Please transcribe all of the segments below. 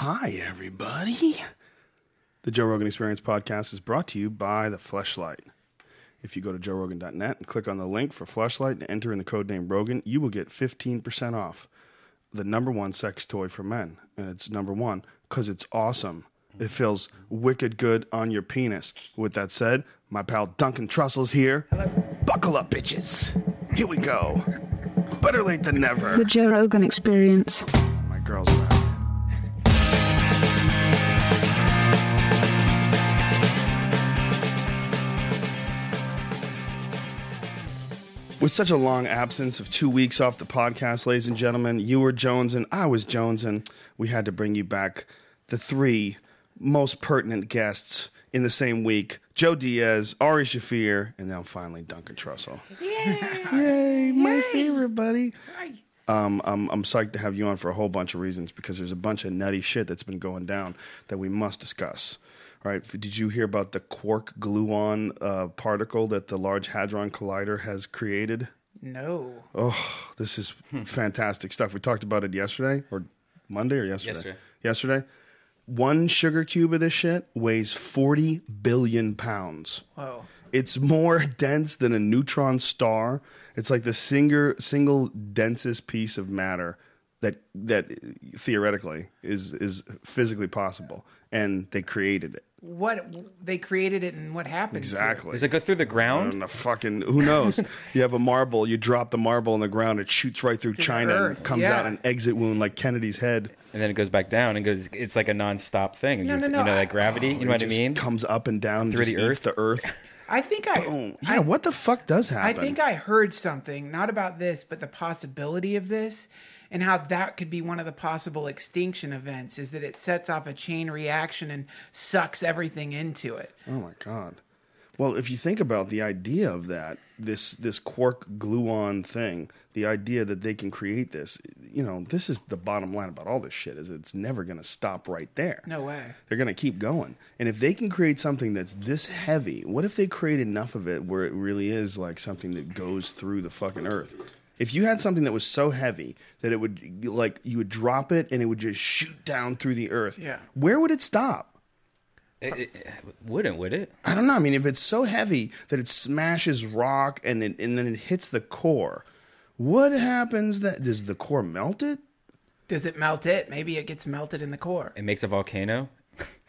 Hi, everybody. The Joe Rogan Experience podcast is brought to you by the Fleshlight. If you go to joerogan.net and click on the link for Fleshlight and enter in the code name Rogan, you will get 15% off the number one sex toy for men. And it's number one because it's awesome. It feels wicked good on your penis. With that said, my pal Duncan Trussell's here. Buckle up, bitches. Here we go. Better late than never. The Joe Rogan Experience. My girl's With such a long absence of two weeks off the podcast, ladies and gentlemen, you were Jones and I was Jones, and we had to bring you back the three most pertinent guests in the same week Joe Diaz, Ari Shaffir, and now finally Duncan Trussell. Yeah. Yay, my favorite buddy. Um, I'm, I'm psyched to have you on for a whole bunch of reasons because there's a bunch of nutty shit that's been going down that we must discuss. Right, did you hear about the quark gluon uh, particle that the Large Hadron Collider has created? No. Oh, this is fantastic stuff. We talked about it yesterday or Monday or yesterday? Yesterday. Yesterday. One sugar cube of this shit weighs 40 billion pounds. Whoa. It's more dense than a neutron star. It's like the single single densest piece of matter that that theoretically is is physically possible, and they created it What they created it and what happened? exactly. Does it go through the ground? And the fucking who knows? you have a marble, you drop the marble on the ground, it shoots right through China Earth, and comes yeah. out an exit wound like Kennedy's head. And then it goes back down and goes. It's like a non-stop thing. No, you, no, no, You know, I- like gravity. Oh, you know It what I mean? Comes up and down Through just the earth? The earth. I think I. Boom. Yeah. I, what the fuck does happen? I think I heard something, not about this, but the possibility of this, and how that could be one of the possible extinction events. Is that it sets off a chain reaction and sucks everything into it. Oh my god. Well, if you think about the idea of that, this this quark gluon thing, the idea that they can create this, you know, this is the bottom line about all this shit is it's never going to stop right there. No way. They're going to keep going. And if they can create something that's this heavy, what if they create enough of it where it really is like something that goes through the fucking earth? If you had something that was so heavy that it would like you would drop it and it would just shoot down through the earth, Yeah. where would it stop? It, it- it wouldn't, would it? I don't know. I mean, if it's so heavy that it smashes rock and it, and then it hits the core, what happens? That does the core melt it? Does it melt it? Maybe it gets melted in the core. It makes a volcano.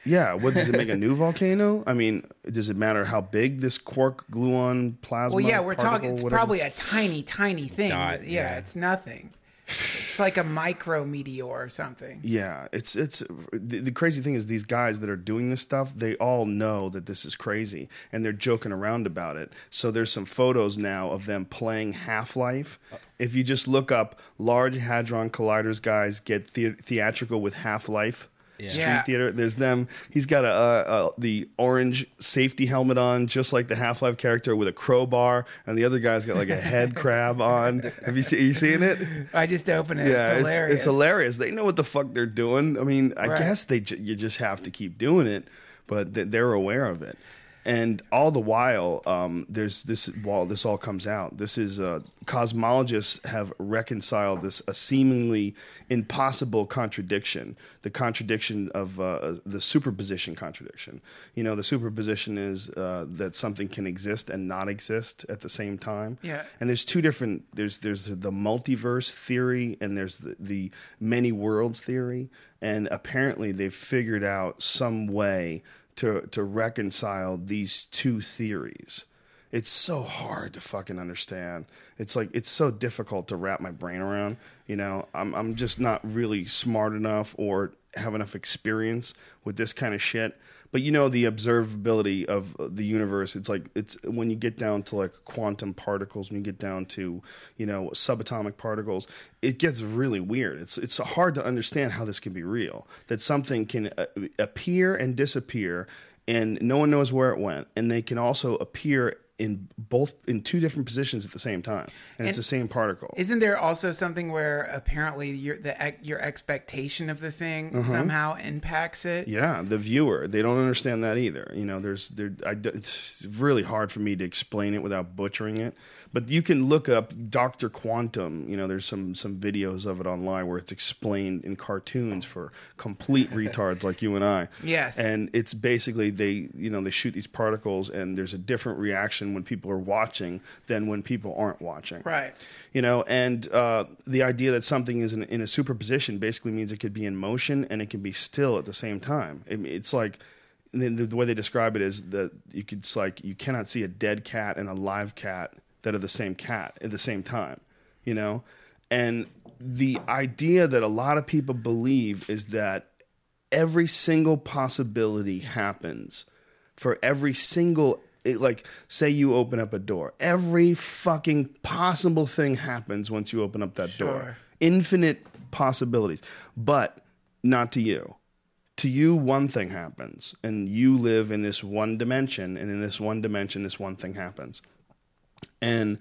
Yeah. What does it make a new volcano? I mean, does it matter how big this quark gluon plasma? Well, yeah, we're particle, talking. It's whatever- probably a tiny, tiny thing. Dot, yeah, yeah. it's nothing. It's like a micro meteor or something. Yeah, it's it's the, the crazy thing is these guys that are doing this stuff, they all know that this is crazy and they're joking around about it. So there's some photos now of them playing Half-Life. If you just look up Large Hadron Colliders guys get the- theatrical with Half-Life. Street Yeah. theater. There's them. He's got a, a, a the orange safety helmet on, just like the Half Life character, with a crowbar, and the other guy's got like a head crab on. Have you seen? You seen it? I just opened it. Yeah, it's it's hilarious. it's hilarious. They know what the fuck they're doing. I mean, I Right. guess they ju- you just have to keep doing it, but th- they're aware of it. And all the while, um, there's this while this all comes out. This is uh, cosmologists have reconciled this a seemingly impossible contradiction. The contradiction of uh, the superposition contradiction. You know, the superposition is uh, that something can exist and not exist at the same time. Yeah. And there's two different there's there's the multiverse theory and there's the, the many worlds theory and apparently they've figured out some way to to reconcile these two theories. It's so hard to fucking understand. It's like it's so difficult to wrap my brain around. You know, I'm I'm just not really smart enough or have enough experience with this kind of shit. But you know the observability of the universe. It's like it's when you get down to like quantum particles, when you get down to you know subatomic particles, it gets really weird. It's it's hard to understand how this can be real. That something can uh, appear and disappear, and no one knows where it went, and they can also appear in both in two different positions at the same time, and, it's the same particle. Isn't there also something where apparently your the your expectation of the thing mm-hmm. somehow impacts it? Yeah, the viewer they don't understand that either. You know, there's there. I, it's really hard for me to explain it without butchering it. But you can look up Doctor Quantum. You know, there's some some videos of it online where it's explained in cartoons for complete retards like you and I. Yes. and it's basically they you know they shoot these particles and there's a different reaction when people are watching than when people aren't watching Right. you know and uh, the idea that something is in, in a superposition basically means it could be in motion and it can be still at the same time It- it's like the, the way they describe it is that you could like you cannot see a dead cat and a live cat that are the same cat at the same time you know? And the idea that a lot of people believe is that every single possibility happens for every single it, like say you open up a door every fucking possible thing happens once you open up that door. Infinite possibilities. But not to you. To you one thing happens and you live in this one dimension and in this one dimension this one thing happens and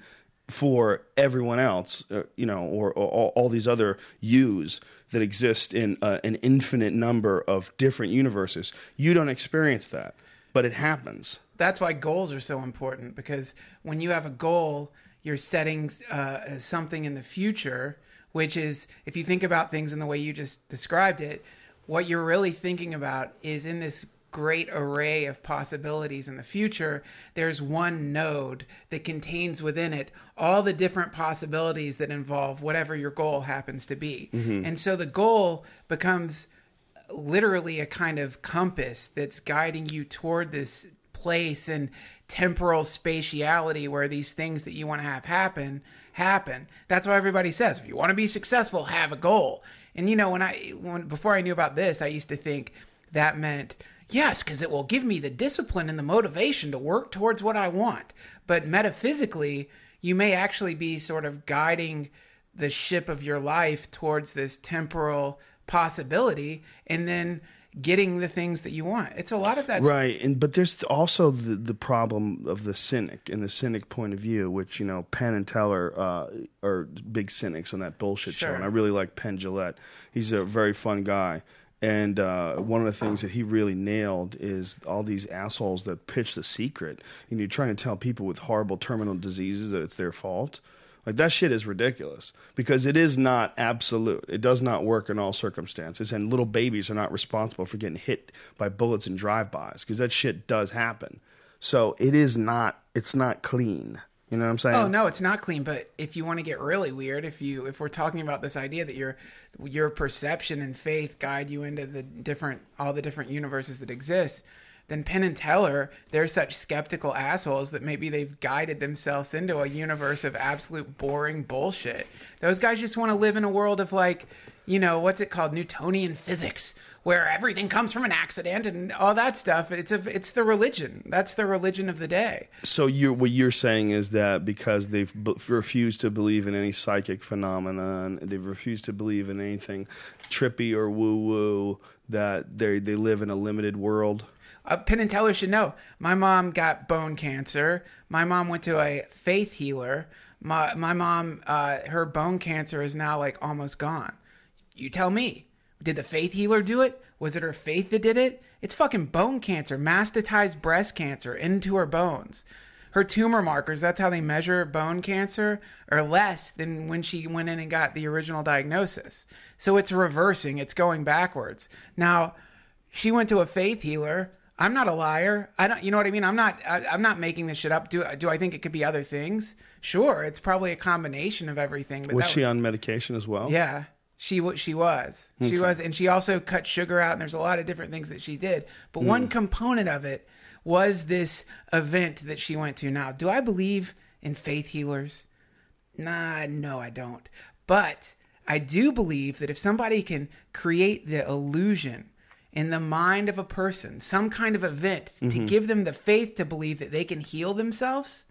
for everyone else, uh, you know, or, or all, all these other yous that exist in uh, an infinite number of different universes, you don't experience that, but it happens. That's why goals are so important because when you have a goal, you're setting uh, something in the future, which is, if you think about things in the way you just described it, what you're really thinking about is in this great array of possibilities in the future, there's one node that contains within it all the different possibilities that involve whatever your goal happens to be. Mm-hmm. And so the goal becomes literally a kind of compass that's guiding you toward this place and temporal spatiality where these things that you want to have happen happen. That's why everybody says if you want to be successful, have a goal. And you know, when I when before I knew about this, I used to think that meant yes, because it will give me the discipline and the motivation to work towards what I want. But metaphysically, you may actually be sort of guiding the ship of your life towards this temporal possibility and then getting the things that you want. It's a lot of that. Right, and but there's also the the problem of the cynic and the cynic point of view, which you know Penn and Teller uh, are big cynics on that bullshit show, and I really like Penn Jillette. He's a very fun guy, and uh, one of the things that he really nailed is all these assholes that pitch the secret, and you're trying to tell people with horrible terminal diseases that it's their fault. Like that shit is ridiculous because it is not absolute. It does not work in all circumstances, and little babies are not responsible for getting hit by bullets and drive-bys because that shit does happen. So it is not. It's not clean. You know what I'm oh, saying? Oh no, it's not clean. But if you want to get really weird, if you if we're talking about this idea that your your perception and faith guide you into the different all the different universes that exist, then Penn and Teller they're such skeptical assholes that maybe they've guided themselves into a universe of absolute boring bullshit. Those guys just want to live in a world of like, you know, what's it called, Newtonian physics, where everything comes from an accident and all that stuff. It's a it's the religion. That's the religion of the day. So you what you're saying is that because they've b- refused to believe in any psychic phenomenon, they've refused to believe in anything trippy or woo woo, that they they live in a limited world. uh, Penn and Teller should know. My mom got bone cancer. My mom went to a faith healer. My my mom, uh, her bone cancer is now like almost gone. You tell me. Did the faith healer do it? Was it her faith that did it? It's fucking bone cancer, mastatized breast cancer into her bones. Her tumor markers, that's how they measure bone cancer, are less than when she went in and got the original diagnosis. So it's reversing, it's going backwards. Now, she went to a faith healer. I'm not a liar. I don't. You know what I mean? I'm not. I, I'm not making this shit up. Do Do I think it could be other things? Sure, it's probably a combination of everything. But Was she on medication as well? Yeah, she what she was. She was, and she also cut sugar out. And there's a lot of different things that she did. But one mm. component of it was this event that she went to. Now, do I believe in faith healers? Nah, no, I don't. But I do believe that if somebody can create the illusion in the mind of a person, some kind of event to mm-hmm. give them the faith to believe that they can heal themselves,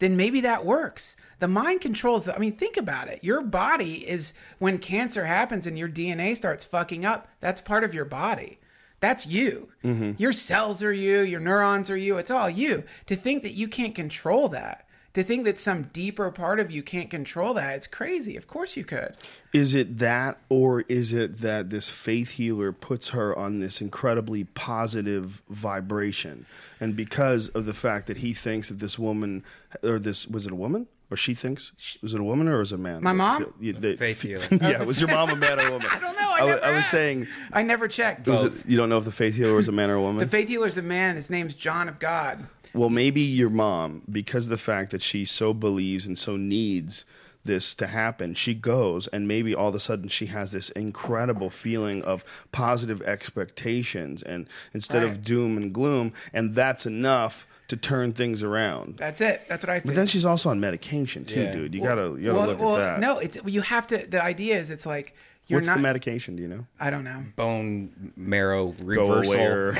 then maybe that works. The mind controls the, I mean, think about it. Your body is, when cancer happens and your DNA starts fucking up, that's part of your body. That's you. Mm-hmm. Your cells are you, your neurons are you, it's all you. To think that you can't control that, to think that some deeper part of you can't control that, it's crazy. Of course you could. Is it that, or is it that this faith healer puts her on this incredibly positive vibration? And because of the fact that he thinks that this woman, or this, was it a woman? Or she thinks? Was it a woman or was it a man? My mom? You- the- Faith healer. yeah, was your mom a man or a woman? I don't know. I, I, never I was asked. saying, I never checked. was it, you don't know if the faith healer was a man or a woman? The faith healer is a man. His name's John of God. Well, maybe your mom, because of the fact that she so believes and so needs this to happen, she goes and maybe all of a sudden she has this incredible feeling of positive expectations and instead of doom and gloom, and that's enough to turn things around. That's it. That's what I think. But then she's also on medication too, Yeah. dude. You gotta you gotta well, look well, at that. No, it's you have to. The idea is, it's like you're What's not. the medication? Do you know? I don't know. Bone marrow Go reversal. away. Or,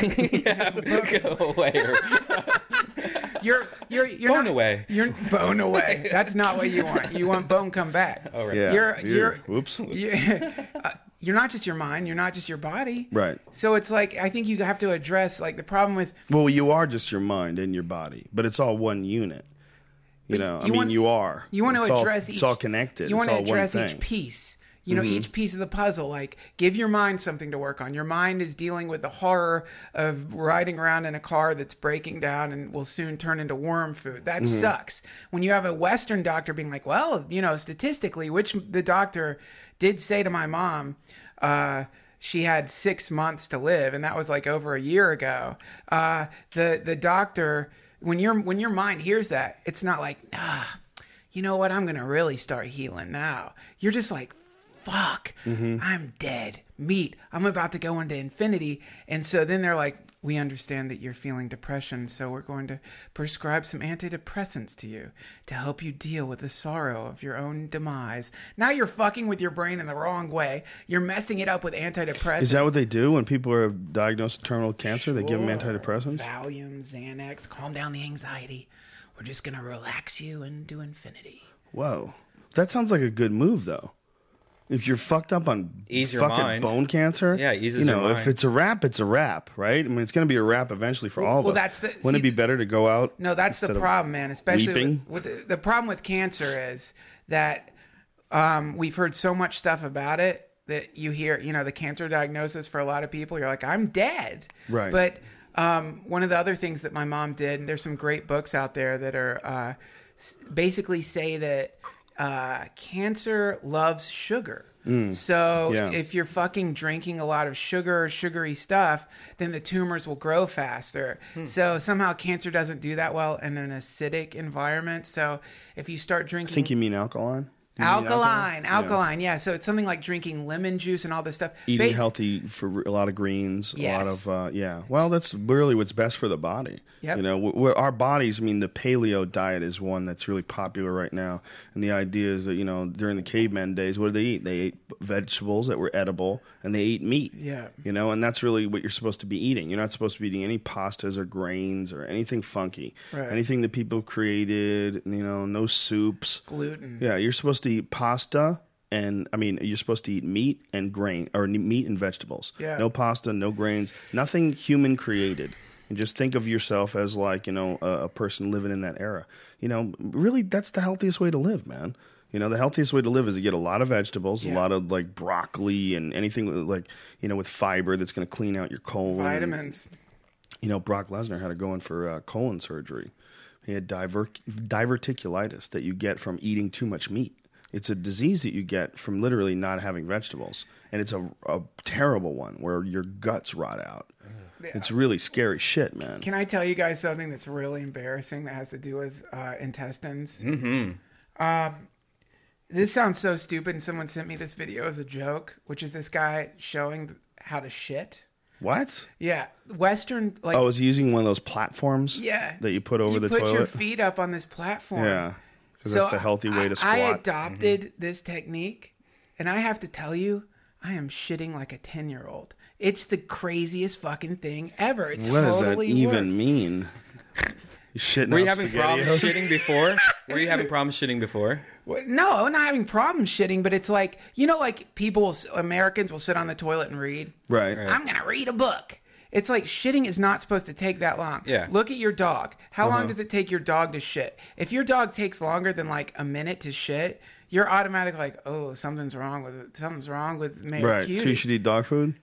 Go away. Or- You're you're you're Bone not, away. You're bone away. That's not what you want. You want bone come back. Oh, right. yeah. You're you're whoops. you're, uh, you're not just your mind. You're not just your body. Right. So it's like I think you have to address like the problem with Well, you are just your mind and your body, but it's all one unit. You know, I you mean, want- you are. You want to It's all- address It's all connected. You it's want to all address. Each piece. You know, each piece of the puzzle. Like, give your mind something to work on. Your mind is dealing with the horror of riding around in a car that's breaking down and will soon turn into worm food. That Mm-hmm. sucks. When you have a Western doctor being like, well, you know, statistically, which the doctor did say to my mom, uh, she had six months to live, and that was like over a year ago. Uh, the the doctor, when your when your mind hears that, it's not like ah, you know what? I'm gonna really start healing now. You're just like, fuck, mm-hmm. I'm dead. Meat. I'm about to go into infinity, and so then they're like. We understand that you're feeling depression, so we're going to prescribe some antidepressants to you to help you deal with the sorrow of your own demise. Now you're fucking with your brain in the wrong way. You're messing it up with antidepressants. Is that what they do when people are diagnosed with terminal cancer? They give them antidepressants. Valium, Xanax, calm down the anxiety. We're just gonna relax you and do infinity. Whoa, that sounds like a good move, though. If you're fucked up on Ease your fucking mind. bone cancer, Yeah, it eases you know, your if mind. it's a rap, it's a rap, right? I mean, it's going to be a rap eventually for all of well, us. that's the- Wouldn't see, it be better to go out? No, that's the instead of- problem, man. Especially weeping? with, with the, the problem with cancer is that um, we've heard so much stuff about it that you hear, you know, the cancer diagnosis for a lot of people. You're like, I'm dead. Right. But um, one of the other things that my mom did, and there's some great books out there that are uh, s- basically say that uh, cancer loves sugar. So Mm. Yeah. if you're fucking drinking a lot of sugar or sugary stuff, then the tumors will grow faster. Hmm. So somehow cancer doesn't do that well in an acidic environment. So if you start I drinking think you mean alkaline. Alkaline, alkaline, yeah. So it's something like drinking lemon juice and all this stuff. Eating Bas- healthy for a lot of greens, a lot of uh, yeah. Well, that's really what's best for the body. Yep. You know, our bodies. I mean, the paleo diet is one that's really popular right now, and the idea is that you know during the caveman days, what did they eat? They ate vegetables that were edible, and they ate meat. Yeah. You know, and that's really what you're supposed to be eating. You're not supposed to be eating any pastas or grains or anything funky. Right. Anything that people created. You know, no soups. gluten. Yeah, you're supposed to eat pasta and I mean you're supposed to eat meat and grain or meat and vegetables. Yeah. No pasta, no grains, nothing human created. And just think of yourself as like, you know, a, a person living in that era. You know, really that's the healthiest way to live, man. You know, the healthiest way to live is to get a lot of vegetables, a lot of like broccoli and anything with, like, you know, with fiber that's going to clean out your colon. Vitamins. You know, Brock Lesnar had to go in for uh, colon surgery. He had diver- diverticulitis that you get from eating too much meat. It's a disease that you get from literally not having vegetables, and it's a, a terrible one where your guts rot out. It's really scary shit, man. Can I tell you guys something that's really embarrassing that has to do with uh, intestines? Mm-hmm. Um, this sounds so stupid, and someone sent me this video as a joke, which is this guy showing how to shit. What? Yeah, Western like Oh, is he using one of those platforms? yeah that you put over you the put toilet. your feet up on this platform. yeah, because that's the healthy way I- to squat. I adopted this technique, and I have to tell you, I am shitting like a ten year old. It's the craziest fucking thing ever. It what does that totally even works. mean? You shitting Were you having problems shitting before? Were you having problems shitting before? No, I'm not having problems shitting, but it's like you know, like people, will, Americans will sit on the toilet and read. Right. I'm gonna read a book, It's like shitting is not supposed to take that long. Yeah. Look at your dog. How Uh-huh. long does it take your dog to shit? If your dog takes longer than like a minute to shit, you're automatically like, oh, something's wrong with it. Something's wrong with Mayor Right. Cutie. So you should eat dog food.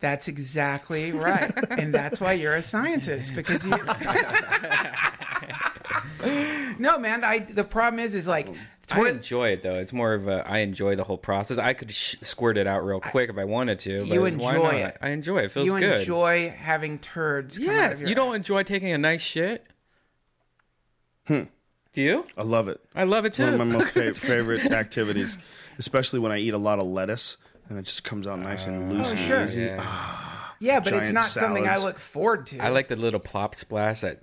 That's exactly right, and that's why you're a scientist because you. no, man. I the problem is, is like I enjoy it though. It's more of a I enjoy the whole process. I could sh- squirt it out real quick if I wanted to. But You why enjoy not? it. I enjoy it. It feels you good. enjoy having turds. Come out yes. of your You don't ass. enjoy taking a nice shit. Hmm. Do you? I love it. I love it too. One of my most fa- favorite activities, especially when I eat a lot of lettuce and it just comes out nice and loose Oh, and sure. easy. Yeah. Yeah, but it's giant not something I look forward to. I like the little plop splash that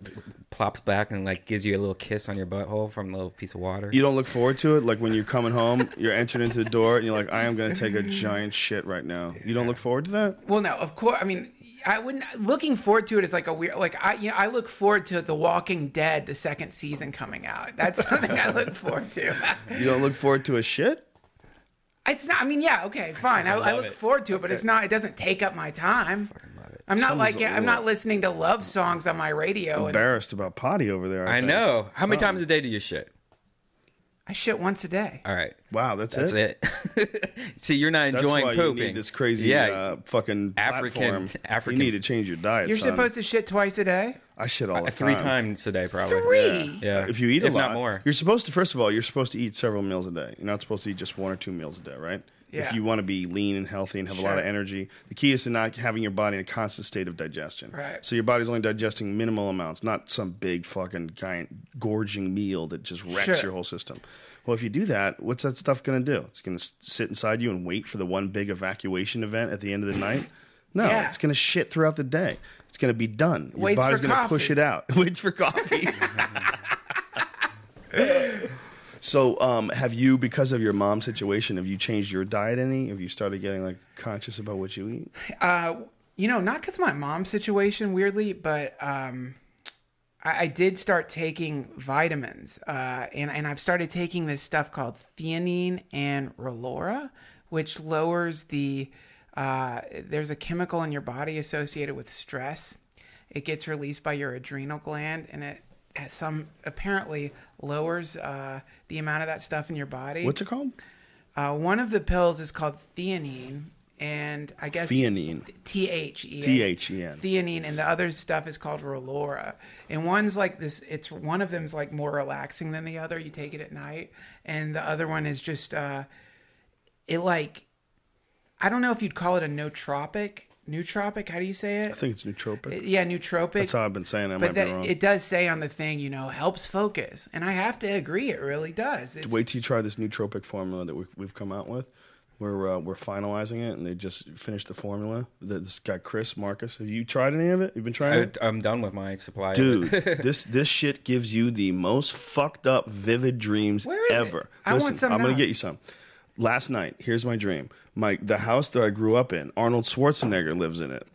plops back and like gives you a little kiss on your butthole from a little piece of water. You don't look forward to it, like when you're coming home, you're entering into the door, and you're like, "I am going to take a giant shit right now." You don't look forward to that. Well, no, of course. I mean, I wouldn't. Looking forward to it is like a weird. Like I, you know, I look forward to The Walking Dead, the second season coming out. That's something I look forward to. You don't look forward to a shit. It's not. I mean, yeah, okay, fine. I, I love look it. forward to it, but it's not. It doesn't take up my time. I'm not Someone's like I'm not listening to love songs on my radio. And Embarrassed about potty over there. I, I know. How many times a day do you shit? I shit once a day. All right. Wow, that's, That's it. it. See, you're not That's enjoying why pooping. you need this crazy Yeah. uh, fucking African- platform. African- You need to change your diet. You're son. supposed to shit twice a day. I shit all the Uh, three time. times a day, probably. Three. Yeah. If you eat a if lot, not more. you're supposed to. First of all, you're supposed to eat several meals a day. You're not supposed to eat just one or two meals a day, right? Yeah. If you want to be lean and healthy and have a lot of energy, the key is to not having your body in a constant state of digestion. Right. So your body's only digesting minimal amounts, not some big fucking giant gorging meal that just wrecks Sure. your whole system. Well, if you do that, what's that stuff going to do? It's going to sit inside you and wait for the one big evacuation event at the end of the night. No, Yeah. it's going to shit throughout the day. It's going to be done. Your Waits body's going to push it out. It waits for coffee. So, um, have you, because of your mom situation, have you changed your diet any? Have you started getting like conscious about what you eat? Uh, you know, not because of my mom's situation, weirdly, but um, I, I did start taking vitamins, uh, and and I've started taking this stuff called theanine and Relora, which lowers the. Uh, there's a chemical in your body associated with stress. It gets released by your adrenal gland, and it has some apparently lowers uh, the amount of that stuff in your body. What's it called? Uh, one of the pills is called theanine, and I guess Theanine. T H E T H E N. theanine, and the other stuff is called Relora. And one's like this. It's one of them's like more relaxing than the other. You take it at night, and the other one is just uh, it like I don't know if you'd call it a nootropic. Nootropic, how do you say it? I think it's nootropic. yeah, nootropic. That's how I've been saying. it. I might but be that, wrong. it does say on the thing, you know, helps focus, and I have to agree, it really does. It's, Wait till you try this nootropic formula that we've, we've come out with. We're uh, we're finalizing it, and they just finished the formula. This guy Chris Marcus. Have you tried any of it? You've been trying I, it, I'm done with my supply. of dude. it. this this shit gives you the most fucked up, vivid dreams Where is it? ever. I want Listen, some I'm gonna get you some. Last night, here's my dream. My the house that I grew up in. Arnold Schwarzenegger lives in it.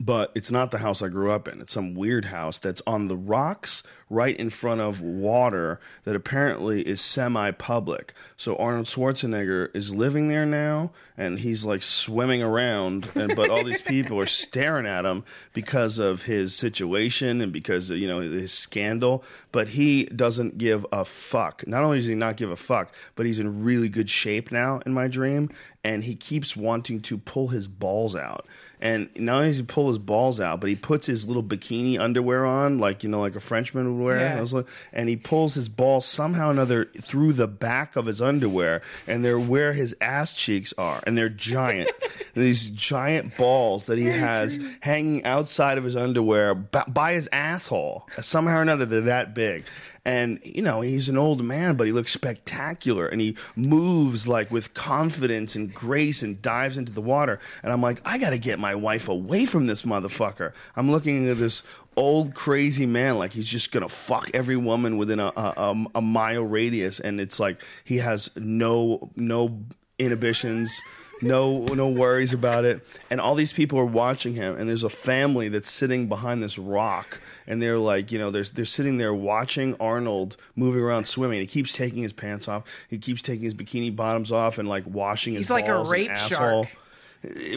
but it's not the house I grew up in. It's some weird house that's on the rocks right in front of water that apparently is semi public. So Arnold Schwarzenegger is living there now and he's like swimming around and but all these people are staring at him because of his situation and because you know his scandal, but he doesn't give a fuck. Not only does he not give a fuck, but he's in really good shape now in my dream and he keeps wanting to pull his balls out. And not only does he pull his balls out, but he puts his little bikini underwear on, like you know, like a Frenchman would wear. Yeah. I was like- And he pulls his balls somehow or another through the back of his underwear, and they're where his ass cheeks are, and they're giant. These giant balls that he has hanging outside of his underwear b- by his asshole. Somehow or another, they're that big. And you know he's an old man, but he looks spectacular, and he moves like with confidence and grace, and dives into the water. And I'm like, I got to get my wife away from this motherfucker. I'm looking at this old crazy man like he's just gonna fuck every woman within a a, a, mile radius, and it's like he has no no inhibitions no no worries about it. And all these people are watching him and there's a family that's sitting behind this rock and they're like you know they're, they're sitting there watching arnold moving around swimming. He keeps taking his pants off. He keeps taking his bikini bottoms off and like washing his He's like a rape asshole. shark.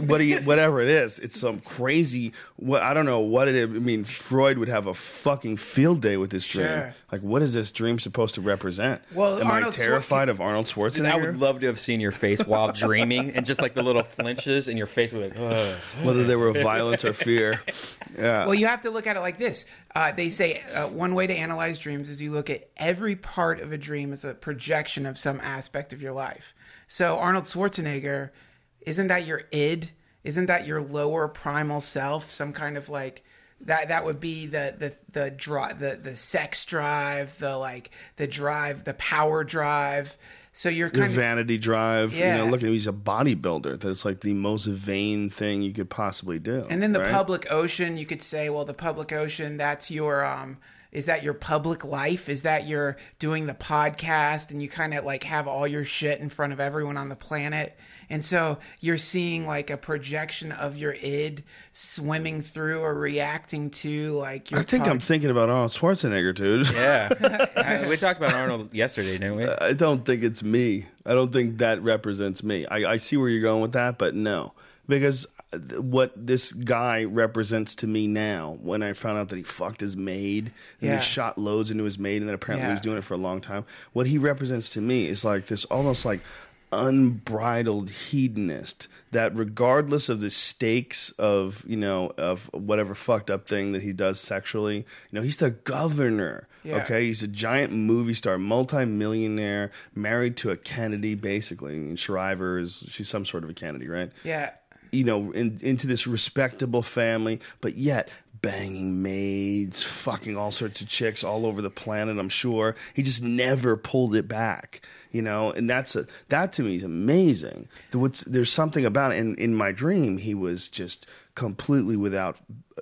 What he, whatever it is, it's some crazy. What I don't know what it is. I mean, Freud would have a fucking field day with this dream. Sure. Like, what is this dream supposed to represent? Well, am Arnold I Schwar- terrified of Arnold Schwarzenegger? I would love to have seen your face while dreaming, and just like the little flinches, and your face would like, Ugh. whether they were violence or fear. Yeah. Well, you have to look at it like this. Uh, they say uh, one way to analyze dreams is you look at every part of a dream as a projection of some aspect of your life. So Arnold Schwarzenegger, isn't that your id? Isn't that your lower primal self? Some kind of like that. That would be the the the drive, the the sex drive, the like the drive, the power drive. So you're kind of vanity drive. Yeah. You know, look at him. He's a bodybuilder. That's like the most vain thing you could possibly do. And then the right? public ocean, you could say, well, the public ocean, that's your um is that your public life? Is that you're doing the podcast and you kind of like have all your shit in front of everyone on the planet? And so you're seeing like a projection of your id swimming through or reacting to like your I think pod- I'm thinking about Arnold Schwarzenegger, dude. yeah. I- we talked about Arnold yesterday, didn't we? I don't think it's me. I don't think that represents me. I, I see where you're going with that, but no, because uh, what this guy represents to me now, when I found out that he fucked his maid and Yeah. he shot loads into his maid, and then apparently he was doing it for a long time. What he represents to me is like this almost like unbridled hedonist that regardless of the stakes of you know of whatever fucked up thing that he does sexually you know he's the governor Yeah. okay he's a giant movie star multi-millionaire married to a kennedy basically and shriver is she's some sort of a kennedy right yeah. you know, in, into this respectable family, but yet banging maids, fucking all sorts of chicks all over the planet. I'm sure he just never pulled it back, you know, and that's a, that to me is amazing. What's, there's something about it. In, in my dream, he was just completely without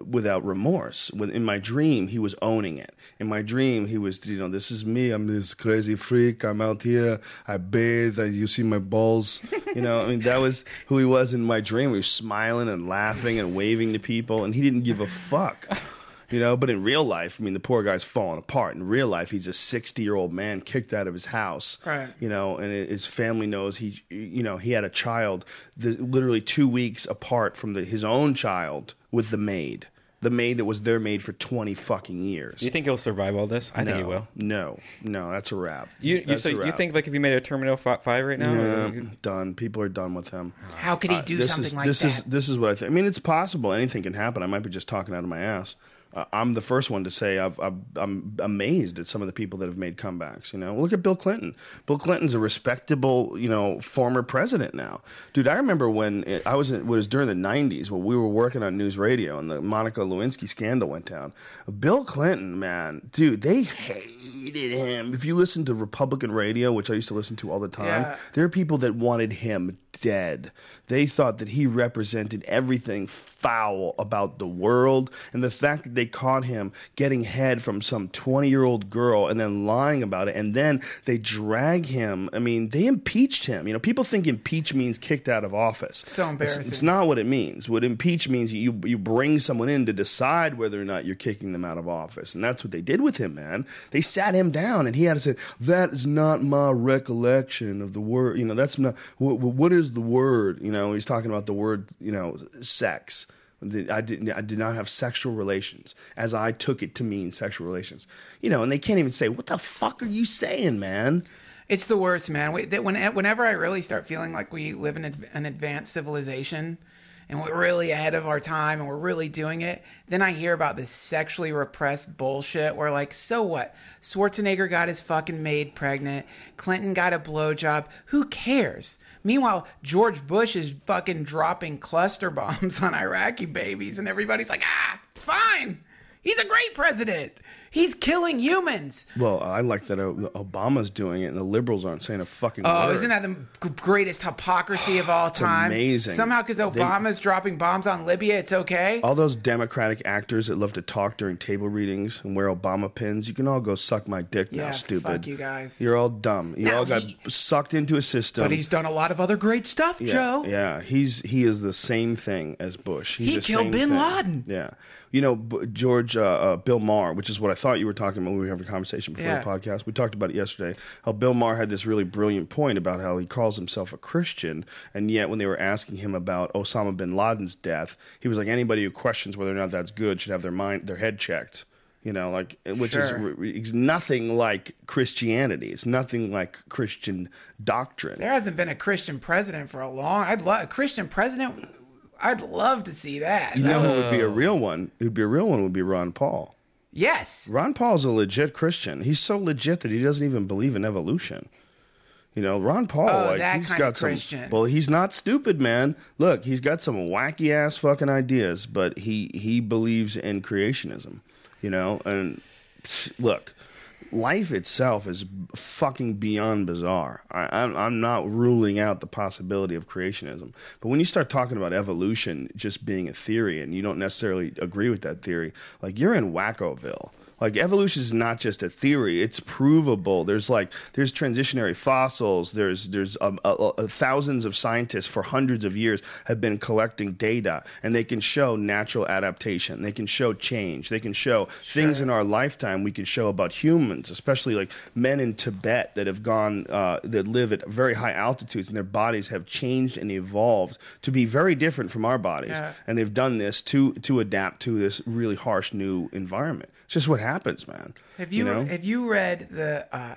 without remorse. In my dream, he was owning it. In my dream, he was, you know, this is me. I'm this crazy freak. I'm out here. I bathe. I, you see my balls. You know, I mean, that was who he was in my dream. He was smiling and laughing and waving to people, and he didn't give a fuck. You know, but in real life, I mean, the poor guy's falling apart. In real life, he's a 60 year old man kicked out of his house. Right. You know, and his family knows he, you know, he had a child the, literally two weeks apart from the, his own child with the maid. The maid that was their maid for 20 fucking years. You think he'll survive all this? I no, think he will. No, no, that's a wrap. You, you, That's so a you think like if you made a Terminal Five right now? Yeah, you- done. People are done with him. How could he do Uh, this something is, like this that? is this is what I think. I mean, it's possible. Anything can happen. I might be just talking out of my ass. Uh, I'm the first one to say I've, I've, I'm amazed at some of the people that have made comebacks. You know, look at Bill Clinton. Bill Clinton's a respectable, you know, former president now, dude. I remember when it, I was in, it was during the '90s when we were working on NewsRadio and the Monica Lewinsky scandal went down. Bill Clinton, man, dude, they hated him. If you listen to Republican radio, which I used to listen to all the time, Yeah. there are people that wanted him dead. They thought that he represented everything foul about the world. And the fact that they caught him getting head from some 20 year old girl and then lying about it. And then they drag him. I mean, they impeached him. You know, people think impeach means kicked out of office. So It's- embarrassing. It's, not what it means. What impeach means you you bring someone in to decide whether or not you're kicking them out of office, and that's what they did with him, man. They sat him down, and he had to say, "That is not my recollection of the word." You know, that's not what, what is the word. You know, he's talking about the word. You know, sex. I did, I did not have sexual relations as I took it to mean sexual relations. You know, and they can't even say, "What the fuck are you saying, man?" It's the worst, man. We, that when, whenever I really start feeling like we live in an advanced civilization and we're really ahead of our time and we're really doing it, then I hear about this sexually repressed bullshit where, like, so what? Schwarzenegger got his fucking maid pregnant. Clinton got a blowjob. Who cares? Meanwhile, George Bush is fucking dropping cluster bombs on Iraqi babies, and everybody's like, ah, it's fine. He's a great president. He's killing humans. Well, I like that Obama's doing it, and the liberals aren't saying a fucking Oh, word. isn't that the greatest hypocrisy of all time? amazing. Somehow, because They- Obama's dropping bombs on Libya, it's okay. All those Democratic actors that love to talk during table readings and wear Obama pins, you can all go suck my dick now, stupid. fuck you guys. You're all dumb. You Now all got he- sucked into a system. but he's done a lot of other great stuff, yeah, Joe. Yeah, he's he is the same thing as Bush. He's He killed bin thing. Laden. Yeah, you know B- George uh, uh, Bill Maher, which is what I thought you were talking about when we were having a conversation before Yeah. the podcast. We talked about it yesterday. How Bill Maher had this really brilliant point about how he calls himself a Christian, and yet when they were asking him about Osama bin Laden's death, he was like, anybody who questions whether or not that's good should have their mind, their head checked. You know, like which Sure. is re- is nothing like Christianity. It's nothing like Christian doctrine. There hasn't been a Christian president for a long. I'd love a Christian president. I'd love to see that. You know who would be a oh. real one? Who'd be a real one would be Ron Paul. yes. Ron Paul's a legit Christian. He's so legit that he doesn't even believe in evolution. You know, Ron Paul, Oh, like that he's kind got of some. Christian. Well, he's not stupid, man. Look, he's got some wacky ass fucking ideas, but he he believes in creationism. You know, and psh, look, life itself is fucking beyond bizarre. I, I'm I'm not ruling out the possibility of creationism, but when you start talking about evolution just being a theory, and you don't necessarily agree with that theory, like you're in Wackoville. Like evolution is not just a theory; it's provable. There's like there's transitionary fossils. There's there's um, uh, uh, thousands of scientists for hundreds of years have been collecting data, and they can show natural adaptation. They can show change. They can show things in our lifetime we can show about humans, especially like men in Tibet that have gone uh, that live at very high altitudes, and their bodies have changed and evolved to be very different from our bodies Yeah. and they've done this to to adapt to this really harsh new environment. Just what happens, man. Have you, know? have you read the uh,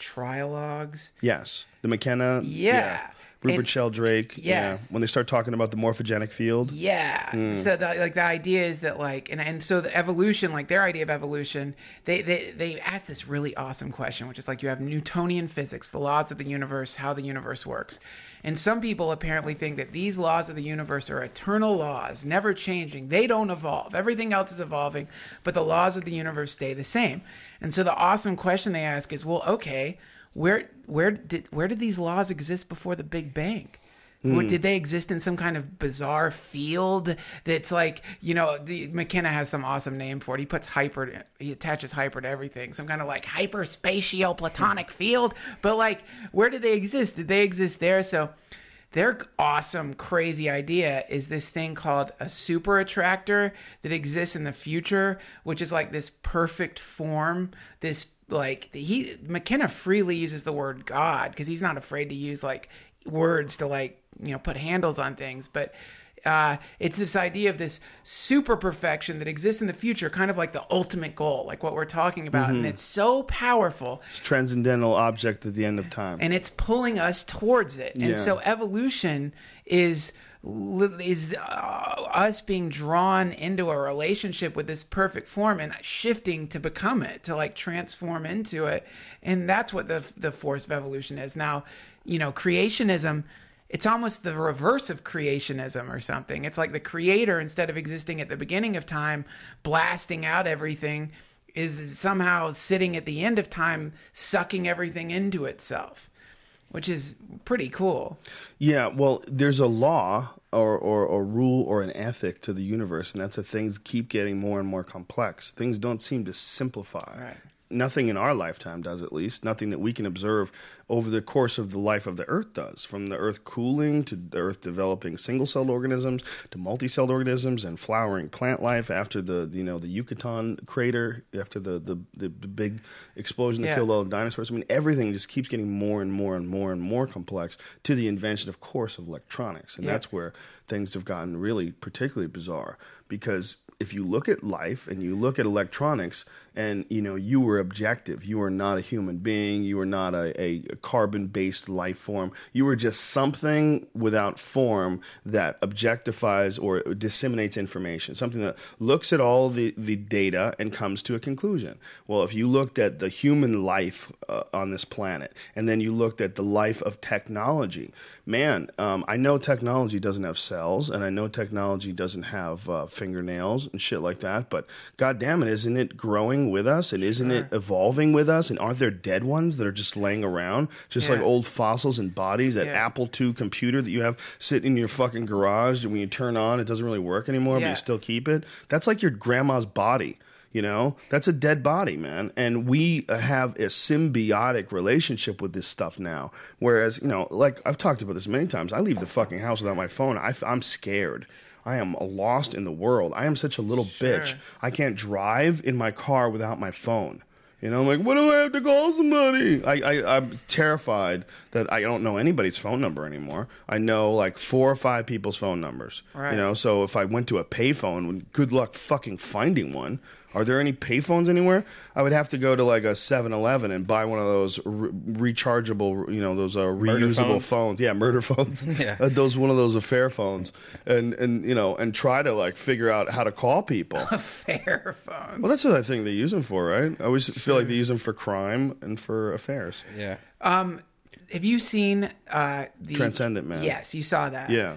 Trialogues? yes, the McKenna. Yeah. Rupert And- Sheldrake. yeah. When they start talking about the morphogenic field. Yeah. Hmm. So the, like the idea is that like and and so the evolution, like their idea of evolution, they they they ask this really awesome question, which is like you have Newtonian physics, the laws of the universe, how the universe works. And some people apparently think that these laws of the universe are eternal laws, never changing. They don't evolve. Everything else is evolving, but the laws of the universe stay the same. And so the awesome question they ask is, well, okay, where where did where did these laws exist before the Big Bang? Or hmm. Did they exist in some kind of bizarre field that's like, you know, the, McKenna has some awesome name for it. He puts hyper, he attaches hyper to everything. Some kind of like hyperspatio platonic hmm. field. But like, where did they exist? Did they exist there? So their awesome, crazy idea is this thing called a super attractor that exists in the future, which is like this perfect form, this like he McKenna freely uses the word God because he's not afraid to use like words to like you know put handles on things, but uh, it's this idea of this super perfection that exists in the future, kind of like the ultimate goal, like what we're talking about, and it's so powerful It's transcendental object at the end of time. and it's pulling us towards it. Yeah. And so evolution is is uh, us being drawn into a relationship with this perfect form and shifting to become it, to like transform into it. And that's what the the force of evolution is. Now, you know, creationism it's almost the reverse of creationism or something. It's like the creator instead of existing at the beginning of time, blasting out everything is somehow sitting at the end of time sucking everything into itself which is pretty cool. Yeah, well, there's a law or, or, or rule or an ethic to the universe, and that's that things keep getting more and more complex. Things don't seem to simplify. Right. Nothing in our lifetime does, at least. Nothing that we can observe over the course of the life of the Earth does. From the Earth cooling to the Earth developing single-celled organisms to multi-celled organisms and flowering plant life after the you know the Yucatan crater after the the, the, big explosion that Yeah. killed all the dinosaurs. I mean, everything just keeps getting more and more and more and more complex to the invention, of course, of electronics, and Yeah. that's where things have gotten really particularly bizarre because if you look at life and you look at electronics and you know you were objective you are not a human being you are not a, a carbon based life form. You are just something without form that objectifies or disseminates information something that looks at all the, the data and comes to a conclusion. Well if you looked at the human life uh, on this planet and then you looked at the life of technology man um, i know technology doesn't have cells and i know technology doesn't have uh, fingernails and shit like that but god damn it isn't it growing with us and isn't it evolving with us and aren't there dead ones that are just laying around just like old fossils and bodies that Yeah. apple ii computer that you have sitting in your fucking garage and when you turn on it doesn't really work anymore but you still keep it? That's like your grandma's body you know, that's a dead body, man. And we have a symbiotic relationship with this stuff now. Whereas, you know, like I've talked about this many times, I leave the fucking house without my phone. I, am scared. I am lost in the world. I am such a little bitch. I can't drive in my car without my phone. You know, I'm like, what do I have to call somebody? I, I, I'm terrified that I don't know anybody's phone number anymore. I know like four or five people's phone numbers. Right. You know, so if I went to a payphone, good luck fucking finding one. Are there any payphones anywhere? I would have to go to like a 7-Eleven and buy one of those re- rechargeable, you know, those uh, reusable phones? phones. Yeah, murder phones. Yeah. Uh, those one of those affair phones, and and you know, and try to like figure out how to call people. affair phone. well, that's what I think they use them for, right? I always feel like they use them for crime and for affairs. Yeah. Have you seen uh, the Transcendent Man. Yes, you saw that. Yeah.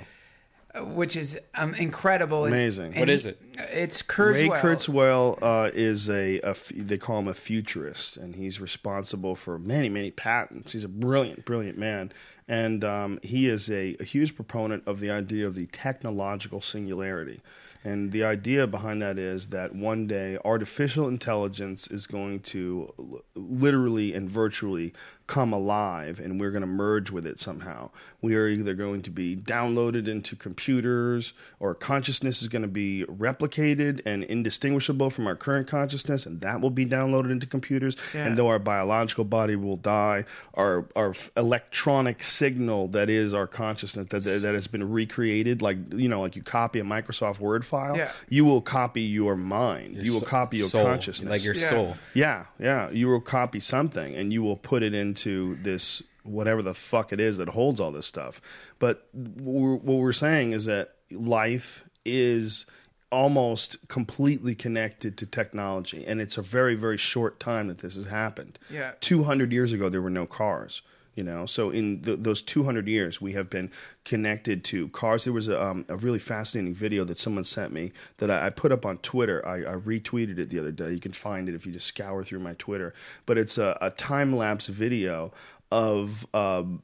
Which is um, incredible. Amazing. and What he- is it? It's Ray Kurzweil. Kurzweil uh, is a, a f- they call him a futurist, and he's responsible for many, many patents. He's a brilliant, brilliant man, and um, he is a, a huge proponent of the idea of the technological singularity. And the idea behind that is that one day artificial intelligence is going to l- literally and virtually come alive, and we're going to merge with it somehow. We are either going to be downloaded into computers, or consciousness is going to be replicated and indistinguishable from our current consciousness, and that will be downloaded into computers. Yeah. And though our biological body will die, our our electronic signal that is our consciousness that that has been recreated, like you know, like you copy a Microsoft Word file, Yeah. you will copy your mind, you will so- copy your soul, consciousness, like your Yeah. soul. yeah, yeah. You will copy something and you will put it into this whatever the fuck it is that holds all this stuff. But what we're, what we're saying is that life is almost completely connected to technology, and it's a very very short time that this has happened. Yeah. two hundred years ago there were no cars. You know, so in th- those 200 years, we have been connected to cars. There was a, um, a really fascinating video that someone sent me that I, I put up on Twitter. I, I retweeted it the other day. You can find it if you just scour through my Twitter. But it's a, a time lapse video of um,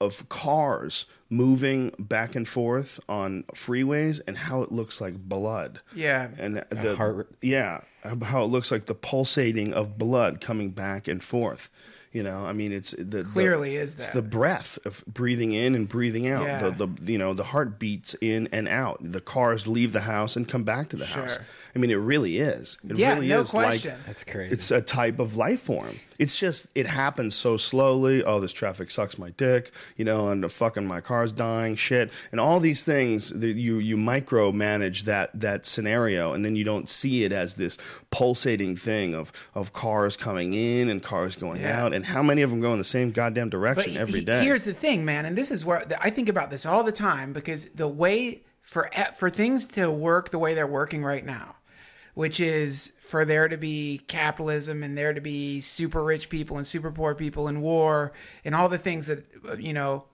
of cars moving back and forth on freeways and how it looks like blood. Yeah. And the heart- yeah, how it looks like the pulsating of blood coming back and forth. You know, I mean, it's the Clearly the, is it's the breath of breathing in and breathing out. Yeah. The, the you know the heart beats in and out. The cars leave the house and come back to the house. I mean, it really is. It Yeah, really no is question. like That's crazy. it's a type of life form. It's just it happens so slowly. Oh, this traffic sucks my dick, you know, and the fucking my car's dying, shit, and all these things. That you you micromanage that that scenario, and then you don't see it as this pulsating thing of of cars coming in and cars going Yeah. out, and how many of them go in the same goddamn direction But every day. Here's the thing, man, and this is where I think about this all the time because the way for for things to work the way they're working right now, which is for there to be capitalism and there to be super rich people and super poor people and war and all the things that you know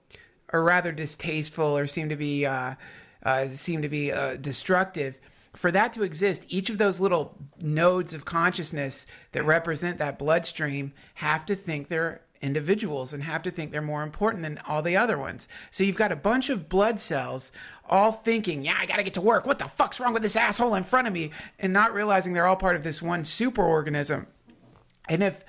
are rather distasteful or seem to be uh, uh, seem to be uh, destructive. For that to exist, each of those little nodes of consciousness that represent that bloodstream have to think they're individuals and have to think they're more important than all the other ones. So you've got a bunch of blood cells all thinking, yeah, I got to get to work. What the fuck's wrong with this asshole in front of me? And not realizing they're all part of this one superorganism. And if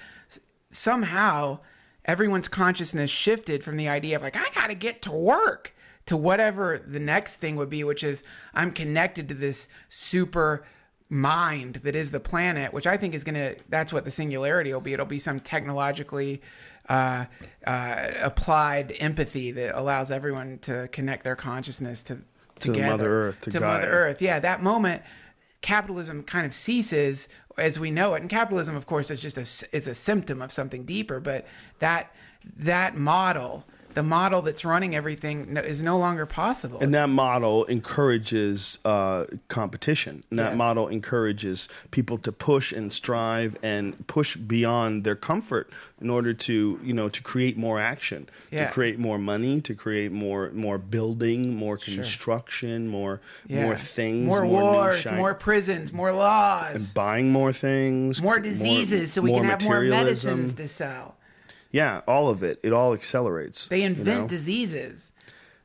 somehow everyone's consciousness shifted from the idea of like, I got to get to work to whatever the next thing would be, which is I'm connected to this super mind that is the planet, which I think is going to, that's what the singularity will be. It'll be some technologically uh, uh, applied empathy that allows everyone to connect their consciousness to, To together, Mother Earth, to to. Mother Earth. Yeah, that moment, capitalism kind of ceases as we know it. And capitalism, of course, is just a is a symptom of something deeper. But that that model, the model that's running everything, is no longer possible. And that model encourages uh, competition. And that Yes. model encourages people to push and strive and push beyond their comfort in order to, you know, to create more action, Yeah. to create more money, to create more more building, more construction, more Yeah. more things, more, new wars, more prisons, more laws, and buying more things, more diseases, so we can have more medicines to sell. Yeah, all of it. It all accelerates. They you invent know? diseases.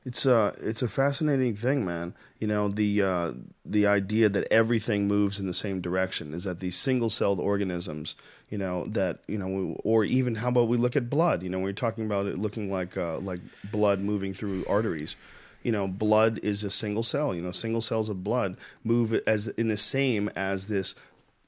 It's a it's a fascinating thing, man. You know the uh, the idea that everything moves in the same direction is that these single celled organisms, you know that you know, or even how about we look at blood? You know, we're talking about it looking like uh, like blood moving through arteries. you know, blood is a single cell. You know, single cells of blood move as in the same as this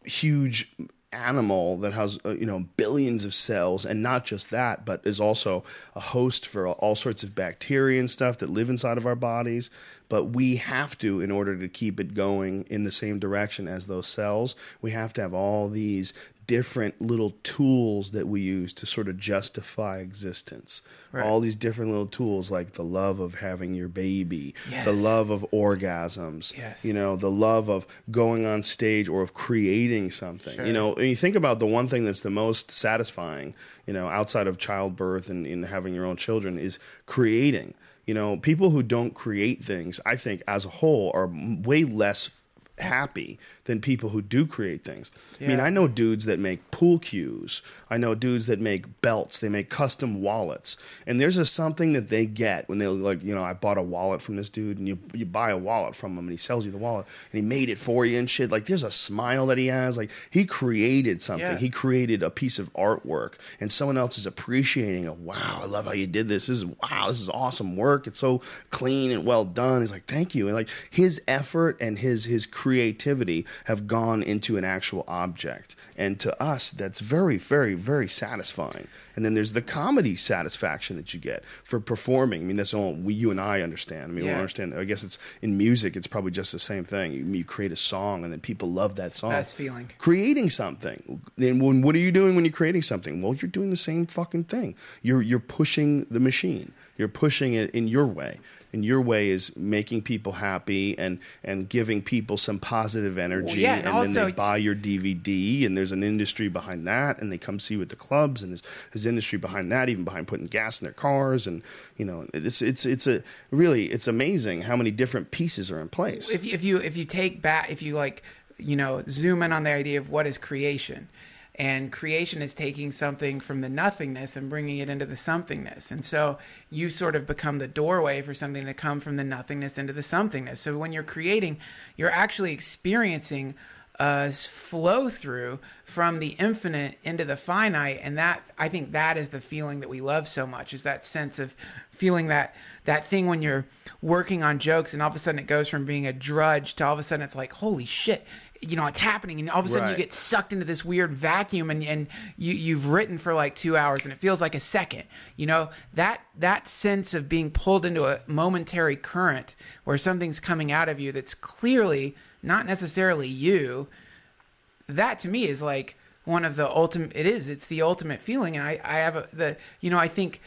huge animal that has uh, you know billions of cells and not just that but is also a host for all sorts of bacteria and stuff that live inside of our bodies. But we have to in order to keep it going in the same direction as those cells we have to have all these different little tools that we use to sort of justify existence. Right. All these different little tools, like the love of having your baby, Yes. the love of orgasms, Yes. you know, the love of going on stage or of creating something. You know, and you think about the one thing that's the most satisfying, you know, outside of childbirth and, and having your own children is creating. You know, people who don't create things, I think, as a whole, are way less happy than people who do create things. I mean, I know dudes that make pool cues. I know dudes that make belts. They make custom wallets. And there's a something that they get when they like, you know, I bought a wallet from this dude and you you buy a wallet from him and he sells you the wallet and he made it for you and shit. Like there's a smile that he has. Like he created something. Yeah. He created a piece of artwork and someone else is appreciating it. Wow, I love how you did this. This is wow, this is awesome work. It's so clean and well done. He's like, thank you. And like his effort and his his creativity have gone into an actual object. And to us, that's very, very, very satisfying. And then there's the comedy satisfaction that you get for performing. I mean, that's all we, you and I understand. I mean, we Yeah. understand. I guess it's in music. It's probably just the same thing. You, you create a song, and then people love that song. best feeling. Creating something. Then when what are you doing when you're creating something? Well, you're doing the same fucking thing. You're you're pushing the machine. You're pushing it in your way. And your way is making people happy and and giving people some positive energy. yeah, and and then they buy your DVD, and there's an industry behind that, and they come see you at the clubs, and there's, there's industry behind that, even behind putting gas in their cars, and you know, it's it's it's a really it's amazing how many different pieces are in place. if you, if you if you take back if you like you know zoom in on the idea of what is creation and creation is taking something from the nothingness and bringing it into the somethingness. And so you sort of become the doorway for something to come from the nothingness into the somethingness. So when you're creating you're actually experiencing a flow through from the infinite into the finite. And that i think that is the feeling that we love so much is that sense of feeling that that thing when you're working on jokes and all of a sudden it goes from being a drudge to all of a sudden it's like holy shit you know it's happening and all of a sudden you get sucked into this weird vacuum and, and you, you've written for like two hours and it feels like a second you know? That that sense of being pulled into a momentary current where something's coming out of you that's clearly not necessarily you that to me is like one of the ultimate it is it's the ultimate feeling and i i have a the you know i think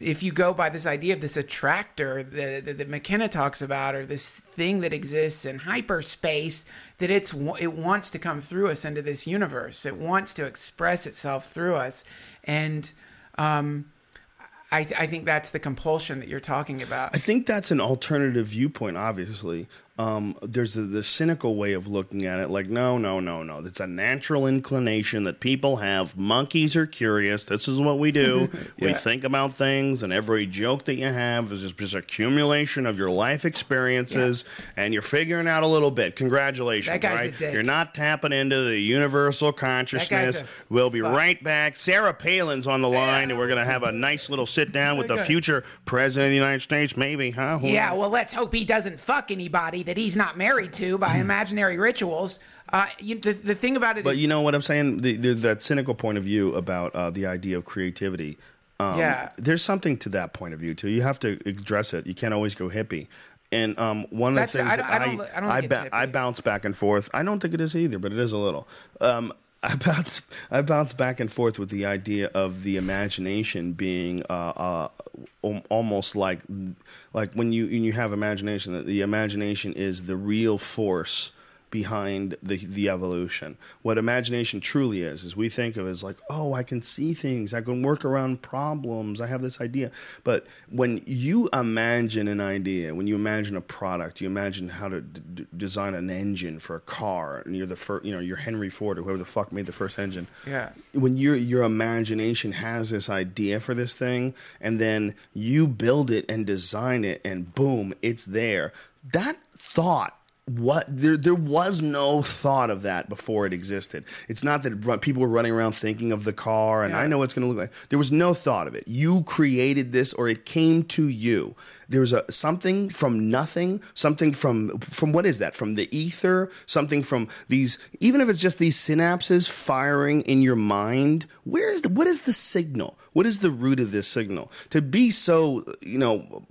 if you go by this idea of this attractor that, that, that McKenna talks about, or this thing that exists in hyperspace, that it's it wants to come through us into this universe. It wants to express itself through us, and um, I, I think that's the compulsion that you're talking about. I think that's an alternative viewpoint. Obviously, um, there's a, the cynical way of looking at it. Like, no, no, no, no. It's a natural inclination that people have. Monkeys are curious. This is what we do. We think about things, and every joke that you have is just, just accumulation of your life experiences, and you're figuring out a little bit. Congratulations, right? You're not tapping into the universal consciousness. We'll be fuck. right back. Sarah Palin's on the line, and we're going to have a nice little sit down with the good. future president of the United States, maybe, huh? Who Yeah, knows? well, let's hope he doesn't fuck anybody that he's not married to by imaginary rituals. Uh, you, the, the thing about it But you know what I'm saying? The, the, that cynical point of view about uh, the idea of creativity. Um, Yeah. There's something to that point of view too. You have to address it. You can't always go hippie. And um, one of That's- the things I that I I think it's ba- I bounce back and forth. I don't think it is either, but it is a little. Um, I bounce I bounce back and forth with the idea of the imagination being uh, uh, almost like like when you when you have imagination, that the imagination is the real force behind the the evolution. What imagination truly is is we think of as like, oh, I can see things, I can work around problems, I have this idea. But when you imagine an idea, when you imagine a product, you imagine how to d- d- design an engine for a car, and you're the first, you know, you're Henry Ford or whoever the fuck made the first engine. Yeah. When your your imagination has this idea for this thing, and then you build it and design it, and boom, it's there. That thought what there there was no thought of that before it existed. It's not that run, people were running around thinking of the car and I know it's going to look like. There was no thought of it. You created this or it came to you. There was a something from nothing, something from from what is that? From the ether, something from these even if it's just these synapses firing in your mind. Where is the what is the signal? What is the root of this signal? To be so, you know,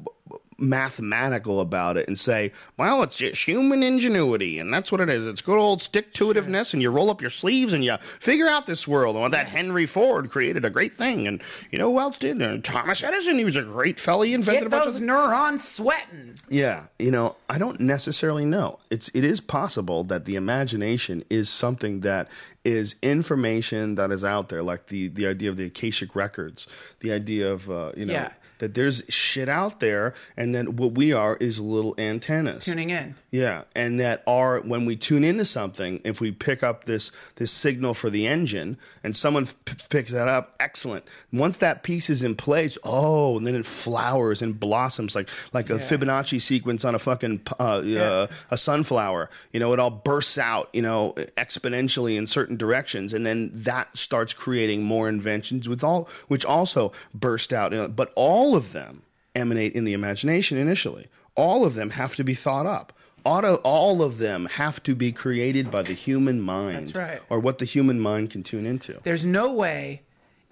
mathematical about it and say, well, it's just human ingenuity, and that's what it is. It's good old stick to itiveness, and you roll up your sleeves and you figure out this world. And that Henry Ford created a great thing, and you know who else did? Uh, Thomas Edison. He was a great fella. He invented Get a bunch those of neurons sweating. yeah, you know, I don't necessarily know. It's it is possible that the imagination is something that is information that is out there, like the the idea of the Akashic records, the idea of uh, you know Yeah. that there's shit out there, and then what we are is little antennas. Tuning in. Yeah, and that are when we tune into something, if we pick up this this signal for the engine, and someone picks that up, excellent. Once that piece is in place, oh, and then it flowers and blossoms like like a Fibonacci sequence on a fucking uh, uh, a sunflower. You know, it all bursts out, you know, exponentially in certain directions, and then that starts creating more inventions with all which also burst out. You know, but all of them emanate in the imagination initially. All of them have to be thought up. Auto, all of them have to be created by the human mind, right. or what the human mind can tune into. There's no way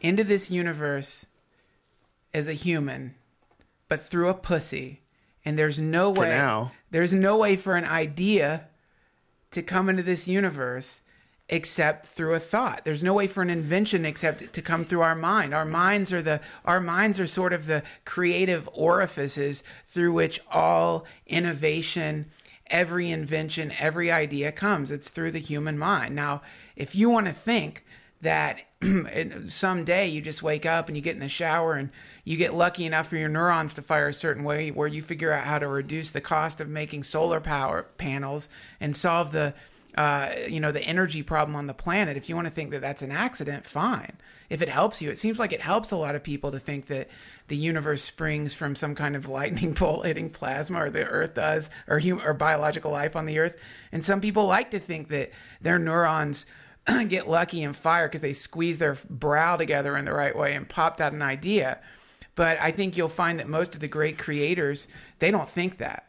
into this universe as a human, but through a pussy. And there's no way. now. There's no way for an idea to come into this universe except through a thought. There's no way for an invention except to come through our mind. Our minds are the our minds are sort of the creative orifices through which all innovation, every invention, every idea comes. It's through the human mind. Now, if you want to think that someday you just wake up and you get in the shower and you get lucky enough for your neurons to fire a certain way where you figure out how to reduce the cost of making solar power panels and solve the uh, you know the energy problem on the planet if you want to think that that's an accident fine if it helps you it seems like it helps a lot of people to think that the universe springs from some kind of lightning bolt hitting plasma or the earth does or or biological life on the earth and some people like to think that their neurons get lucky and fire because they squeeze their brow together in the right way and popped out an idea. But I think you'll find that most of the great creators, they don't think that.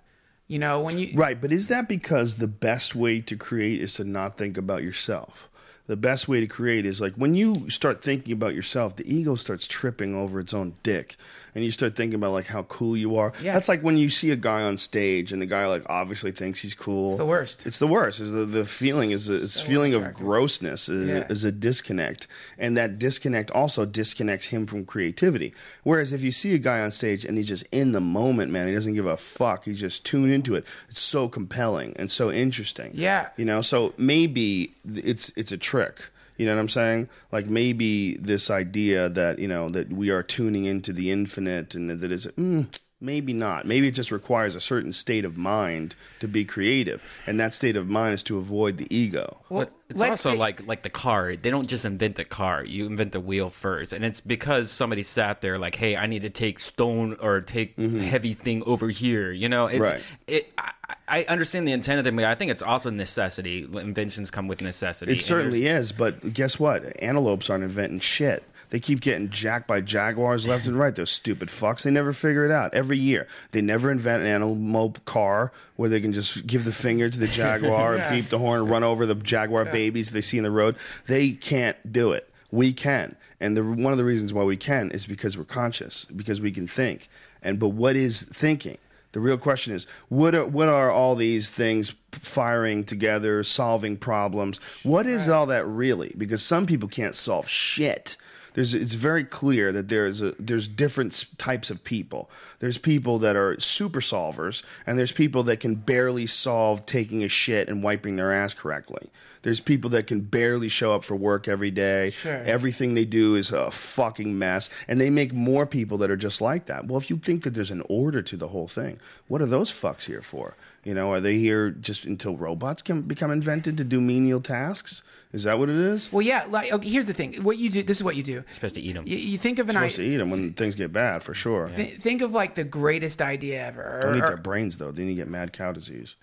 You know, when you Right, but is that because the best way to create is to not think about yourself? The best way to create is like when you start thinking about yourself, the ego starts tripping over its own dick. And you start thinking about like how cool you are. Yes. That's like when you see a guy on stage and the guy like obviously thinks he's cool. It's the worst. It's the worst. Is the, the feeling is a, it's feeling of grossness is, Yeah. is a disconnect, and that disconnect also disconnects him from creativity. Whereas if you see a guy on stage and he's just in the moment, man, he doesn't give a fuck. He's just tuned into it. It's so compelling and so interesting. Yeah. you know. So maybe it's it's a trick. You know what I'm saying? Like maybe this idea that you know that we are tuning into the infinite and that is mm, maybe not. Maybe it just requires a certain state of mind to be creative, and that state of mind is to avoid the ego. well, it's also take- like like the car. They don't just invent the car. You invent the wheel first, and it's because somebody sat there like, "Hey, I need to take stone or take mm-hmm. heavy thing over here." You know, it's Right. it. I, I understand the intent of the movie. I think it's also necessity. Inventions come with necessity. It certainly is, but guess what? Antelopes aren't inventing shit. They keep getting jacked by jaguars left and right. Those stupid fucks. They never figure it out. Every year, they never invent an antelope car where they can just give the finger to the jaguar, Yeah. beep the horn, and run over the jaguar babies they see in the road. They can't do it. We can, and the, one of the reasons why we can is because we're conscious, because we can think. And but what is thinking? The real question is what are what are all these things firing together, solving problems? What is all that really? Because some people can't solve shit. There's, it's very clear that there's a, there's different types of people. There's people that are super solvers, and there's people that can barely solve taking a shit and wiping their ass correctly. There's people that can barely show up for work every day. Sure. Everything they do is a fucking mess, and they make more people that are just like that. Well, if you think that there's an order to the whole thing, what are those fucks here for? You know, are they here just until robots can become invented to do menial tasks? Is that what it is? well, yeah. Like, okay, here's the thing. What you do. This is what you do. supposed to eat them. You, you think of an supposed to eat them when things get bad, for sure. Think of like the greatest idea ever. Don't eat or- their brains though. Then you get mad cow disease.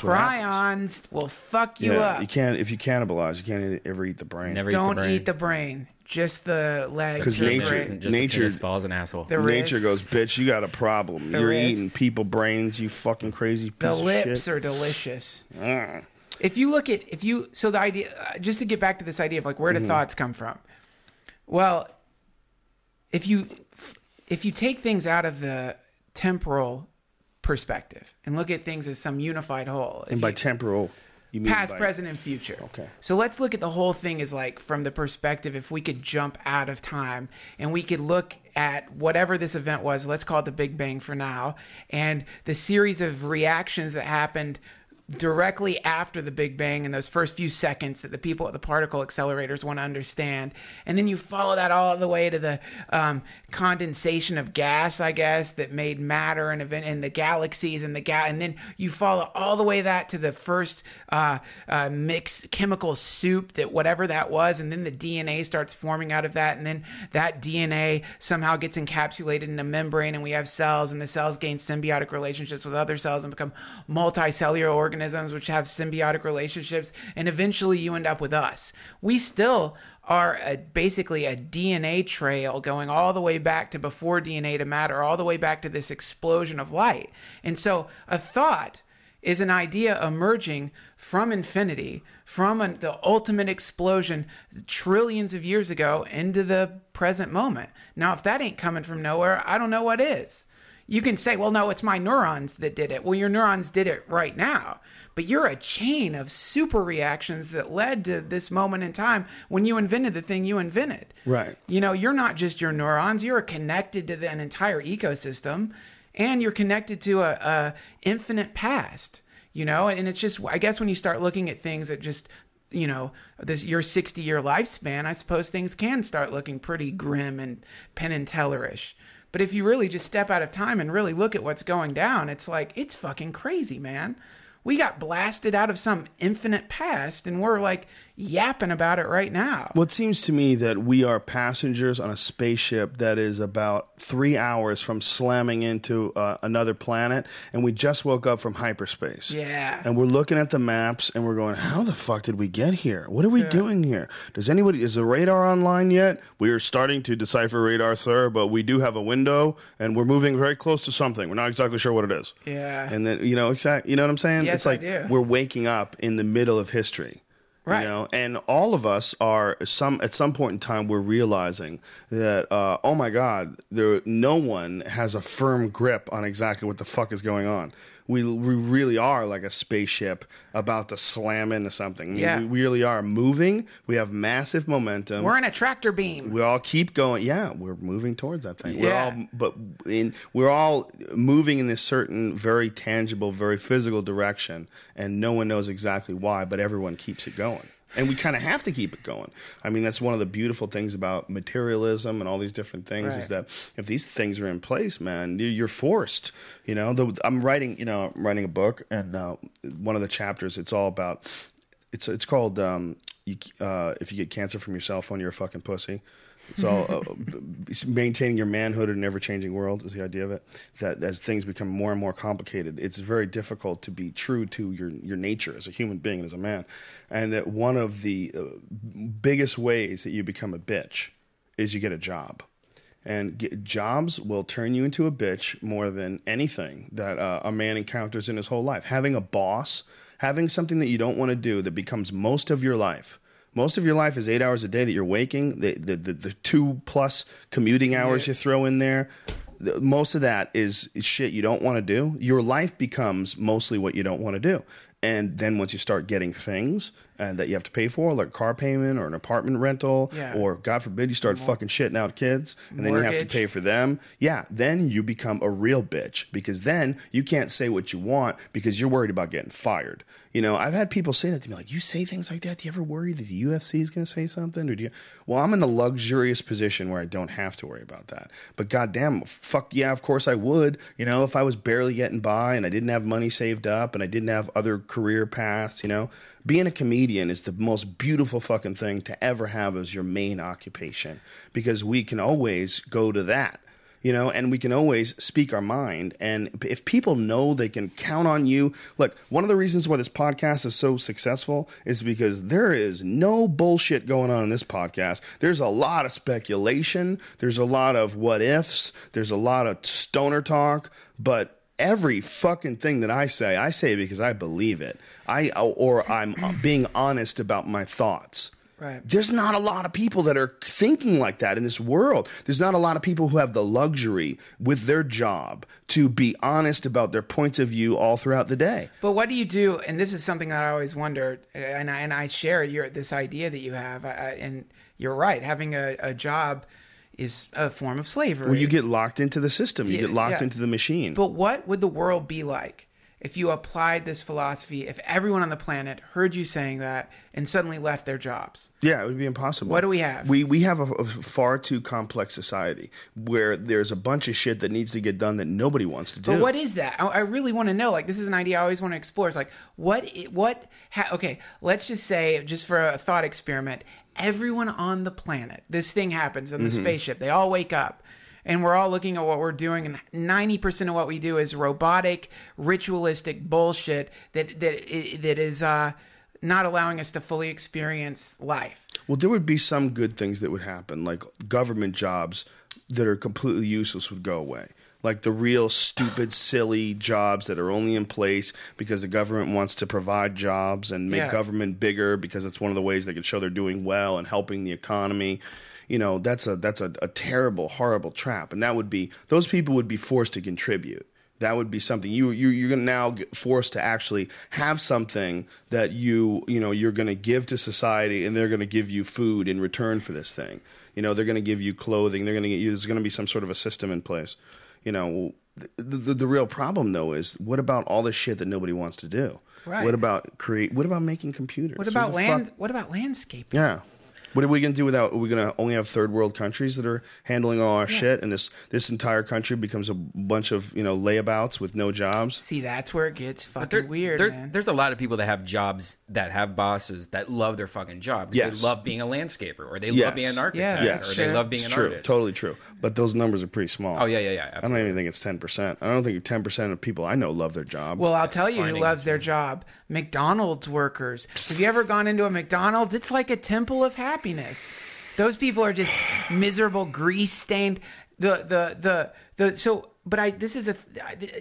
what. Prions will fuck you yeah, up. you can't if you cannibalize, you can't ever eat the brain. Never Don't eat the brain. eat the brain, just the legs. 'Cause or the nature- brain. Just, just nature- the balls and asshole. The Nature wrists. goes, bitch, you got a problem. The You're wrists. eating people brains, you fucking crazy piece The of lips shit. are delicious. Ah. If you look at if you so the idea uh, just to get back to this idea of like where do Mm-hmm. thoughts come from? Well, if you if you take things out of the temporal perspective and look at things as some unified whole, if And by you- temporal, you mean past, present, and future. Okay. So let's look at the whole thing as like from the perspective if we could jump out of time and we could look at whatever this event was, let's call it the Big Bang for now, and the series of reactions that happened directly after the Big Bang in those first few seconds that the people at the particle accelerators want to understand. And then you follow that all the way to the um, condensation of gas, I guess, that made matter and event and the galaxies and the gas. And then you follow all the way that to the first uh, uh, mixed chemical soup that whatever that was. And then the DNA starts forming out of that. And then that DNA somehow gets encapsulated in a membrane and we have cells and the cells gain symbiotic relationships with other cells and become multicellular organisms which have symbiotic relationships and eventually you end up with us we still are a, basically a dna trail going all the way back to before dna to matter all the way back to this explosion of light and so a thought is an idea emerging from infinity, from an, the ultimate explosion trillions of years ago into the present moment. Now, if that ain't coming from nowhere, I don't know what is. You can say, well, no, it's my neurons that did it. Well, your neurons did it right now. But you're a chain of super reactions that led to this moment in time when you invented the thing you invented. Right. You know, you're not just your neurons, you're connected to an entire ecosystem and you're connected to a, a infinite past, you know, and it's just, I guess when you start looking at things that just, you know, this your 60 year lifespan, I suppose things can start looking pretty grim and Penn and Tellerish. But if you really just step out of time and really look at what's going down, it's like, it's fucking crazy, man. We got blasted out of some infinite past and we're like yapping about it right now. Well, it seems to me that we are passengers on a spaceship that is about three hours from slamming into uh, another planet, and we just woke up from hyperspace. Yeah. And we're looking at the maps, and we're going, "How the fuck did we get here? What are we doing here? Does anybody is the radar online yet? We are starting to decipher radar, sir, but we do have a window, and we're moving very close to something. We're not exactly sure what it is. Yeah. And then you know exact, you know what I'm saying? Yes, it's like we're waking up in the middle of history. Right. You know, and all of us are some at some point in time we're realizing that uh, oh my god, there no one has a firm grip on exactly what the fuck is going on. We we really are like a spaceship about to slam into something. Yeah. we really are moving. We have massive momentum. We're in a tractor beam. we all keep going. Yeah, we're moving towards that thing. We're Yeah. all, but in we're all moving in this certain, very tangible, very physical direction, and no one knows exactly why, but everyone keeps it going. And we kind of have to keep it going. I mean, that's one of the beautiful things about materialism and all these different things is that if these things are in place, man, you- you're forced. You know, the, I'm writing, you know, I'm writing a book, and uh, one of the chapters, it's all about. It's it's called um, you, uh, if you get cancer from your cell phone, you're a fucking pussy. So, uh, maintaining your manhood in an ever changing world is the idea of it. That as things become more and more complicated, it's very difficult to be true to your, your nature as a human being and as a man. And that one of the uh, biggest ways that you become a bitch is you get a job. And get, jobs will turn you into a bitch more than anything that uh, a man encounters in his whole life. Having a boss, having something that you don't want to do that becomes most of your life. Most of your life is eight hours a day that you're waking. The the, the, the two plus commuting hours you throw in there. the- Most of that is shit you don't want to do. Your life becomes mostly what you don't want to do. And then once you start getting things uh, that you have to pay for, like car payment or an apartment rental, Yeah. or God forbid you start fucking shitting out kids, and then you have to pay for them. Yeah, then you become a real bitch because then you can't say what you want because you're worried about getting fired. You know, I've had people say that to me, like, "You say things like that? Do you ever worry that the UFC is going to say something?" Or do you? Well, I'm in a luxurious position where I don't have to worry about that. But goddamn, fuck yeah, of course I would. You know, if I was barely getting by and I didn't have money saved up and I didn't have other career paths, you know, being a comedian is the most beautiful fucking thing to ever have as your main occupation because we can always go to that. you know, and we can always speak our mind. And if people know they can count on you, look, one of the reasons why this podcast is so successful is because there is no bullshit going on in this podcast. There's a lot of speculation, there's a lot of what ifs, there's a lot of stoner talk, but every fucking thing that I say, I say because I believe it. I or I'm being honest about my thoughts. Right. There's not a lot of people that are thinking like that in this world. There's not a lot of people who have the luxury with their job to be honest about their points of view all throughout the day. But what do you do? And this is something that I always wonder, and I, and I share your this idea that you have. I, and you're right. Having a, a job is a form of slavery. Well, you get locked into the system. You Yeah, get locked yeah. into the machine. But what would the world be like if you applied this philosophy? If everyone on the planet heard you saying that and suddenly left their jobs? Yeah, it would be impossible. What do we have? We we have a, a far too complex society where there's a bunch of shit that needs to get done that nobody wants to do. But what is that? I, I really want to know. Like, this is an idea I always want to explore. It's like, what? What? Ha, okay, let's just say, just for a thought experiment, everyone on the planet, this thing happens in the Mm-hmm. spaceship. They all wake up. And we're all looking at what we're doing, and ninety percent of what we do is robotic, ritualistic bullshit that that that is uh, not allowing us to fully experience life. Well, there would be some good things that would happen, like government jobs that are completely useless would go away. Like the real stupid, silly jobs that are only in place because the government wants to provide jobs and make Yeah. government bigger because it's one of the ways they can show they're doing well and helping the economy. You know, that's a that's a, a terrible, horrible trap, and that would be those people would be forced to contribute. That would be something you you you're gonna now get forced to actually have something that you you know you're gonna give to society, and they're gonna give you food in return for this thing. You know, they're gonna give you clothing. They're gonna get you. There's gonna be some sort of a system in place. You know, the the, the real problem though is what about all the shit that nobody wants to do? Right. What about create? What about making computers? What about land? fuck- What about landscaping? yeah. What are we going to do without? Are we going to only have third world countries that are handling all our shit, and this this entire country becomes a bunch of you know layabouts with no jobs? See, that's where it gets fucking There- weird, there's man. there's a lot of people that have jobs that have bosses that love their fucking job. 'cause Yes. They love being a landscaper or they Yes. love being an architect Yeah, or that's they love being It's an true, artist. totally true. But those numbers are pretty small. Oh yeah, yeah, yeah. I don't even think it's ten percent. I don't think ten percent of people I know love their job. Well, I'll tell you who loves their job McDonald's workers. Have you ever gone into a McDonald's? It's like a temple of happiness. Those people are just miserable, grease stained. The, the, the, the, so, but I, this is a,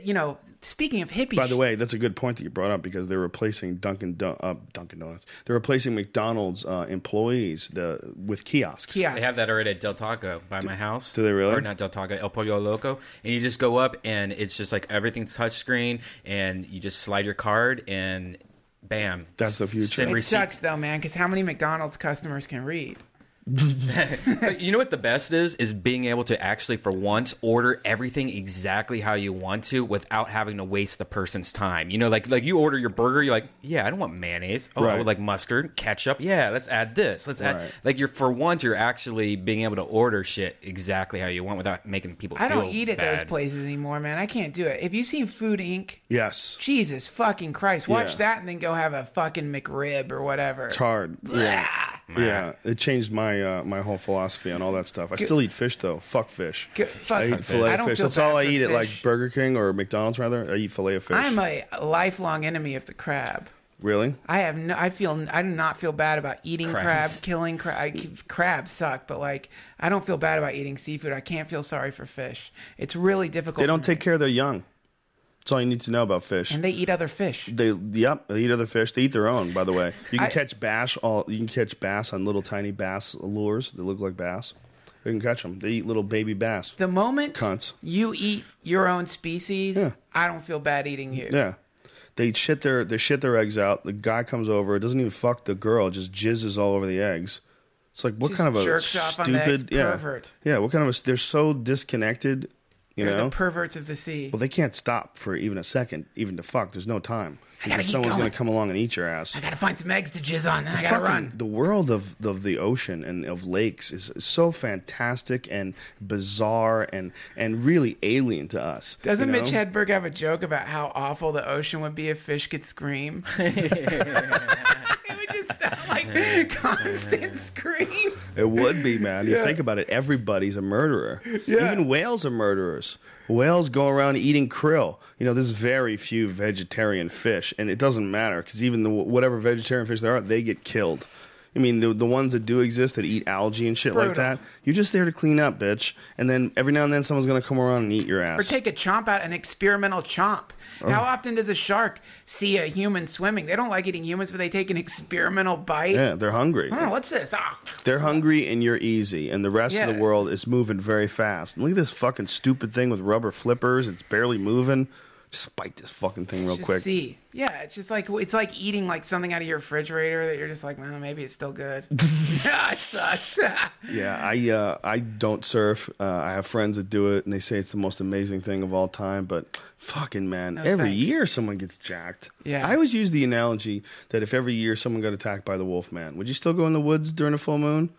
you know, speaking of hippie. By the way, that's a good point that you brought up because they're replacing Dunkin' Do- uh, Dunkin' Donuts. They're replacing McDonald's uh, employees the with kiosks. kiosks. They have that already at Del Taco by my house. do they really? Or not Del Taco, El Pollo Loco. And you just go up and it's just like everything's touchscreen and you just slide your card and bam. That's the future. Send It sucks though, man, because how many McDonald's customers can read? But you know what the best is? Is being able to actually, for once, order everything exactly how you want to without having to waste the person's time. You know, like like you order your burger, you're like, yeah, I don't want mayonnaise. Oh, I would like mustard, ketchup. Yeah, let's add this. Let's add Right. like you're for once you're actually being able to order shit exactly how you want without making people. Feel like. I don't eat at those places anymore, man. I can't do it. Have you seen Food Inc.? Yes, Jesus fucking Christ. Watch Yeah. that and then go have a fucking McRib or whatever. it's hard. Yeah. Yeah, it changed my uh, my whole philosophy on all that stuff. I still eat fish though. Fuck fish. Good- fuck I eat fish. fillet I of don't fish. feel That's all I for eat at like fish. Burger King or McDonald's rather. I eat fillet of fish. I'm a lifelong enemy of the crab. really? I have no. I feel. I do not feel bad about eating crab, killing crab. Crabs suck, but like I don't feel bad about eating seafood. I can't feel sorry for fish. It's really difficult. They don't for me. take care of their young. That's all you need to know about fish. And they eat other fish. They yep, they eat other fish. They eat their own, by the way. You can I- catch bass all you can catch bass on little tiny bass lures that look like bass. You can catch them. They eat little baby bass. The moment Cunts. you eat your own species, Yeah. I don't feel bad eating you. Yeah. They shit their they shit their eggs out. The guy comes over, doesn't even fuck the girl, just jizzes all over the eggs. It's like what Just kind of a jerks off on the stupid yeah. pervert. Yeah, what kind of a they're so disconnected, you They're know? the perverts of the sea. well, they can't stop for even a second, even to fuck. There's no time. Gotta someone's going. going to come along and eat your ass. I gotta find some eggs to jizz on, and I gotta fucking- run. The world of of the ocean and of lakes is so fantastic and bizarre and and really alien to us. Doesn't you know? Mitch Hedberg have a joke about how awful the ocean would be if fish could scream? it would just sound like constant screams. It would be, man. You think about it. Everybody's a murderer. Even whales are murderers. Whales go around eating krill. You know, there's very few vegetarian fish, and it doesn't matter because even the whatever vegetarian fish there are, they get killed. I mean, the the ones that do exist that eat algae and shit like that, you're just there to clean up, bitch. And then every now and then someone's gonna come around and eat your ass. Or take a chomp out, an experimental chomp. Oh. How often does a shark see a human swimming? They don't like eating humans, but they take an experimental bite. yeah, they're hungry. Oh, what's this? Ah. They're hungry and you're easy, and the rest of the world is moving very fast. Look at this fucking stupid thing with rubber flippers. It's barely moving. Just bite this fucking thing real Just quick. see. Yeah, it's just like it's like eating like something out of your refrigerator that you're just like, well, maybe it's still good. yeah, it sucks. Yeah, I uh, I don't surf. Uh, I have friends that do it, and they say it's the most amazing thing of all time. But fucking man, every thanks. year someone gets jacked. Yeah. I always use the analogy that if every year someone got attacked by the wolf man, would you still go in the woods during a full moon?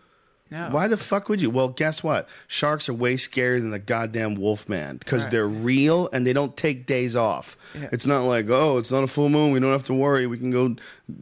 No. Why the fuck would you? Well, guess what? Sharks are way scarier than the goddamn wolf man because Right. they're real and they don't take days off. Yeah. It's not like, oh, it's not a full moon. We don't have to worry. We can go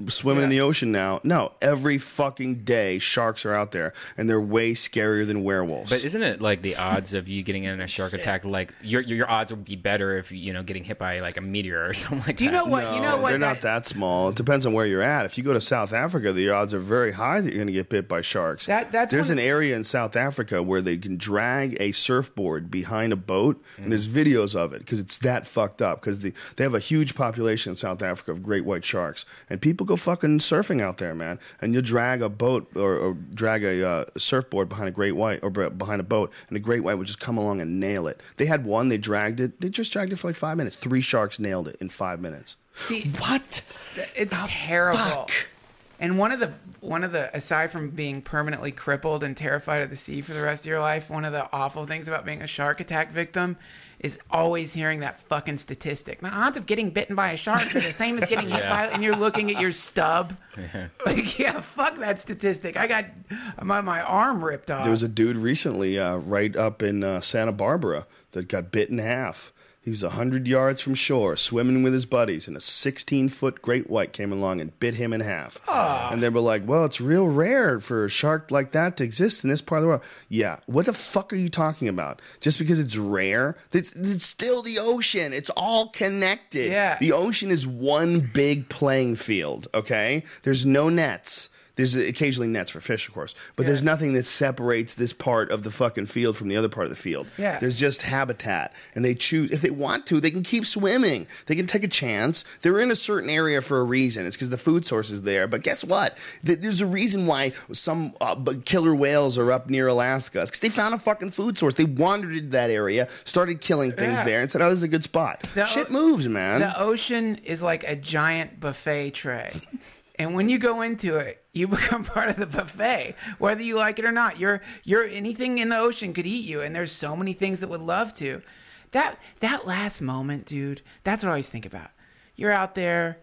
swimming in the ocean now. No, every fucking day sharks are out there and they're way scarier than werewolves. But isn't it like the odds of you getting in a shark attack? Like your your your odds would be better if you know getting hit by like a meteor or something like Do you that. know what? you know what? They're not that small. It depends on where you're at. If you go to South Africa, the odds are very high that you're going to get bit by sharks. That- that's There's an of- area in South Africa where they can drag a surfboard behind a boat, and there's videos of it because it's that fucked up. Because the, they have a huge population in South Africa of great white sharks, and people go fucking surfing out there, man. And you drag a boat or, or drag a uh, surfboard behind a great white or behind a boat, and the great white would just come along and nail it. They had one, they dragged it, they just dragged it for like five minutes. Three sharks nailed it in five minutes. See, What? it's terrible. And one of the one of the aside from being permanently crippled and terrified of the sea for the rest of your life, one of the awful things about being a shark attack victim is always hearing that fucking statistic. The odds of getting bitten by a shark are the same as getting hit Yeah. by and you're looking at your stub. like, yeah, fuck that statistic. I got my, my arm ripped off. There was a dude recently, uh, right up in uh, Santa Barbara, that got bit in half. He was a 100 yards from shore, swimming with his buddies, and a 16 foot great white came along and bit him in half. Ah. And they were like, Well, it's real rare for a shark like that to exist in this part of the world. Yeah, what the fuck are you talking about? Just because it's rare? It's, it's still the ocean. It's all connected. Yeah. The ocean is one big playing field, okay? There's no nets. There's occasionally nets for fish, of course, but there's nothing that separates this part of the fucking field from the other part of the field. Yeah. There's just habitat, and they choose if they want to, they can keep swimming. They can take a chance. They're in a certain area for a reason. It's because the food source is there. But guess what? There's a reason why some uh, killer whales are up near Alaska. It's because they found a fucking food source. They wandered into that area, started killing things Yeah. there, and said, "Oh, this is a good spot." The Shit o- moves, man. The ocean is like a giant buffet tray. And when you go into it, you become part of the buffet, whether you like it or not. You're you're anything in the ocean could eat you, and there's so many things that would love to. That that last moment, dude, that's what I always think about. You're out there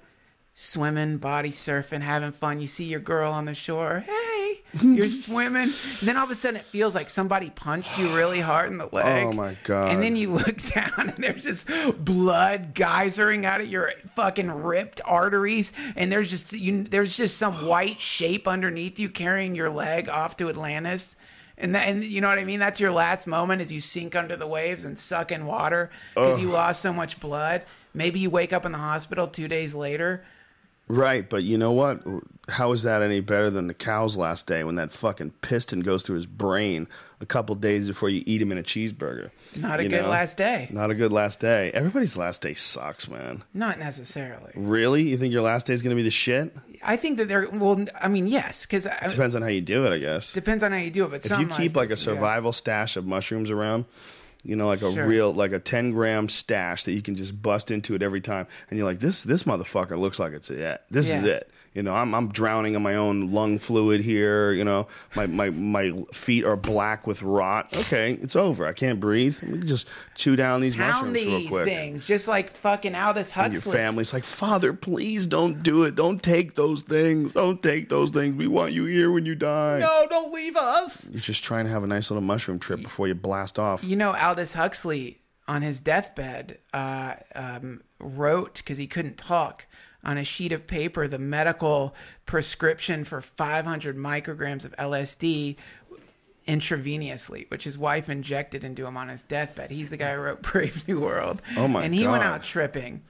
swimming, body surfing, having fun. You see your girl on the shore. Hey, you're swimming. And then all of a sudden it feels like somebody punched you really hard in the oh leg. Oh, my God. And then you look down and there's just blood geysering out of your fucking ripped arteries and there's just you there's just some white shape underneath you carrying your leg off to Atlantis. And that, and you know what I mean? That's your last moment as you sink under the waves and suck in water because you lost so much blood. Maybe you wake up in the hospital two days later. Right, but you know what? How is that any better than the cow's last day when that fucking piston goes through his brain a couple days before you eat him in a cheeseburger? Not a You good know? last day. Not a good last day. Everybody's last day sucks, man. Not necessarily. Really? You think your last day is going to be the shit? I think that they're well. I mean, yes, because it Depends on how you do it, I guess. depends on how you do it. But If you keep like a survival stash of mushrooms around, you know, like a Sure. real, like a ten gram stash that you can just bust into it every time, and you're like, this, this motherfucker looks like it's it. This is it. You know, I'm, I'm drowning in my own lung fluid here. You know, my, my, my feet are black with rot. Okay, it's over. I can't breathe. Just chew down these Pound mushrooms real quick. things, just like fucking Aldous And your Huxley. family's like, Father, please don't do it. Don't take those things. Don't take those things. We want you here when you die. no, don't leave us. You're just trying to have a nice little mushroom trip before you blast off. You know, Aldous Huxley on his deathbed uh, um, wrote because he couldn't talk on a sheet of paper the medical prescription for 500 micrograms of LSD intravenously, which his wife injected into him on his deathbed. He's the guy who wrote Brave New World. Oh my And he went out tripping.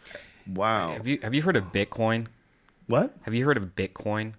Wow. Have you have you heard of Bitcoin? What? Have you heard of Bitcoin?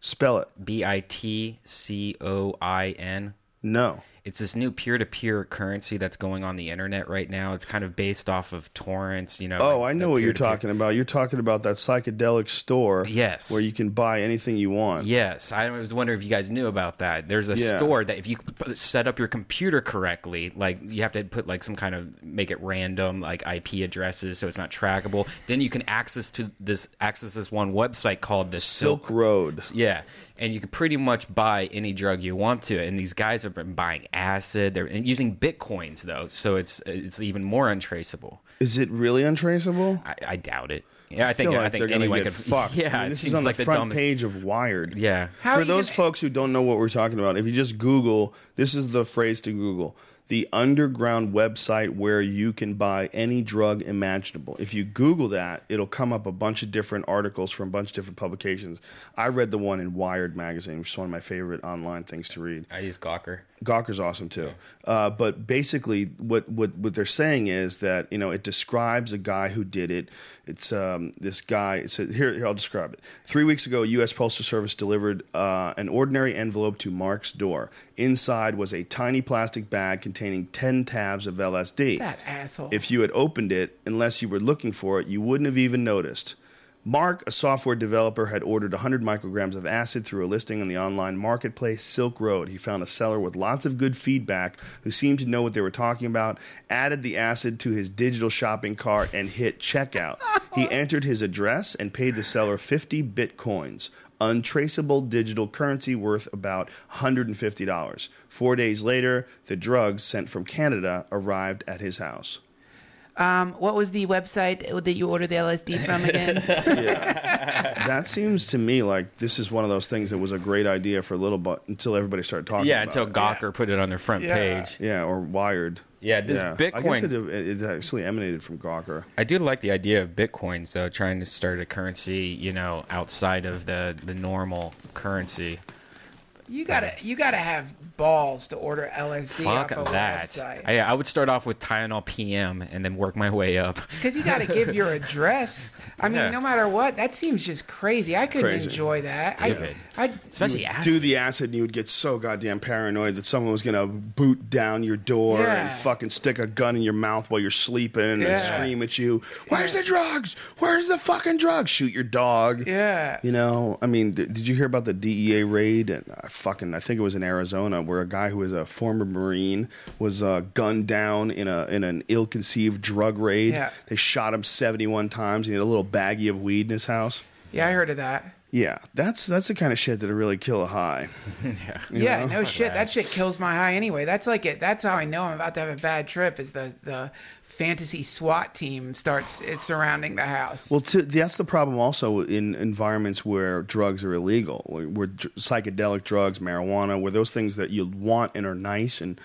Spell it. B I T C O I N. No. It's this new peer-to-peer currency that's going on the internet right now. It's kind of based off of torrents, you know. Oh, like I know what you're talking about. You're talking about that psychedelic store. Yes. Where you can buy anything you want. Yes, I was wondering if you guys knew about that. There's a Yeah. store that if you set up your computer correctly, like you have to put like some kind of make it random, like IP addresses, so it's not trackable. Then you can access to this access this one website called the Silk. Silk Road. Yeah, and you can pretty much buy any drug you want to. And these guys have been buying acid. They're using bitcoins though, so it's it's even more untraceable. Is it really untraceable? I, I doubt it. Yeah, I, think like I think they're anyone get could. fucked. Yeah, I mean, this is on like the the front dumbest. page of Wired. Yeah. How For those gonna- folks who don't know what we're talking about, if you just Google, this is the phrase to Google the underground website where you can buy any drug imaginable. If you Google that, it'll come up a bunch of different articles from a bunch of different publications. I read the one in Wired magazine, which is one of my favorite online things to read. I use Gawker. Gawker's awesome too. Uh, but basically, what, what what they're saying is that you know it describes a guy who did it. It's um, this guy. Says, here, here, I'll describe it. Three weeks ago, U.S. Postal Service delivered uh, an ordinary envelope to Mark's door. Inside was a tiny plastic bag containing ten tabs of LSD. That asshole. If you had opened it, unless you were looking for it, you wouldn't have even noticed. Mark, a software developer, had ordered 100 micrograms of acid through a listing on the online marketplace Silk Road. He found a seller with lots of good feedback who seemed to know what they were talking about, added the acid to his digital shopping cart, and hit checkout. He entered his address and paid the seller 50 bitcoins, untraceable digital currency worth about $150. Four days later, the drugs sent from Canada arrived at his house. Um, what was the website that you ordered the LSD from again? That seems to me like this is one of those things that was a great idea for a little bit until everybody started talking. Yeah, about until it. Gawker put it on their front Yeah. page. yeah, or Wired. Yeah, this I guess Bitcoin- it, it actually emanated from Gawker. I do like the idea of bitcoins though, trying to start a currency, you know, outside of the the normal currency. You gotta you gotta have balls to order LSD Fuck off a that. website. I, I would start off with Tylenol PM and then work my way up. Because you got to give your address. I mean, Yeah. no matter what, that seems just crazy. I couldn't Crazy. enjoy that. Stupid. I, I, Especially You would acid. do the acid, and you would get so goddamn paranoid that someone was gonna boot down your door Yeah. and fucking stick a gun in your mouth while you're sleeping Yeah. and scream at you. Where's the drugs? Where's the fucking drugs? Shoot your dog. yeah. You know, I mean, th- did you hear about the DEA raid? And uh, fucking, I think it was in Arizona, where a guy who was a former Marine was uh, gunned down in a in an ill-conceived drug raid. Yeah. They shot him seventy-one times. And he had a little baggie of weed in his house. Yeah, I heard of that. Yeah, that's that's the kind of shit that'll really kill a high. Yeah, no shit. That shit kills my high anyway. That's like it. That's how I know I'm about to have a bad trip. Is the the fantasy SWAT team starts it's surrounding the house. Well, to, that's the problem also in environments where drugs are illegal, where, where psychedelic drugs, marijuana, where those things that you want and are nice and the-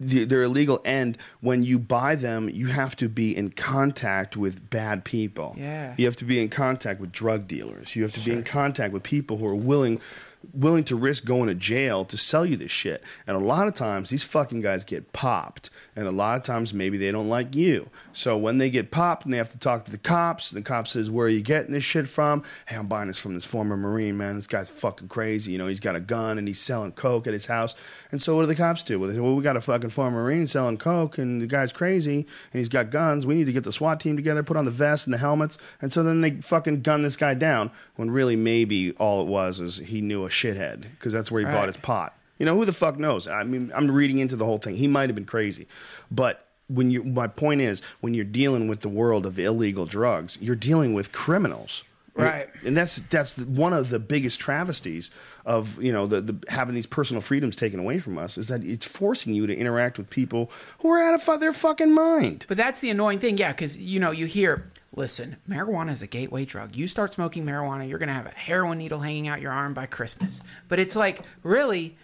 they're illegal. And when you buy them, you have to be in contact with bad people. Yeah. You have to be in contact with drug dealers. You have to be in contact with people who are willing willing to risk going to jail to sell you this shit. And a lot of times these fucking guys get popped. And a lot of times maybe they don't like you. So when they get popped and they have to talk to the cops, the cop says, Where are you getting this shit from? Hey, I'm buying this from this former Marine, man. This guy's fucking crazy. You know, he's got a gun and he's selling coke at his house. And so what do the cops do? Well, they say, Well, we got a fucking former Marine selling coke and the guy's crazy and he's got guns. We need to get the SWAT team together, put on the vests and the helmets. And so then they fucking gun this guy down when really maybe all it was is he knew a shithead because that's where he bought his pot. You know, who the fuck knows? I mean, I'm reading into the whole thing. He might have been crazy. But when you, my point is, when you're dealing with the world of illegal drugs, you're dealing with criminals. Right. And that's that's one of the biggest travesties of you know the, the having these personal freedoms taken away from us is that it's forcing you to interact with people who are out of fu- their fucking mind. But that's the annoying thing, yeah, because you know you hear, listen, marijuana is a gateway drug. You start smoking marijuana, you're gonna have a heroin needle hanging out your arm by Christmas. But it's like, really,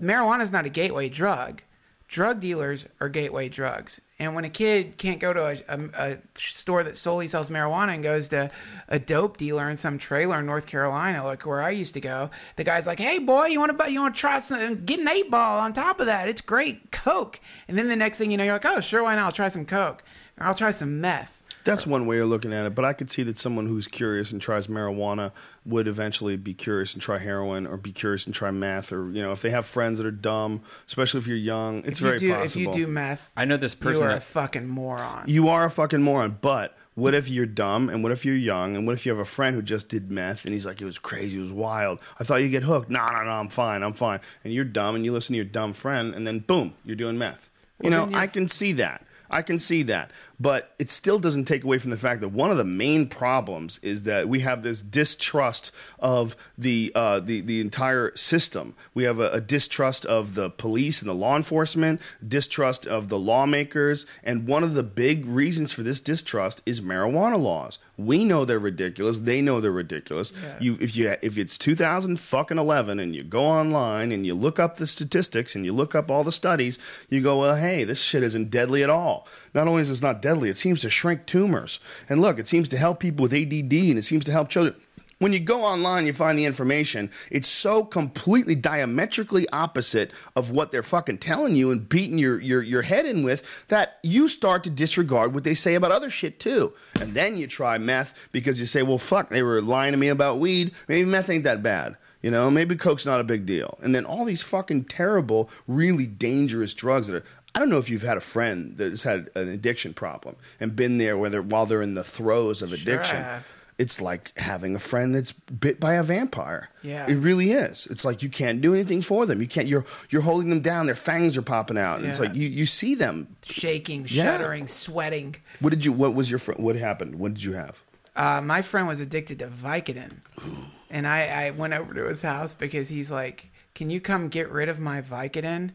marijuana is not a gateway drug. drug dealers are gateway drugs. And when a kid can't go to a, a, a store that solely sells marijuana and goes to a dope dealer in some trailer in North Carolina, like where I used to go, the guy's like, "Hey, boy, you want to you want to try some? Get an eight ball on top of that. It's great, Coke." And then the next thing you know, you're like, "Oh, sure, why not? I'll try some Coke, or I'll try some meth." That's one way of looking at it, but I could see that someone who's curious and tries marijuana would eventually be curious and try heroin, or be curious and try meth, or you know, if they have friends that are dumb, especially if you're young, it's If you very do, possible. if you do meth, I know this person. you person are a fucking moron. You are a fucking moron. But what if you're dumb? And what if you're young? And what if you have a friend who just did meth and he's like, it was crazy, it was wild. I thought you'd get hooked. No, no, no, I'm fine, I'm fine. And you're dumb and you listen to your dumb friend and then boom, you're doing meth. You Well, know, I can see that. I can see that. But it still doesn't take away from the fact that one of the main problems is that we have this distrust of the uh, the the entire system. We have a, a distrust of the police and the law enforcement, distrust of the lawmakers, and one of the big reasons for this distrust is marijuana laws. We know they're ridiculous. They know they're ridiculous. You if you if it's 2000 fucking 11 and you go online and you look up the statistics and you look up all the studies, you go, well, hey, this shit isn't deadly at all. Not only is it not deadly, it seems to shrink tumors. And look, it seems to help people with ADD and it seems to help children. When you go online, you find the information. It's so completely diametrically opposite of what they're fucking telling you and beating your, your, your head in with that you start to disregard what they say about other shit too. And then you try meth because you say, well, fuck, they were lying to me about weed. Maybe meth ain't that bad. You know, maybe coke's not a big deal. And then all these fucking terrible, really dangerous drugs that are. I don't know if you've had a friend that has had an addiction problem and been there whether while they're in the throes of addiction. have. It's like having a friend that's bit by a vampire. Yeah. It really is. It's like you can't do anything for them. You can't you're you're holding them down, their fangs are popping out. And it's like you, you see them. Shaking, Yeah. shuddering, sweating. What did you what was your fr- what happened? What did you have? Uh, my friend was addicted to Vicodin, and I, I went over to his house because he's like, "Can you come get rid of my Vicodin?"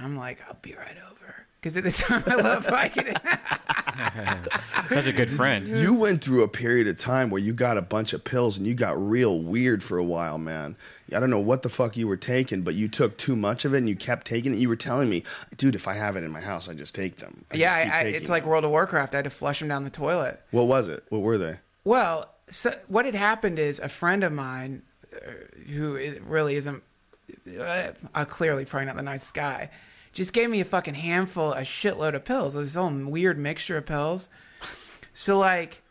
And I'm like, "I'll be right over." Because at the time, I love Vicodin. such a good friend. You went through a period of time where you got a bunch of pills and you got real weird for a while, man. I don't know what the fuck you were taking, but you took too much of it and you kept taking it. You were telling me, dude, if I have it in my house, I just take them. I yeah, just I, I, taking it's like. World of Warcraft. I had to flush them down the toilet. what was it? What were they? Well, so what had happened is a friend of mine, who really isn't, uh, uh, clearly probably not the nicest guy, just gave me a fucking handful, a shitload of pills. This whole weird mixture of pills. So like,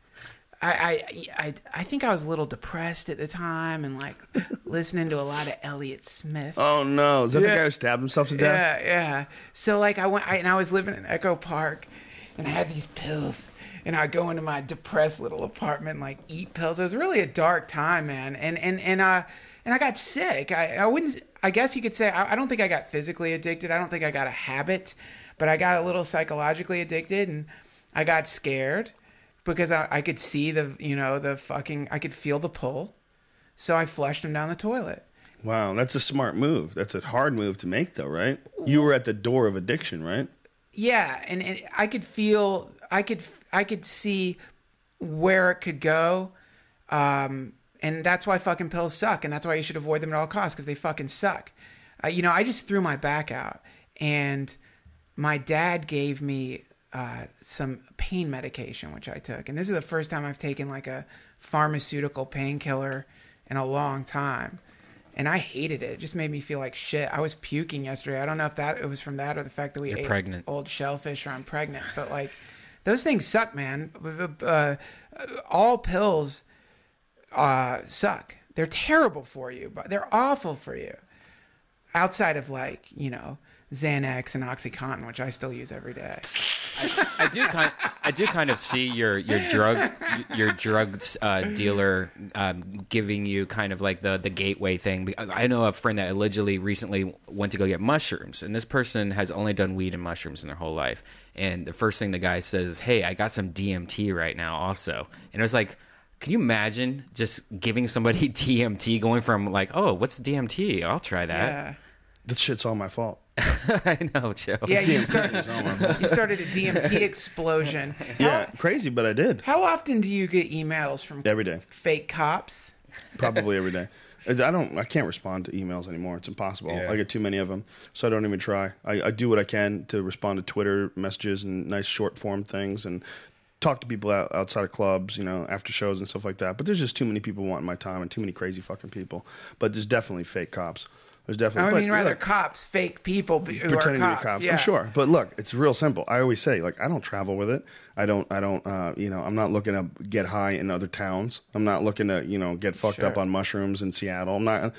I, I I I think I was a little depressed at the time and like listening to a lot of Elliott Smith. Oh no! Is that the guy who stabbed himself to death? Yeah, yeah. So like I went, I, and I was living in Echo Park, and I had these pills, and I'd go into my depressed little apartment, and, like eat pills. It was really a dark time, man. And and and uh, and I got sick. I I wouldn't. I guess you could say I, I don't think I got physically addicted. I don't think I got a habit, but I got a little psychologically addicted, and I got scared because I, I could see the you know the fucking I could feel the pull, so I flushed them down the toilet. Wow, that's a smart move. That's a hard move to make, though, right? You were at the door of addiction, right? yeah and, and i could feel i could i could see where it could go um and that's why fucking pills suck and that's why you should avoid them at all costs because they fucking suck uh, you know i just threw my back out and my dad gave me uh, some pain medication which i took and this is the first time i've taken like a pharmaceutical painkiller in a long time and I hated it. It just made me feel like shit. I was puking yesterday. I don't know if that it was from that or the fact that we You're ate pregnant. old shellfish or I'm pregnant. But like, those things suck, man. Uh, all pills uh, suck. They're terrible for you, but they're awful for you. Outside of like you know Xanax and OxyContin, which I still use every day. I do kind I do kind of see your your drug your drugs uh, dealer um, giving you kind of like the the gateway thing. I know a friend that allegedly recently went to go get mushrooms, and this person has only done weed and mushrooms in their whole life. And the first thing the guy says, "Hey, I got some DMT right now, also." And it was like. Can you imagine just giving somebody DMT, going from like, oh, what's DMT? I'll try that. Yeah, This shit's all my fault. I know, Joe. yeah. You, start, you started a DMT explosion. Yeah, crazy, but I did How often do you get emails from every day, fake cops? probably every day. I don't. I can't respond to emails anymore. It's impossible. Yeah. I get too many of them, so I don't even try. I, I do what I can to respond to Twitter messages and nice short form things, and talk to people out, outside of clubs, you know, after shows and stuff like that. But there's just too many people wanting my time and too many crazy fucking people. But there's definitely fake cops. There's definitely. I mean, rather look, cops, fake people who pretending are to be cops. Yeah. I'm sure, but look, it's real simple. I always say, like, I don't travel with it. I don't. I don't. Uh, you know, I'm not looking to get high in other towns. I'm not looking to, you know, get fucked up on mushrooms in Seattle. I'm not.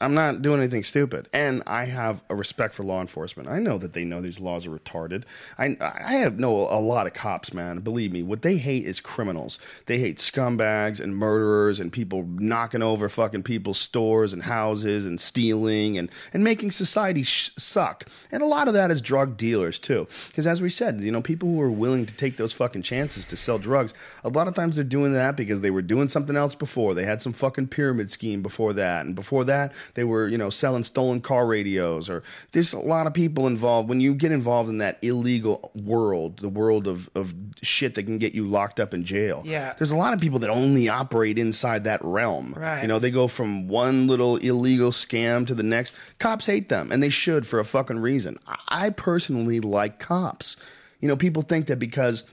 I'm not doing anything stupid. And I have a respect for law enforcement. I know that they know these laws are retarded. I I have know a lot of cops, man. Believe me, what they hate is criminals. They hate scumbags and murderers and people knocking over fucking people's stores and houses and stealing and and making society sh- suck. And a lot of that is drug dealers too. Because as we said, you know, people who are willing to take those fucking chances to sell drugs, a lot of times they're doing that because they were doing something else before. They had some fucking pyramid scheme before that, and before that they were, you know, selling stolen car radios. Or there's a lot of people involved. When you get involved in that illegal world, the world of of shit that can get you locked up in jail. Yeah. there's a lot of people that only operate inside that realm. Right. You know, they go from one little illegal scam to the next. Cops hate them, and they should for a fucking reason. I personally like cops. You know, people think that because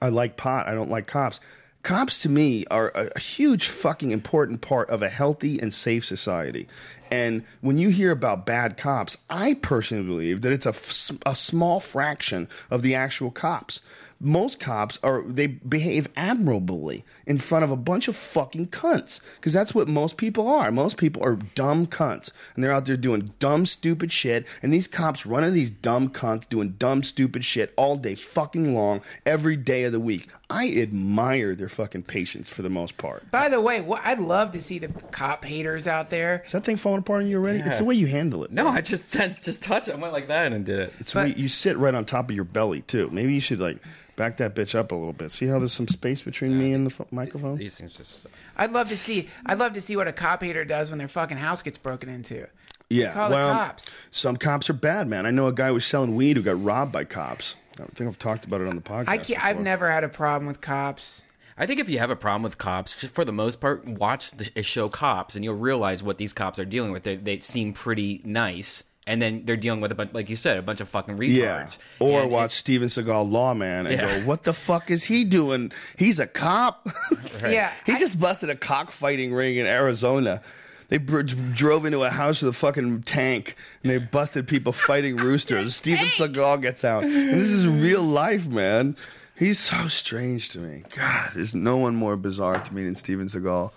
I like pot, I don't like cops. Cops to me are a, a huge fucking important part of a healthy and safe society. And when you hear about bad cops, I personally believe that it's a, f- a small fraction of the actual cops. Most cops are they behave admirably in front of a bunch of fucking cunts because that's what most people are. Most people are dumb cunts and they're out there doing dumb stupid shit and these cops running these dumb cunts doing dumb stupid shit all day fucking long every day of the week. I admire their fucking patience for the most part. By the way, wh- I'd love to see the cop haters out there. Is that thing falling apart on you already? It's the way you handle it. No, I just just touched it. I went like that and did it. It's the way you sit right on top of your belly too. Maybe you should like back that bitch up a little bit. See how there's some space between me and the f- microphone? These things just. I'd love to see. I'd love to see what a cop hater does when their fucking house gets broken into. Yeah, Call the well, cops. some cops are bad, man. I know a guy who was selling weed who got robbed by cops. I think I've talked about it on the podcast. I can't, I've never had a problem with cops. I think if you have a problem with cops, for the most part, watch the a show Cops, and you'll realize what these cops are dealing with. They, they seem pretty nice, and then they're dealing with a bunch, like you said, a bunch of fucking retards. Yeah. retards. Or And watch Steven Seagal Lawman and Yeah. go, what the fuck is he doing? He's a cop. Yeah, he I- just busted a cockfighting ring in Arizona. They br- drove into a house with a fucking tank and they busted people fighting roosters. Steven Seagal gets out. And this is real life, man. He's so strange to me. God, there's no one more bizarre to me than Steven Seagal.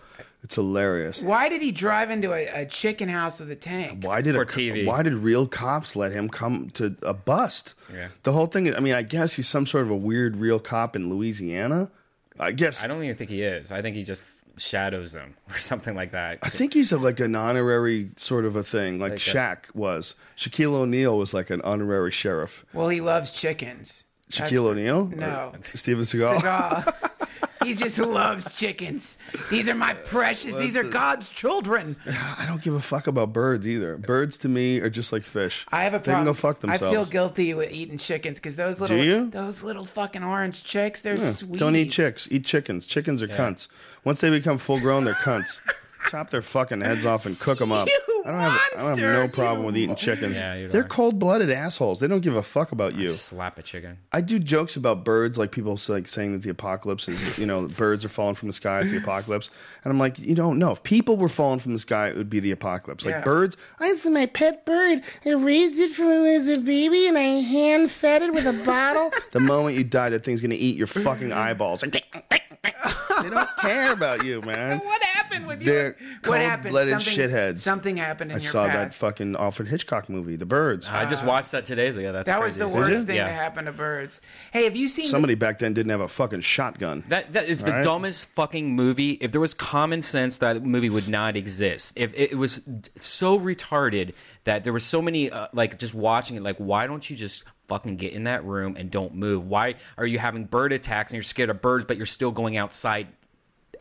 It's hilarious. Why did he drive into a, a chicken house with a tank? Why did For a, TV. Why did real cops let him come to a bust? Yeah. The whole thing. I mean, I guess he's some sort of a weird real cop in Louisiana. I guess. I don't even think he is. I think he just shadows them or something like that. I think he's a, like an honorary sort of a thing, like, Like a- Shaq was. Shaquille O'Neal was like an honorary sheriff. Well, he loves chickens. That's Shaquille for- O'Neal? No. Or Steven Seagal? Seagal. he just loves chickens. These are my uh, precious. These are God's children. I don't give a fuck about birds either. Birds to me are just like fish. I have a They can problem. go fuck I feel guilty with eating chickens because those little, you? those little fucking orange chicks, they're sweet. Don't eat chicks. Eat chickens. Chickens are cunts. Once they become full grown, they're cunts. Chop their fucking heads off and cook them up. You I don't have. I don't have monster, no problem with eating chickens. Yeah, you They're are. cold blooded assholes. They don't give a fuck about you. Slap a chicken. I do jokes about birds, like people say- like saying that the apocalypse is, you know, birds are falling from the sky. It's the apocalypse, and I'm like, you don't know. If people were falling from the sky, it would be the apocalypse. Like Yeah. birds, I this is my pet bird. I raised it from as a baby, and I hand fed it with a bottle. the moment you die, that thing's gonna eat your fucking eyeballs. they don't care about you, man. What happened with They're you? What happened? cold-blooded shitheads. Something happened in I your saw that past. fucking Alfred Hitchcock movie, The Birds. I just watched that two days ago. That's that was crazy. the worst you? thing Yeah. to happen to birds. Hey, have you seen? Somebody back then didn't have a fucking shotgun. That that is the Right? dumbest fucking movie. If there was common sense, that movie would not exist. If it was d- so retarded that there were so many uh, like just watching it, like why don't you just fucking get in that room and don't move? Why are you having bird attacks and you're scared of birds, but you're still going outside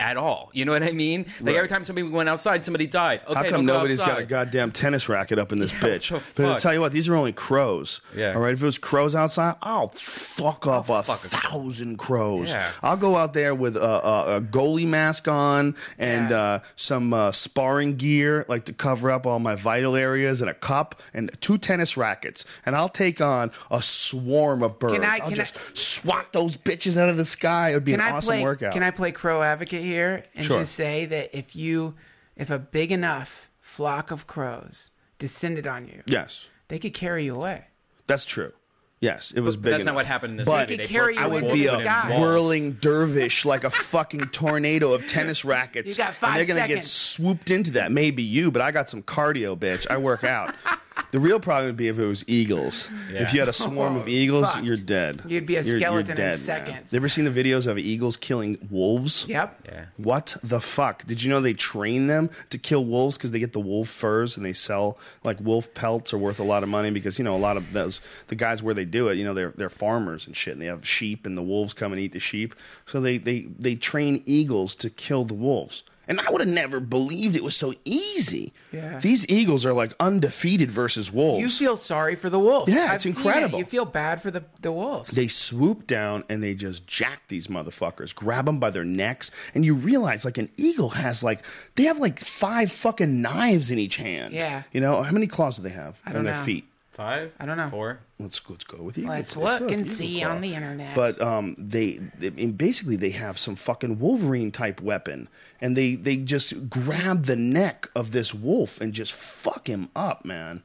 at all. You know what I mean? Like Right. every time somebody went outside, somebody died. Okay, How come don't go nobody's got a goddamn tennis racket up in this Yeah, bitch? what the But I'll tell you what, these are only crows. Yeah. All right, if it was crows outside, I'll fuck up a fuck a crow. thousand crows. Yeah. I'll go out there with a, a, a goalie mask on and Yeah. uh, some uh, sparring gear, like to cover up all my vital areas, and a cup and two tennis rackets, and I'll take on a swarm of birds. I- will can just I- swat those bitches out of the sky. It would be Can an I awesome play? workout. Can I play crow advocate here and Sure. just say that if you, if a big enough flock of crows descended on you, Yes, they could carry you away. that's true. Yes, it was But big. that's not what happened in this But movie. They They could carry put you I would be a sky. whirling dervish like a fucking tornado of tennis rackets. You got and they're gonna get swooped into that. Maybe you, but I got some cardio, bitch. I work out. the real problem would be if it was eagles. If you had a swarm of eagles, Fucked. you're dead. You'd be a You're- you're skeleton in dead, man. seconds. You ever seen the videos of eagles killing wolves? Yep. Yeah. What the fuck? Did you know they train them to kill wolves because they get the wolf furs and they sell like wolf pelts are worth a lot of money because you know a lot of those the guys where they do it you know they're they're farmers and shit and they have sheep and the wolves come and eat the sheep so they they they train eagles to kill the wolves and I would have never believed it was so easy. Yeah. These eagles are like undefeated versus wolves. You feel sorry for the wolves. Yeah, I've it's it. incredible. You feel bad for the the wolves. they swoop down and they just jack these motherfuckers, grab them by their necks, and you realize like an eagle has like they have like five fucking knives in each hand. Yeah. you know how many claws do they have I on their feet? Five? I don't know. Four? Let's let's go with eagles. Let's look and see claw. on the internet. But um, they, they I mean, basically they have some fucking Wolverine type weapon, and they they just grab the neck of this wolf and just fuck him up, man.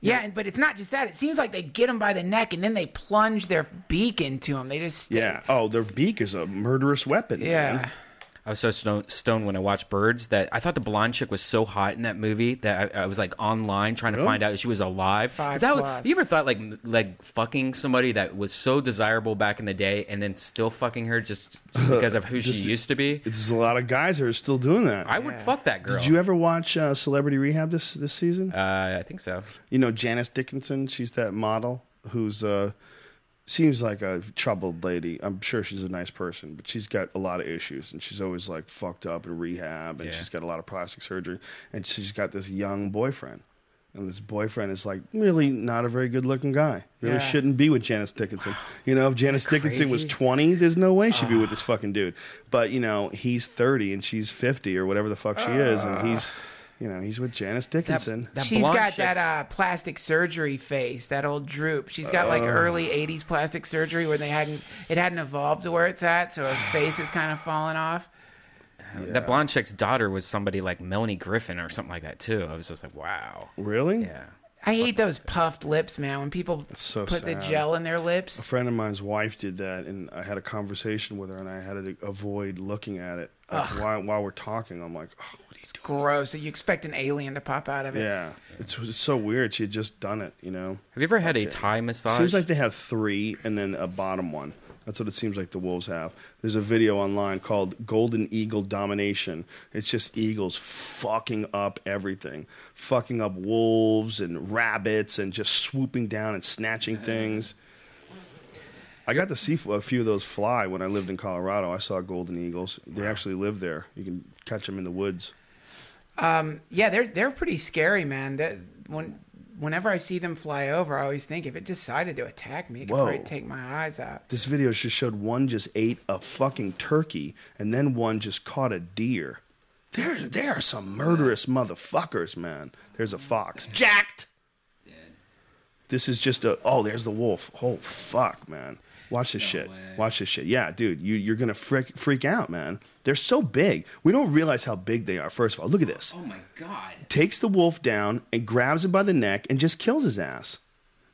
yeah, and- but it's not just that. It seems like they get him by the neck and then they plunge their beak into him. They just Yeah. Oh, their beak is a murderous weapon. yeah. man. I was so stone- stoned when I watched Birds that I thought the blonde chick was so hot in that movie that I, I was like online trying to find out if she was alive. Five that what- plus. you ever thought like like fucking somebody that was so desirable back in the day and then still fucking her just, just because of who she used to be? There's a lot of guys that are still doing that. I would fuck that girl. Did you ever watch uh, Celebrity Rehab this this season? uh, I think so. you know Janice Dickinson. She's that model who's uh, seems like a troubled lady. I'm sure she's a nice person, but she's got a lot of issues, and she's always like fucked up in rehab, and Yeah. she's got a lot of plastic surgery, and she's got this young boyfriend. And this boyfriend is like really not a very good looking guy. Really Yeah. shouldn't be with Janice Dickinson. You know, if Janice Dickinson was 20, there's no way she'd be with this fucking dude. But, you know, he's 30 and she's 50 or whatever the fuck she is. And he's, you know, he's with Janice Dickinson. that She's blonde got that uh, plastic surgery face, that old droop. She's got like early '80s plastic surgery where they hadn't it hadn't evolved to where it's at, so her face is kind of falling off. That blonde chick's daughter was somebody like Melanie Griffith or something like that too. I was just like, wow. really? Yeah. I hate those puffed lips, man. When people so put the gel in their lips. A friend of mine's wife did that, and I had a conversation with her, and I had to avoid looking at it like, while, while we're talking. I'm like, oh, what are Gross. So you expect an alien to pop out of it. Yeah, it's, it's so weird. She had just done it, you know. Have you ever had a Thai massage? Seems like they have three, and then a bottom one. That's what it seems like the wolves have. There's a video online called Golden Eagle Domination. It's just eagles fucking up everything, fucking up wolves and rabbits, and just swooping down and snatching things. I got to see a few of those fly when I lived in Colorado. I saw golden eagles. They actually live there. You can catch them in the woods. Um, yeah, they're they're pretty scary, man. That when whenever I see them fly over, I always think if it decided to attack me, it could Whoa. probably take my eyes out. This video just showed one just ate a fucking turkey, and then one just caught a deer. There, there are some murderous motherfuckers, man. There's a fox, jacked. This is just a. Oh, there's the wolf. Oh fuck, man. Watch this shit. Watch this shit. Yeah, dude, you you're gonna freak freak out, man. They're so big. We don't realize how big they are. First of all, look at this. oh my god. Takes the wolf down and grabs him by the neck and just kills his ass.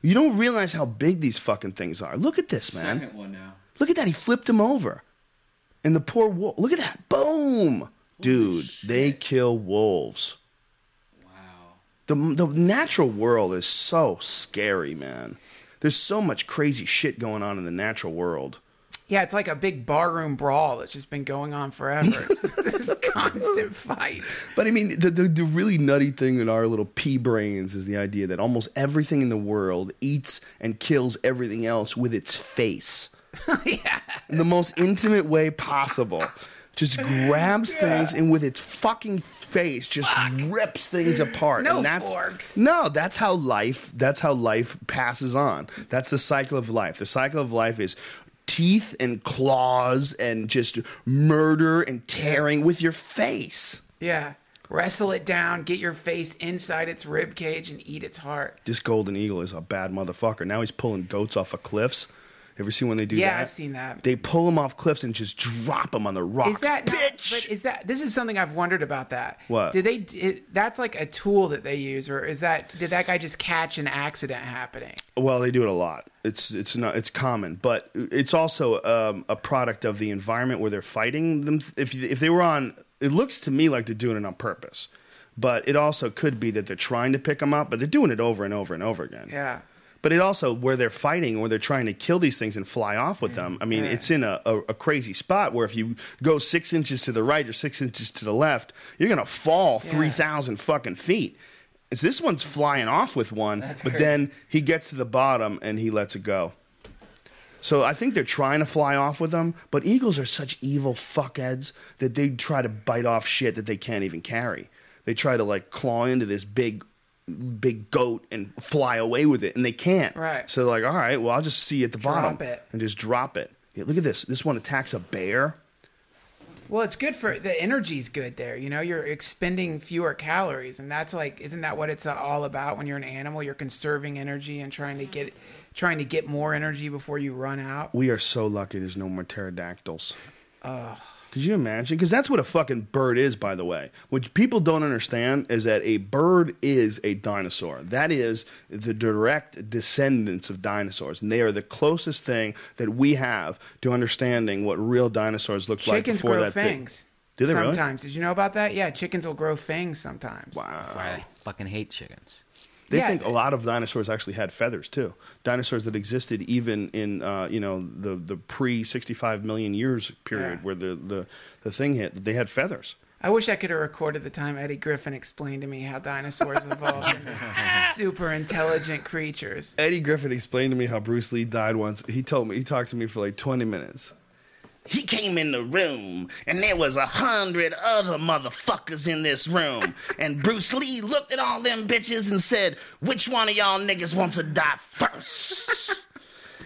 You don't realize how big these fucking things are. Look at this, man. Second one now. Look at that. He flipped him over. And the poor wolf. Look at that. Boom. Dude, they kill wolves. Wow. The, the natural world is so scary, man. There's so much crazy shit going on in the natural world. Yeah, it's like a big barroom brawl that's just been going on forever. this is a constant fight. But I mean, the, the, the really nutty thing in our little pea brains is the idea that almost everything in the world eats and kills everything else with its face. yeah. in the most intimate way possible. Just grabs things and with its fucking face just rips things apart. No and that's, forks. No, that's how life. That's how life passes on. That's the cycle of life. The cycle of life is teeth and claws and just murder and tearing with your face. Yeah. Wrestle it down, get your face inside its rib cage, and eat its heart. This golden eagle is a bad motherfucker. Now he's pulling goats off of cliffs. Ever see when they do Yeah, that? Yeah, I've seen that. They pull them off cliffs and just drop them on the rocks. Is that not, bitch? but is that this is something I've wondered about that? What? did they? It, that's like a tool that they use, or is that did that guy just catch an accident happening? Well, they do it a lot. It's it's not it's common, but it's also um, a product of the environment where they're fighting them. If if they were on, it looks to me like they're doing it on purpose, but it also could be that they're trying to pick them up, but they're doing it over and over and over again. Yeah. But it also where they're fighting, where they're trying to kill these things and fly off with them. I mean, Yeah. it's in a, a, a crazy spot where if you go six inches to the right or six inches to the left, you're gonna fall Yeah. three thousand fucking feet. It's this one's flying off with one, That's but crazy. then he gets to the bottom and he lets it go. So I think they're trying to fly off with them, but eagles are such evil fuckheads that they try to bite off shit that they can't even carry. They try to like claw into this big big goat and fly away with it and they can't. Right. So they're like, all right, well I'll just see you at the Drop bottom it. and just drop it. Yeah, look at this. This one attacks a bear. Well, it's good for the energy's good there. You know, you're expending fewer calories, and that's like, isn't that what it's all about? When you're an animal, you're conserving energy and trying to get, trying to get more energy before you run out. We are so lucky there's no more pterodactyls. Could you imagine? Because that's what a fucking bird is, by the way. What people don't understand is that a bird is a dinosaur. That is the direct descendants of dinosaurs. And they are the closest thing that we have to understanding what real dinosaurs looked like Chickens before grow that big- fangs. Do they really? sometimes? Did you know about that? Yeah, chickens will grow fangs sometimes. That's why I fucking hate chickens. They Yeah. think a lot of dinosaurs actually had feathers too. Dinosaurs that existed even in uh, you know the the pre sixty five million years period Yeah. where the, the the thing hit. They had feathers. I wish I could have recorded the time Eddie Griffin explained to me how dinosaurs evolved into super intelligent creatures. Eddie Griffin explained to me how Bruce Lee died once. He told me he talked to me for like twenty minutes. He came in the room, and there was a hundred other motherfuckers in this room. And Bruce Lee looked at all them bitches and said, Which one of y'all niggas wants to die first?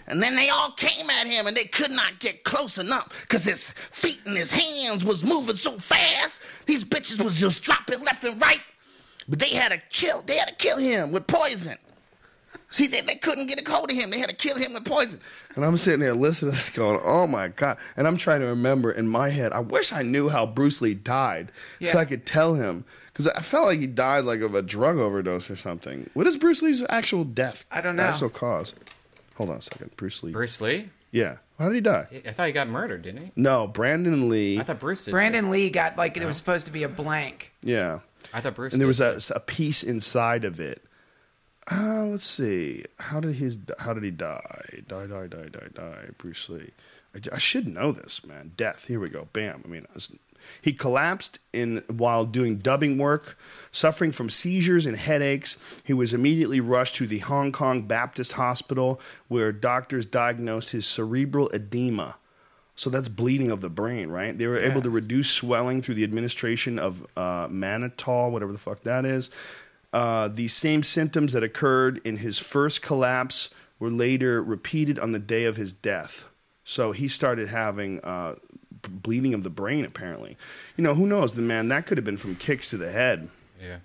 And then they all came at him and they could not get close enough because his feet and his hands was moving so fast. These bitches was just dropping left and right. But they had to chill. They had to kill him with poison. See, they, they couldn't get a hold of him. They had to kill him with poison. And I'm sitting there listening to this going, oh my God. And I'm trying to remember in my head, I wish I knew how Bruce Lee died so I could tell him. Because I felt like he died like of a drug overdose or something. What is Bruce Lee's actual death? I don't know. Actual cause. Hold on a second. Bruce Lee. Bruce Lee? Yeah. How did he die? I thought he got murdered, didn't he? No, Brandon Lee. I thought Bruce did. Brandon too. Lee got like there was supposed to be a blank. yeah. I thought Bruce. And there did was a, a piece inside of it. Uh, let's see. How did his how did he die? Die, die, die, die, die. Bruce Lee. I, I should know this, man. Death. Here we go. Bam. I mean, I was- he collapsed in while doing dubbing work, suffering from seizures and headaches. He was immediately rushed to the Hong Kong Baptist Hospital, where doctors diagnosed his cerebral edema. So that's bleeding of the brain, right? They were able to reduce swelling through the administration of uh, mannitol, whatever the fuck that is. Uh, the same symptoms that occurred in his first collapse were later repeated on the day of his death. So he started having uh, bleeding of the brain, apparently. You know, who knows? The man, that could have been from kicks to the head. Yeah.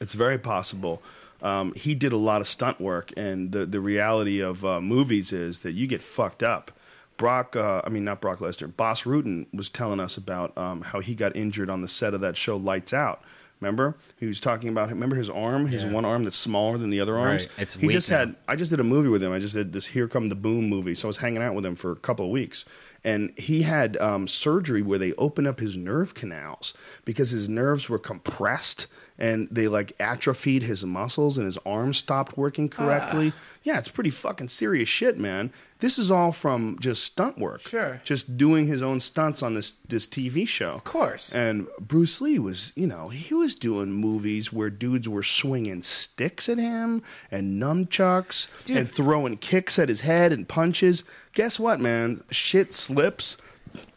It's very possible. Um, he did a lot of stunt work, and the the reality of uh, movies is that you get fucked up. Brock, uh, I mean not Brock Lesnar, Bas Rutten was telling us about um, how he got injured on the set of that show Lights Out. Remember, he was talking about. Remember his arm, his one arm that's smaller than the other arms. Right. It's he just now. had. I just did a movie with him. I just did this Here Come the Boom movie. So I was hanging out with him for a couple of weeks. And he had um, surgery where they opened up his nerve canals because his nerves were compressed and they like atrophied his muscles and his arms stopped working correctly. Ah. Yeah, it's pretty fucking serious shit, man. This is all from just stunt work. Sure. Just doing his own stunts on this this TV show. Of course. And Bruce Lee was, you know, he was doing movies where dudes were swinging sticks at him and nunchucks Dude. and throwing kicks at his head and punches. Guess what, man? Shit slips.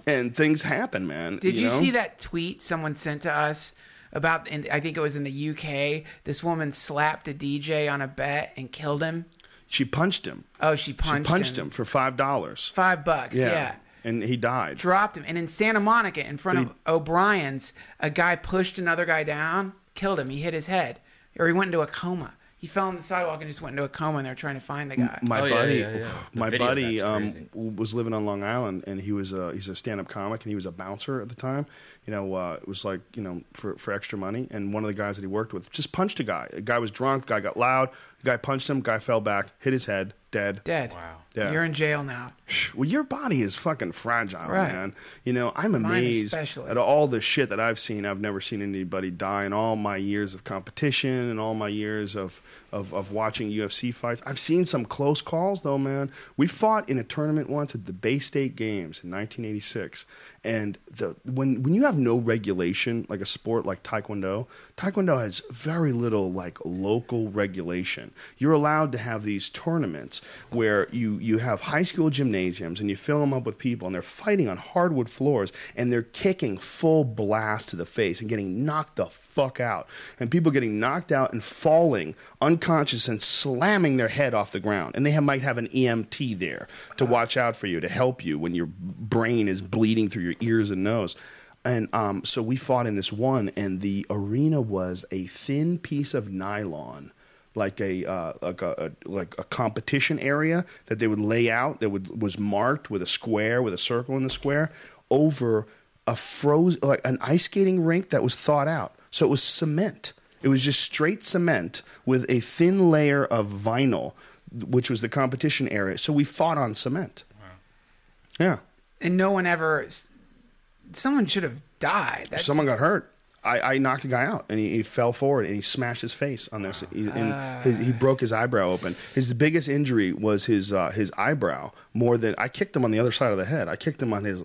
and things happen, man. Did you, know? see that tweet someone sent to us about? In, I think it was in the UK. This woman slapped a DJ on a bet and killed him. She punched him. Oh, she punched. She punched, punched him. for five dollars. Five bucks. Yeah. and he died. Dropped him. And in Santa Monica, in front of O'Brien's, a guy pushed another guy down, killed him. He hit his head, or he went into a coma. He fell on the sidewalk and just went into a coma, and they're trying to find the guy. my Oh, yeah, buddy, yeah, yeah. The my video buddy, that's um, crazy. was living on Long Island, and he was a he's a stand up comic, and he was a bouncer at the time. You know, uh, it was like you know for for extra money, and one of the guys that he worked with just punched a guy. The guy was drunk. The guy got loud. The guy punched him. Guy fell back, hit his head, dead. Dead. Wow. Yeah. You're in jail now. Well, your body is fucking fragile, Right. man. You know, I'm amazed at all the shit that I've seen. I've never seen anybody die in all my years of competition and all my years of, of, of watching UFC fights. I've seen some close calls, though, man. We fought in a tournament once at the Bay State Games in 1986. And the, when, when you have no regulation, like a sport like Taekwondo, Taekwondo has very little like local regulation. You're allowed to have these tournaments where you, you have high school gymnasiums and you fill them up with people and they're fighting on hardwood floors and they're kicking full blast to the face and getting knocked the fuck out. And people getting knocked out and falling unconscious and slamming their head off the ground. And they have, might have an EMT there to watch out for you, to help you when your brain is bleeding through your ears and nose. And um, so we fought in this one, and the arena was a thin piece of nylon like a uh, like a, a like a competition area that they would lay out that would was marked with a square with a circle in the square over a frozen like an ice skating rink that was thawed out. So it was cement. It was just straight cement with a thin layer of vinyl, which was the competition area. So we fought on cement. Yeah. And no one ever. Someone should have died. That's, Someone got hurt. I, I knocked a guy out, and he, he fell forward, and he smashed his face on this. He, and his, he broke his eyebrow open. His biggest injury was his uh, his eyebrow. More than I kicked him on the other side of the head. I kicked him on his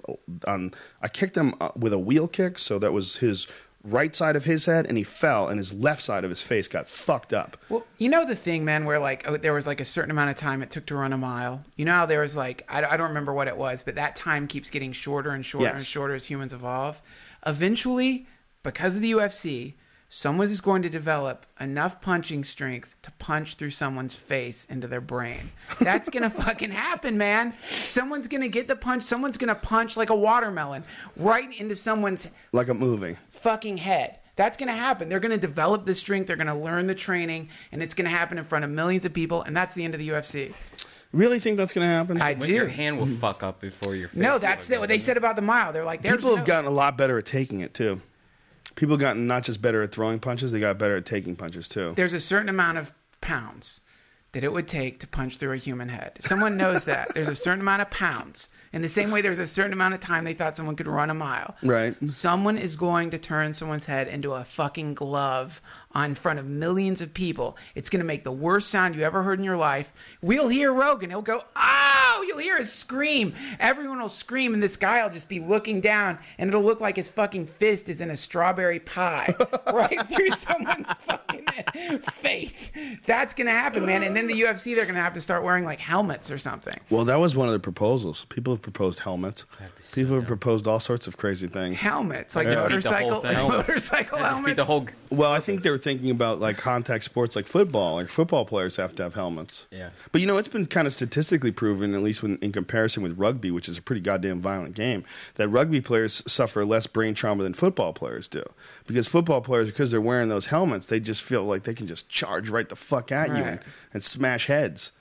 on. I kicked him uh, with a wheel kick, so that was his right side of his head, and he fell, and his left side of his face got fucked up. Well, you know the thing, man, where like oh, there was like a certain amount of time it took to run a mile. You know how there was like I, I don't remember what it was, but that time keeps getting shorter and shorter Yes. and shorter as humans evolve. Eventually, because of the UFC, someone is going to develop enough punching strength to punch through someone's face into their brain. That's gonna fucking happen, man. Someone's gonna get the punch. Someone's gonna punch like a watermelon right into someone's Like a movie. fucking head. That's going to happen. They're going to develop the strength. They're going to learn the training, and it's going to happen in front of millions of people. And that's the end of the UFC. Really think that's going to happen? I When do. your hand will fuck up before your face. no, that's the, what they said about the mile. They're like, there's People have no- gotten a lot better at taking it too. People got not just better at throwing punches; they got better at taking punches too. There's a certain amount of pounds that it would take to punch through a human head. Someone knows that. There's a certain amount of pounds. In the same way, there's a certain amount of time they thought someone could run a mile. Right. Someone is going to turn someone's head into a fucking glove on front of millions of people. It's going to make the worst sound you ever heard in your life. We'll hear Rogan. He'll go, "Oh!" You'll hear a scream. Everyone will scream, and this guy will just be looking down, and it'll look like his fucking fist is in a strawberry pie right through someone's fucking face. That's going to happen, man. And then the UFC, they're going to have to start wearing like helmets or something. Well, that was one of the proposals. People have proposed helmets. People have proposed all sorts of crazy things. Helmets, like Yeah. Defeat the motorcycle, motorcycle helmets. the whole. Well, I think they were thinking about like contact sports like football. Like football players have to have helmets. Yeah. But you know, it's been kind of statistically proven, at least when, in comparison with rugby, which is a pretty goddamn violent game, that rugby players suffer less brain trauma than football players do. Because football players, because they're wearing those helmets, they just feel like they can just charge right the fuck at you and, and smash heads.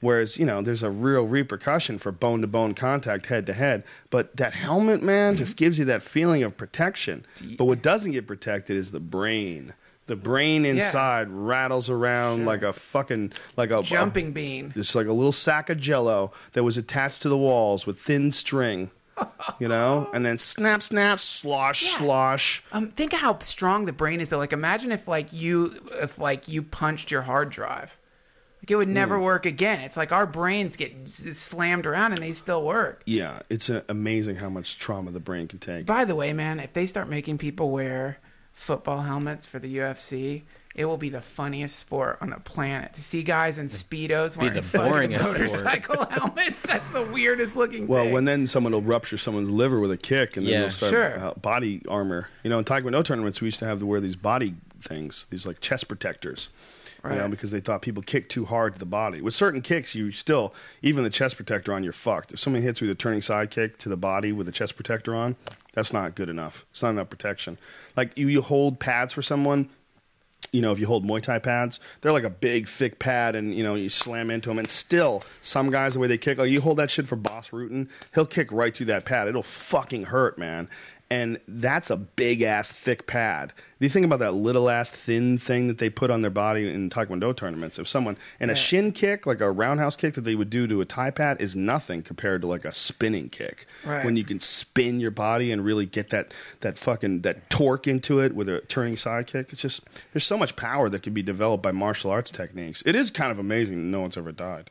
Whereas, you know, there's a real repercussion for bone to bone contact head to head. But that helmet, man, just gives you that feeling of protection. But what doesn't get protected is the brain. The brain inside rattles around like a fucking like a Jumping bean. It's like a little sack of jello that was attached to the walls with thin string. You know? And then snap, snap, slosh, slosh. Um, think of how strong the brain is though. Like imagine if like you if like you punched your hard drive. Like it would never work again. It's like our brains get slammed around and they still work. Yeah, it's uh, amazing how much trauma the brain can take. By the way, man, if they start making people wear football helmets for the UFC, it will be the funniest sport on the planet to see guys in speedos wearing the fucking sport. motorcycle helmets. That's the weirdest looking. Well, thing. when then someone will rupture someone's liver with a kick, and then Yeah. they'll start Sure. uh, body armor. You know, in Taekwondo tournaments, we used to have to wear these body things, these like chest protectors. You know, because they thought people kick too hard to the body. With certain kicks, you still, even the chest protector on, you're fucked. If someone hits you with a turning side kick to the body with a chest protector on, that's not good enough. It's not enough protection. Like you, you hold pads for someone, you know, if you hold Muay Thai pads, they're like a big, thick pad, and you know, you slam into them. And still, some guys, the way they kick, like you hold that shit for Bas Rutten, he'll kick right through that pad. It'll fucking hurt, man. And that's a big ass, thick pad. You think about that little ass, thin thing that they put on their body in Taekwondo tournaments? If someone, and a shin kick, like a roundhouse kick that they would do to a Thai pad, is nothing compared to like a spinning kick. Right. When you can spin your body and really get that that fucking that torque into it with a turning side kick. It's just there's so much power that can be developed by martial arts techniques. It is kind of amazing that no one's ever died.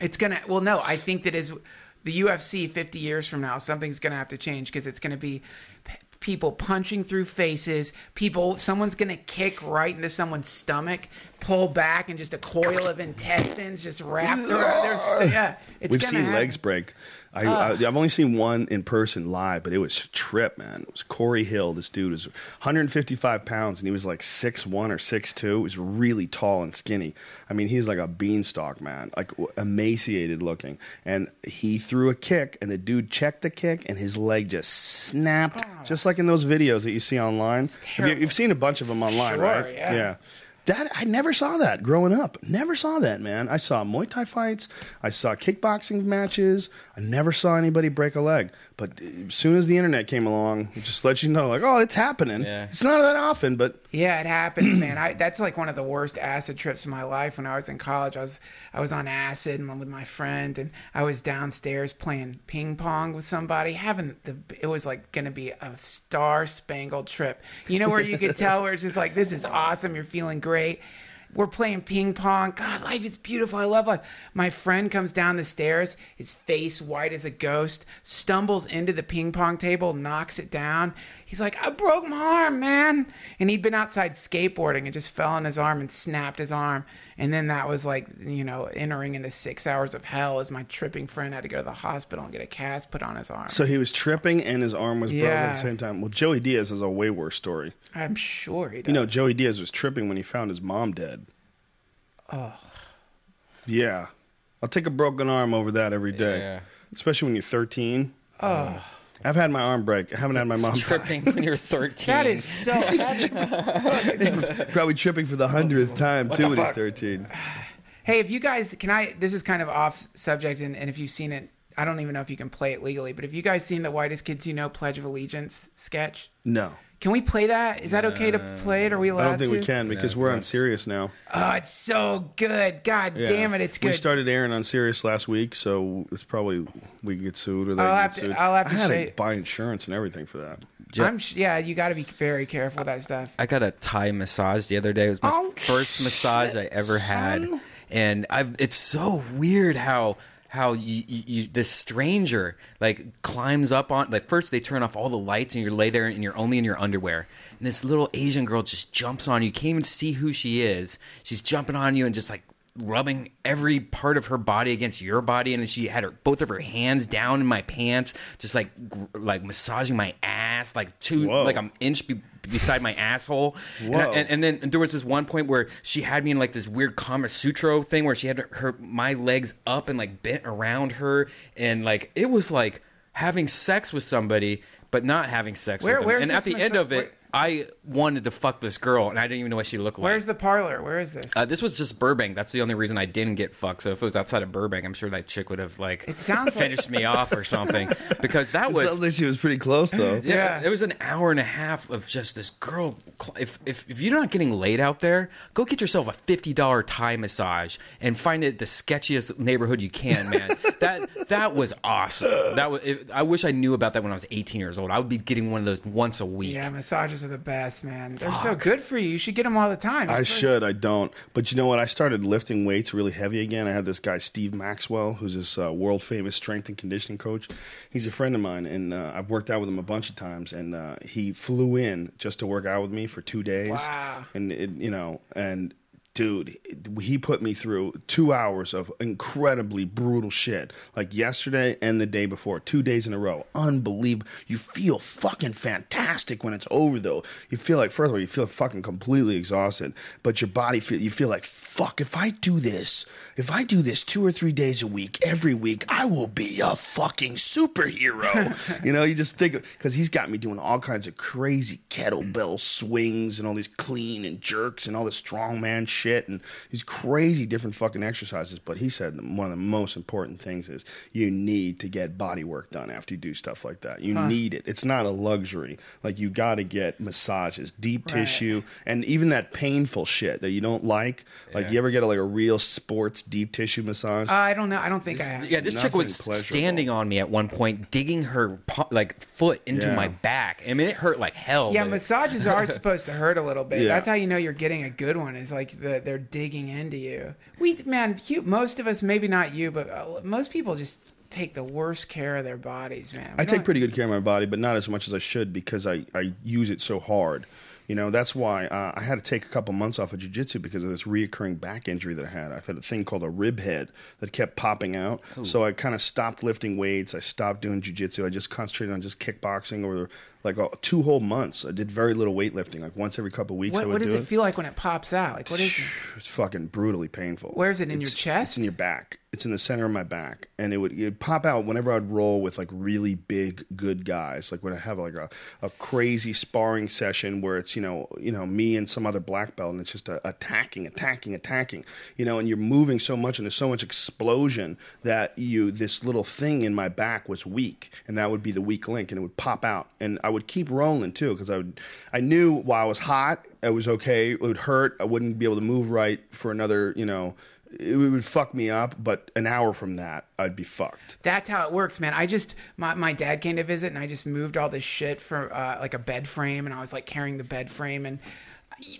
It's gonna. Well, no, I think that is the UFC 50 years from now. Something's gonna have to change because it's gonna be p- people punching through faces. People, someone's gonna kick right into someone's stomach, pull back, and just a coil of intestines just wrapped around their. Yeah, it's We've seen happen. legs break. I, I, uh, I've only seen one in person live, but it was a trip, man. It was Corey Hill. This dude was 155 pounds, and he was like 6'1 or 6'2. He was really tall and skinny. I mean, he's like a beanstalk, man, like emaciated looking. And he threw a kick, and the dude checked the kick, and his leg just snapped, oh. just like in those videos that you see online. Have you, you've seen a bunch of them online, Sure, right? yeah. yeah. That I never saw that growing up. Never saw that, man. I saw Muay Thai fights. I saw kickboxing matches. I never saw anybody break a leg. But as soon as the internet came along, it just let you know, like, oh, it's happening. Yeah. It's not that often, but Yeah, it happens, man. I, that's like one of the worst acid trips of my life. When I was in college, I was I was on acid and with my friend, and I was downstairs playing ping pong with somebody, having the. It was like going to be a star spangled trip. You know where you could tell where it's just like this is awesome. You're feeling great. We're playing ping pong. God, life is beautiful. I love life. My friend comes down the stairs, his face white as a ghost, stumbles into the ping pong table, knocks it down. He's like, I broke my arm, man. And he'd been outside skateboarding and just fell on his arm and snapped his arm. And then that was like, you know, entering into six hours of hell as my tripping friend had to go to the hospital and get a cast put on his arm. so he was tripping and his arm was broken at the same time. Well, Joey Diaz has a way worse story. I'm sure he does. You know, Joey Diaz was tripping when he found his mom dead. Oh. Yeah. I'll take a broken arm over that every day. Yeah. Especially when you're 13. Oh. I've had my arm break. I haven't had my mom Tripping when you're 13. that is so. That is, Probably tripping for the hundredth time too when he's 13. Hey, if you guys can I this is kind of off subject and, and if you've seen it, I don't even know if you can play it legally, but have you guys seen the whitest kids you know Pledge of Allegiance sketch? No. Can we play that? Is that okay to play it? Are we allowed I don't think to? we can because we're on Sirius now. Oh, it's so good. God Yeah. damn it, it's good. We started airing on Sirius last week, so it's probably we can get sued or they I'll can have get to- sued. I'll have I to had show to buy insurance and everything for that. I'm sh- yeah, you got to be very careful with that stuff. I got a Thai massage the other day. It was my Oh, first massage I ever had, and I've. It's so weird how how you, you, you this stranger like climbs up on like first they turn off all the lights and you lay there and you're only in your underwear and this little Asian girl just jumps on you. You can't even see who she is. She's jumping on you and just like rubbing every part of her body against your body and then she had her both of her hands down in my pants just like like massaging my ass like two Whoa. like an inch be- beside my asshole and, I- Whoa. and, and then there was this one point where she had me in like this weird Kama Sutra thing where she had her my legs up and like bent around her and like it was like having sex with somebody but not having sex Where- with them where's and at this the end of it where- I wanted to fuck this girl and I didn't even know what she looked like Where's the parlor? Where is this? uh, this was just Burbank. That's the only reason I didn't get fucked. So if it was outside of Burbank, I'm sure that chick would have like It sounds like- finished me off or something. Because that It was sounds like she was pretty close though. yeah, Yeah. it was an hour and a half of just this girl. If if, if you're not getting laid out there, go get yourself a fifty dollar Thai massage and find it the sketchiest neighborhood you can, man. that that was awesome. That was. It, I wish I knew about that when I was 18 years old. I would be getting one of those once a week. yeah, massages are the best, man. They're so good for you. You should get them all the time. I should. I don't. But you know what? I started lifting weights really heavy again. I had this guy Steve Maxwell, who's this uh, world famous strength and conditioning coach. He's a friend of mine, and uh, I've worked out with him a bunch of times. And uh, he flew in just to work out with me for two days. Wow. And it, you know, and dude, he put me through two hours of incredibly brutal shit. Like yesterday and the day before, two days in a row. Unbelievable. You feel fucking fantastic when it's over, though. You feel like, first of all, you feel fucking completely exhausted, but your body feel you feel like, fuck. If I do this, if I do this two or three days a week, every week, I will be a fucking superhero. you know, you just think because he's got me doing all kinds of crazy kettlebell swings and all these clean and jerks and all this strongman shit and these crazy different fucking exercises. But he said one of the most important things is you need to get body work done after you do stuff like that. You need it. It's not a luxury. Like you got to get massages, deep Right. tissue, and even that painful shit that you don't like. Like you ever get a, like a real sports deep tissue massage? Uh, I don't know. I don't think I have. Yeah, this chick was pleasurable. standing on me at one point, digging her like foot into Yeah. my back. I mean, it hurt like hell. Yeah, but- massages are supposed to hurt a little bit. Yeah. That's how you know you're getting a good one. Is like the, they're digging into you. We man, you, most of us, maybe not you, but uh, most people just take the worst care of their bodies, man. We I take pretty good care of my body, but not as much as I should because I, I use it so hard. You know, that's why uh, I had to take a couple months off of jujitsu because of this reoccurring back injury that I had. I had a thing called a rib head that kept popping out. So I kind of stopped lifting weights. I stopped doing jujitsu. I just concentrated on just kickboxing over like uh, two whole months. I did very little weightlifting, like once every couple weeks. I What, what does do it feel like when it pops out? Like what is it? It's fucking brutally painful. Where is it, in your chest? It's in your back. It's in the center of my back, and it would it'd pop out whenever I'd roll with like really big good guys. Like when I have like a, a crazy sparring session where it's you know you know me and some other black belt, and it's just a, attacking, attacking, attacking. You know, and you're moving so much, and there's so much explosion that you this little thing in my back was weak, and that would be the weak link, and it would pop out, and I would keep rolling too because I would I knew while I was hot, it was okay. It would hurt. I wouldn't be able to move right for another you know it would fuck me up, but an hour from that, I'd be fucked. That's how it works, man. I just my, my dad came to visit and I just moved all this shit for uh, like a bed frame and I was like carrying the bed frame and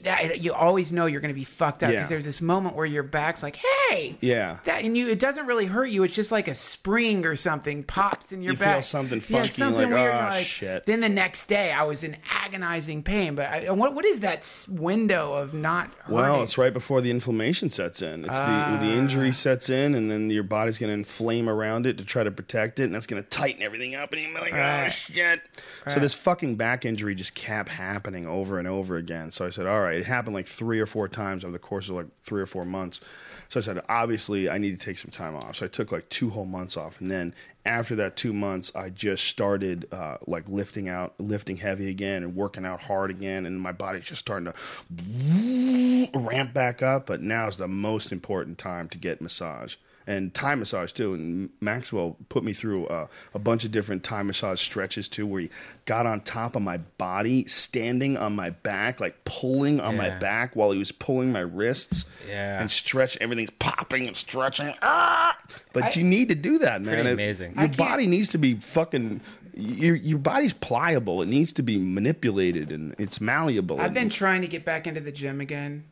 that you always know you're going to be fucked up Yeah. because there's this moment where your back's like, "Hey." Yeah. That and you it doesn't really hurt you. It's just like a spring or something pops in your You feel back. something Yeah, something like, weird. "Ah, like, shit." Then the next day I was in agonizing pain, but I, what what is that window of not hurting? Well, it's right before the inflammation sets in. It's the the ah. injury sets in, and then your body's going to inflame around it to try to protect it, and that's going to tighten everything up, and you're like, oh Right. shit. So this fucking back injury just kept happening over and over again. So I said, all right, it happened like three or four times over the course of like three or four months. So I said, obviously, I need to take some time off. So I took like two whole months off, and then after that two months, I just started uh, like lifting out, lifting heavy again, and working out hard again, and my body's just starting to ramp back up. But now is the most important time to get massage and Thai massage too. And Maxwell put me through uh, a bunch of different Thai massage stretches too, where he got on top of my body, standing on my back, like pulling on my back while he was pulling my wrists. Yeah. and stretch. Everything's popping and stretching. Ah! But you need to do that, man. Pretty It- amazing. Your body needs to be fucking. Your your body's pliable. It needs to be manipulated and it's malleable. I've been trying to get back into the gym again.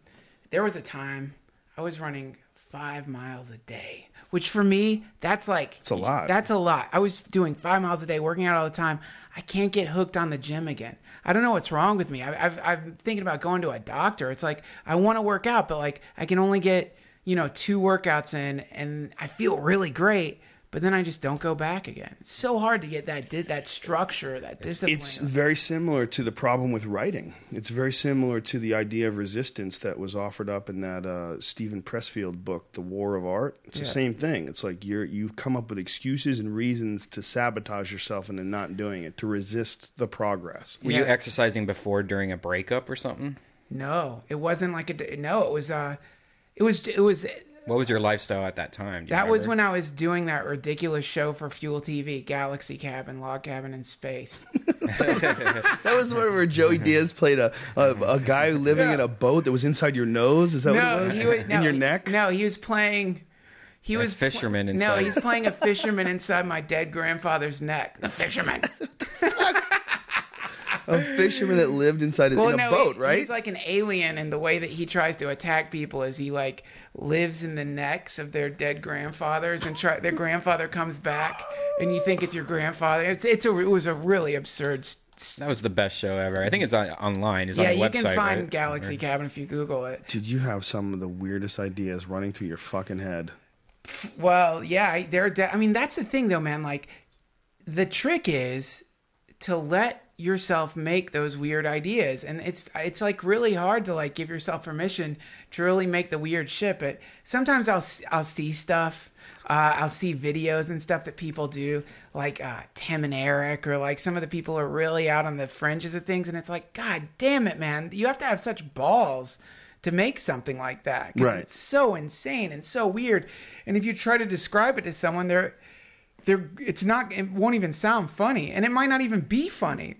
There was a time I was running five miles a day, which for me, that's like It's a lot. That's a lot. I was doing five miles a day, working out all the time. I can't get hooked on the gym again. I don't know what's wrong with me. I, I've, I'm thinking about going to a doctor. It's like I want to work out, but like I can only get you know two workouts in, and I feel really great. But then I just don't go back again. It's so hard to get that di- that structure, that discipline. It's very similar to the problem with writing. It's very similar to the idea of resistance that was offered up in that uh, Steven Pressfield book, The War of Art. It's the same thing. It's like you're you've come up with excuses and reasons to sabotage yourself into not doing it, to resist the progress. Were you exercising before during a breakup or something? No, it wasn't like a no. It was uh, it was it was What was your lifestyle at that time? Do you that was when? I was doing that ridiculous show for Fuel TV, Galaxy Cabin, Log Cabin in Space. That was one where Joey Diaz played a a, a guy living in a boat that was inside your nose. Is that what no, it was? he was no, in your neck? No, he was playing. He was pl- fisherman inside. No, he's playing a fisherman inside my dead grandfather's neck. The fisherman. A fisherman that lived inside a, in a boat, he- right? He's like an alien, and the way that he tries to attack people is he like lives in the necks of their dead grandfathers, and try, their grandfather comes back, and you think it's your grandfather. It's it's a it was a really absurd. s- s- That was the best show ever. I think it's on, online. It's Yeah, on the you website. can find right? Galaxy Cabin if you Google it. Dude, you have some of the weirdest ideas running through your fucking head. Well, yeah, they're. De- I mean, that's the thing, though, man. Like, the trick is to let yourself make those weird ideas, and it's it's like really hard to like give yourself permission to really make the weird shit. But sometimes I'll I'll see stuff. Uh, I'll see videos and stuff that people do, like uh, Tim and Eric, or like some of the people are really out on the fringes of things, and it's like, God damn it, man! You have to have such balls to make something like that. 'cause Right. It's so insane and so weird. And if you try to describe it to someone, they're they're it's not it won't even sound funny. And it might not even be funny.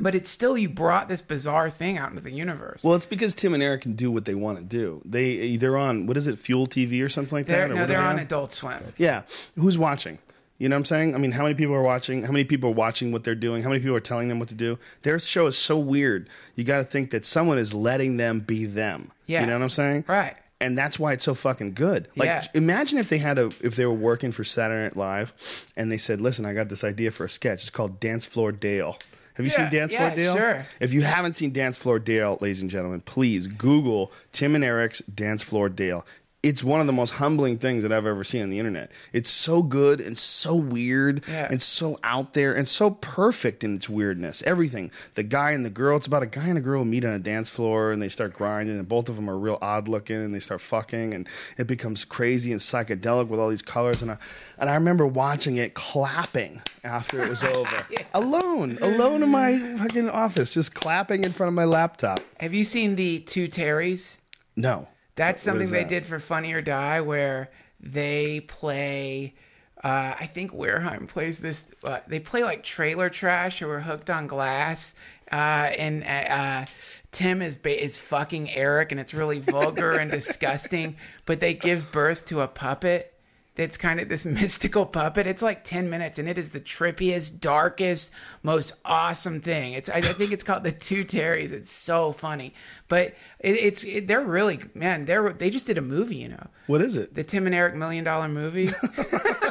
But it's still you brought this bizarre thing out into the universe. Well, it's because Tim and Eric can do what they want to do. They they're on what is it, Fuel TV or something like they're, that? or no, they're are they on Adult Swim. Yeah, who's watching? You know what I'm saying? I mean, how many people are watching? How many people are watching what they're doing? How many people are telling them what to do? Their show is so weird. You got to think that someone is letting them be them. Yeah. You know what I'm saying? Right. And that's why it's so fucking good. Like, Yeah. imagine if they had a, if they were working for Saturday Night Live, and they said, "Listen, I got this idea for a sketch. It's called Dance Floor Dale." Have you Yeah, seen Dance yeah, Floor Dale? sure. If you haven't seen Dance Floor Dale, ladies and gentlemen, please Google Tim and Eric's Dance Floor Dale. It's one of the most humbling things that I've ever seen on the internet. It's so good and so weird Yeah. and so out there and so perfect in its weirdness. Everything. The guy and the girl, it's about a guy and a girl meet on a dance floor and they start grinding and both of them are real odd looking and they start fucking and it becomes crazy and psychedelic with all these colors and I, and I remember watching it clapping after it was over. Alone, alone in my fucking office, just clapping in front of my laptop. Have you seen the two Terrys? No. That's something they that? did for Funny or Die, where they play. Uh, I think Wareheim plays this. Uh, they play like trailer trash, or we're hooked on glass. Uh, and uh, Tim is ba- is fucking Eric, and it's really vulgar and disgusting. But they give birth to a puppet. That's kind of this mystical puppet. It's like ten minutes, and it is the trippiest, darkest, most awesome thing. It's I, I think it's called the Two Terrys. It's so funny, but it, it's it, they're really man. They're they just did a movie, you know, What is it? the Tim and Eric Million Dollar Movie.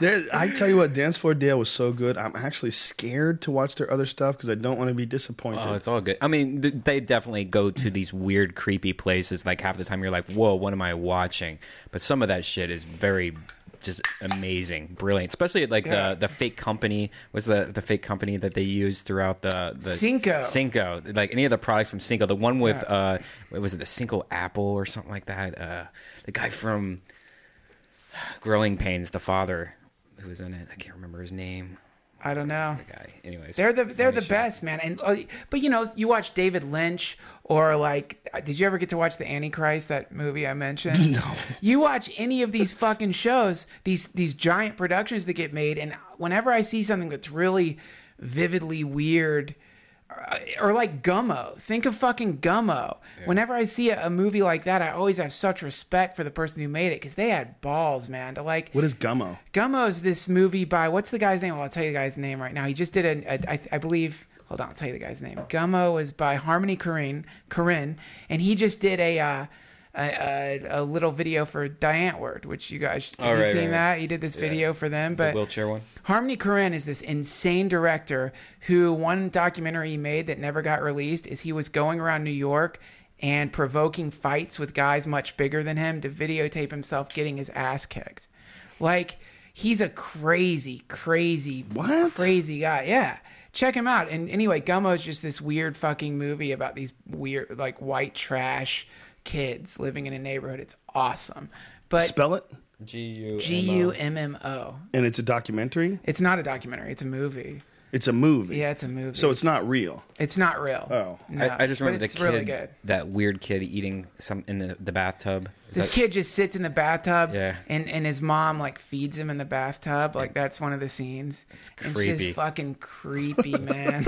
There, I tell you what, Dance Floor Dale was so good. I'm actually scared to watch their other stuff because I don't want to be disappointed. Oh, it's all good. I mean, th- they definitely go to these weird, creepy places. Like half the time, you're like, "Whoa, what am I watching?" But some of that shit is very, just amazing, brilliant. Especially like Yeah. the the fake company was the the fake company that they used throughout the the Cinco. Cinco, like any of the products from Cinco. The one with uh, what was it the Cinco Apple or something like that? Uh, the guy from Growing Pains, the father who was in it. I can't remember his name. I don't know. The Guy. Anyways, They're the they're the best, man. And uh, but you know, you watch David Lynch or like, did you ever get to watch the Antichrist that movie I mentioned? No. You watch any of these fucking shows, these these giant productions that get made, and whenever I see something that's really vividly weird. Uh, Or like Gummo. Think of fucking Gummo. Whenever I see a, a movie like that, I always have such respect for the person who made it because they had balls, man. To like, what is Gummo? Gummo is this movie by what's the guy's name? Well, I'll tell you the guy's name right now. He just did a, a I, I believe. Hold on, I'll tell you the guy's name. Gummo was by Harmony Korine, Corinne, and he just did a. Uh, a, a, a little video for Die Antwoord, which you guys have Oh, you right, seen right, right. that? He did this video for them, but wheelchair one? Harmony Korine is this insane director who one documentary he made that never got released is he was going around New York and provoking fights with guys much bigger than him to videotape himself getting his ass kicked. Like he's a crazy, crazy, What? crazy guy. Yeah. Check him out. And anyway, Gummo's just this weird fucking movie about these weird like white trash kids living in a neighborhood. It's awesome. But Spell it. G U G U M M O. And it's a documentary. It's not a documentary. It's a movie. It's a movie. Yeah, it's a movie. So it's not real. it's not real. Oh. No, I, I just but remember the it's kid, really good. that weird kid eating some in the, the bathtub. Is This that- kid just sits in the bathtub, Yeah. and and his mom like feeds him in the bathtub. Like that's one of the scenes. It's creepy. just fucking creepy, man.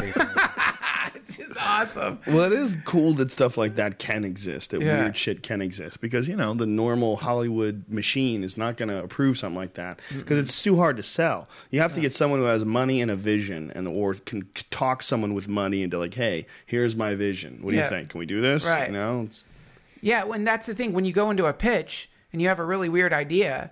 It's just awesome. Well, it is cool that stuff like that can exist. That Yeah. weird shit can exist because you know the normal Hollywood machine is not going to approve something like that because it's too hard to sell. You have to get someone who has money and a vision, and or can talk someone with money into like, hey, here's my vision. What do Yeah. you think? Can we do this? Right. You know. It's- Yeah, when that's the thing. When you go into a pitch and you have a really weird idea,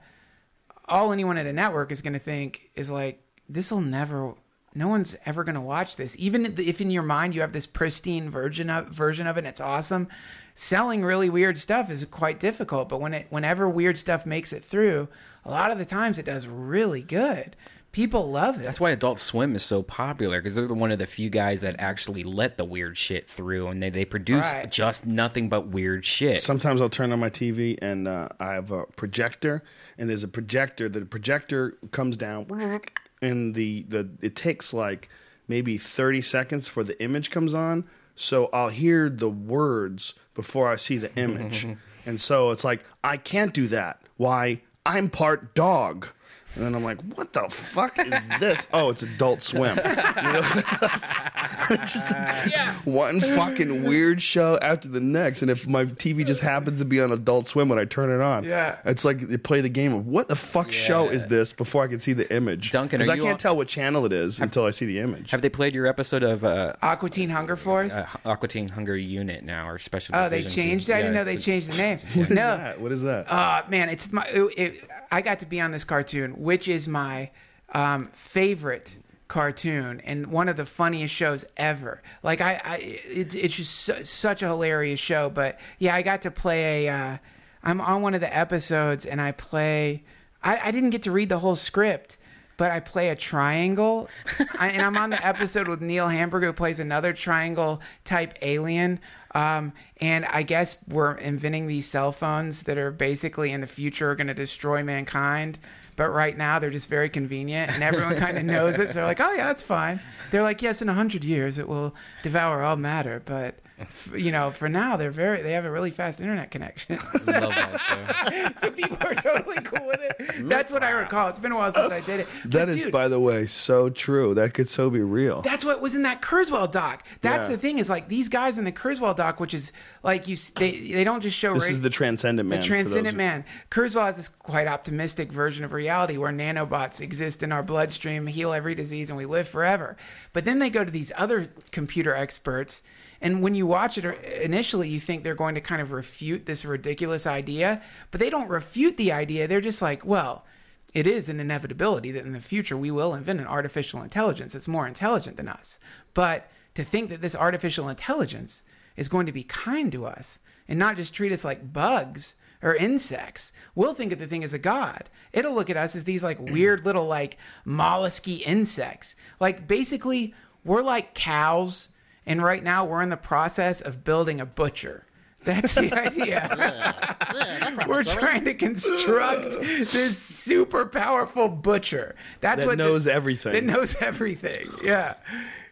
all anyone at a network is going to think is like, this will never. No one's ever going to watch this. Even if in your mind you have this pristine version of version of it, and it's awesome. Selling really weird stuff is quite difficult. But when it, whenever weird stuff makes it through, a lot of the times it does really good. People love it. That's why Adult Swim is so popular because they're the- one of the few guys that actually let the weird shit through, and they, they produce Right. just nothing but weird shit. Sometimes I'll turn on my TV and uh, I have a projector, and there's a projector. The projector comes down, and the, the it takes like maybe 30 seconds for the image comes on. So I'll hear the words before I see the image, and so it's like I can't do that. Why? I'm part dog. And then I'm like, what the fuck is this? Oh, it's Adult Swim. You know? It's just one fucking weird show after the next. And if my TV just happens to be on Adult Swim when I turn it on, Yeah. it's like they play the game of what the fuck show is this before I can see the image. Duncan, because I can't on- tell what channel it is until I see the image. Have they played your episode of uh, Aqua Teen Hunger Force. Aqua Teen Hunger Unit now or Special? oh, they changed it. I didn't know they it's- changed the name. What is no, that? What is that? Uh, man, it's my. It, it, I got to be on this cartoon, which is my um, favorite cartoon and one of the funniest shows ever. Like I, I it's it's just su- such a hilarious show. But yeah, I got to play a. Uh, I'm on one of the episodes and I play. I, I didn't get to read the whole script. But I play a triangle, I, and I'm on the episode with Neil Hamburger, who plays another triangle type alien. Um, and I guess we're inventing these cell phones that are basically in the future are going to destroy mankind. But right now they're just very convenient, and everyone kind of knows it. So they're like, "Oh yeah, that's fine." They're like, "Yes, in a hundred years it will devour all matter." But you know, for now they're very they have a really fast internet connection. Love that show. so people are totally cool with it. That's what I recall. It's been a while since I did it. that But, is, dude, by the way, so true. That could so be real. That's what was in that Kurzweil doc. That's Yeah. the thing is like these guys in the Kurzweil doc, which is like you they they don't just show this ra- is the Transcendent Man. the for those transcendent who- man. Kurzweil has this quite optimistic version of reality where nanobots exist in our bloodstream, heal every disease, and we live forever. But then they go to these other computer experts, and when you watch it initially, you think they're going to kind of refute this ridiculous idea, but they don't refute the idea. They're just like, well. It is an inevitability that in the future we will invent an artificial intelligence that's more intelligent than us. But to think that this artificial intelligence is going to be kind to us and not just treat us like bugs or insects. We'll think of the thing as a god. It'll look at us as these like weird little like mollusky insects. Like basically, we're like cows, and right now we're in the process of building a butcher. That's the idea. We're trying to construct this super powerful butcher. That's That what the- knows everything. That knows everything. Yeah,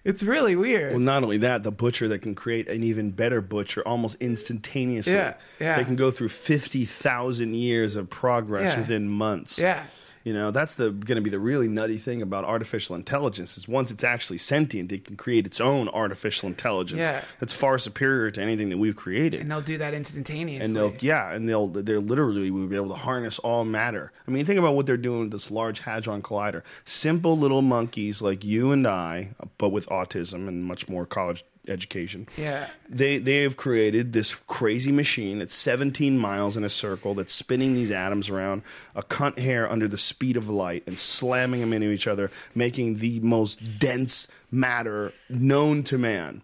it's really weird. Well, not only that, the butcher that can create an even better butcher almost instantaneously. Yeah, yeah. They can go through 50,000 years of progress Yeah. within months. Yeah. You know, that's the going to be the really nutty thing about artificial intelligence is once it's actually sentient, it can create its own artificial intelligence Yeah. that's far superior to anything that we've created. and they'll do that instantaneously. and they'll yeah, and they'll they're literally we'll be able to harness all matter. I mean, think about what they're doing with this large hadron collider. Simple little monkeys like you and I, but with autism and much more college education. Yeah. They they have created this crazy machine that's 17 miles in a circle that's spinning these atoms around a cunt hair under the speed of light and slamming them into each other, making the most dense matter known to man.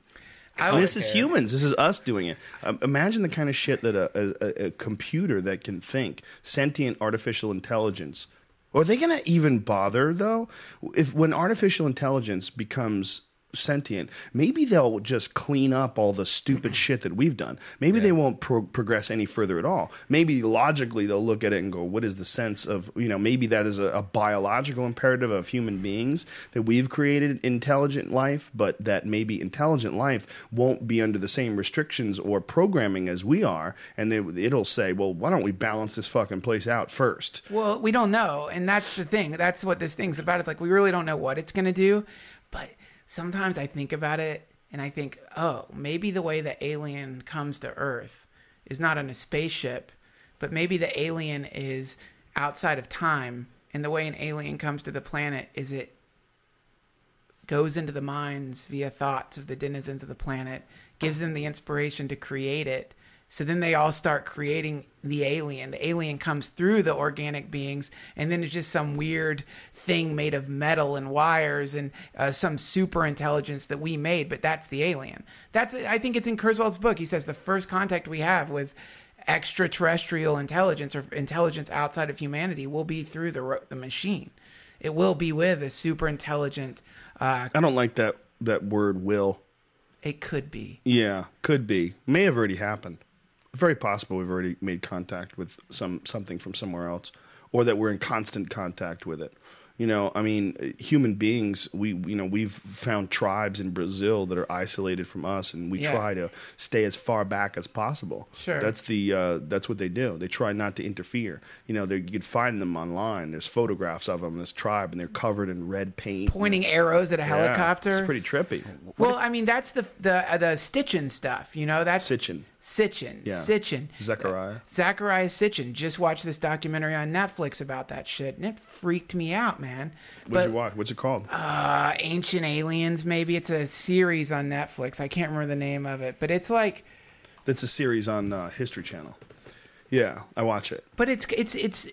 This is care. humans. This is us doing it. Um, imagine the kind of shit that a, a, a- a computer that can think, sentient artificial intelligence. Are they going to even bother though? If when artificial intelligence becomes sentient, maybe they'll just clean up all the stupid shit that we've done. Maybe they won't pro- progress any further at all. Maybe logically they'll look at it and go, "What is the sense of you know? Maybe that is a, a biological imperative of human beings that we've created intelligent life, but that maybe intelligent life won't be under the same restrictions or programming as we are, and they, it'll say, well, why don't we balance this fucking place out first? Well, we don't know, and that's the thing. That's what this thing's about. It's like we really don't know what it's going to do, but sometimes I think about it and I think, oh, maybe the way the alien comes to Earth is not on a spaceship, but maybe the alien is outside of time, and the way an alien comes to the planet is it goes into the minds via thoughts of the denizens of the planet, gives them the inspiration to create it. So then they all start creating the alien. The alien comes through the organic beings, and then it's just some weird thing made of metal and wires and uh, some super intelligence that we made. But that's the alien. That's I think it's in Kurzweil's book. He says the first contact we have with extraterrestrial intelligence or intelligence outside of humanity will be through the the machine. It will be with a super intelligent. Uh, I don't like that that word will. it could be. Yeah, could be. May have already happened. Very possible we've already made contact with some something from somewhere else, or that we're in constant contact with it. You know, I mean, human beings. We, you know, we've found tribes in Brazil that are isolated from us, and we Yeah. try to stay as far back as possible. Sure. that's the uh, that's what they do. They try not to interfere. You know, you can find them online. There's photographs of them. This tribe, and they're covered in red paint, Pointing arrows at a Yeah, helicopter. It's pretty trippy. well, I mean, that's the the uh, the Sitchin stuff. You know, that's Sitchin. Sitchin. Yeah. Sitchin. Zecharia. Zachariah Sitchin. Just watched this documentary on Netflix about that shit, and it freaked me out, man. What'd but you watch? What's it called? uh, Ancient Aliens, maybe it's a series on Netflix. I can't remember the name of it, but it's like, That's a series on uh, History Channel. Yeah, I watch it. but it's it's it's.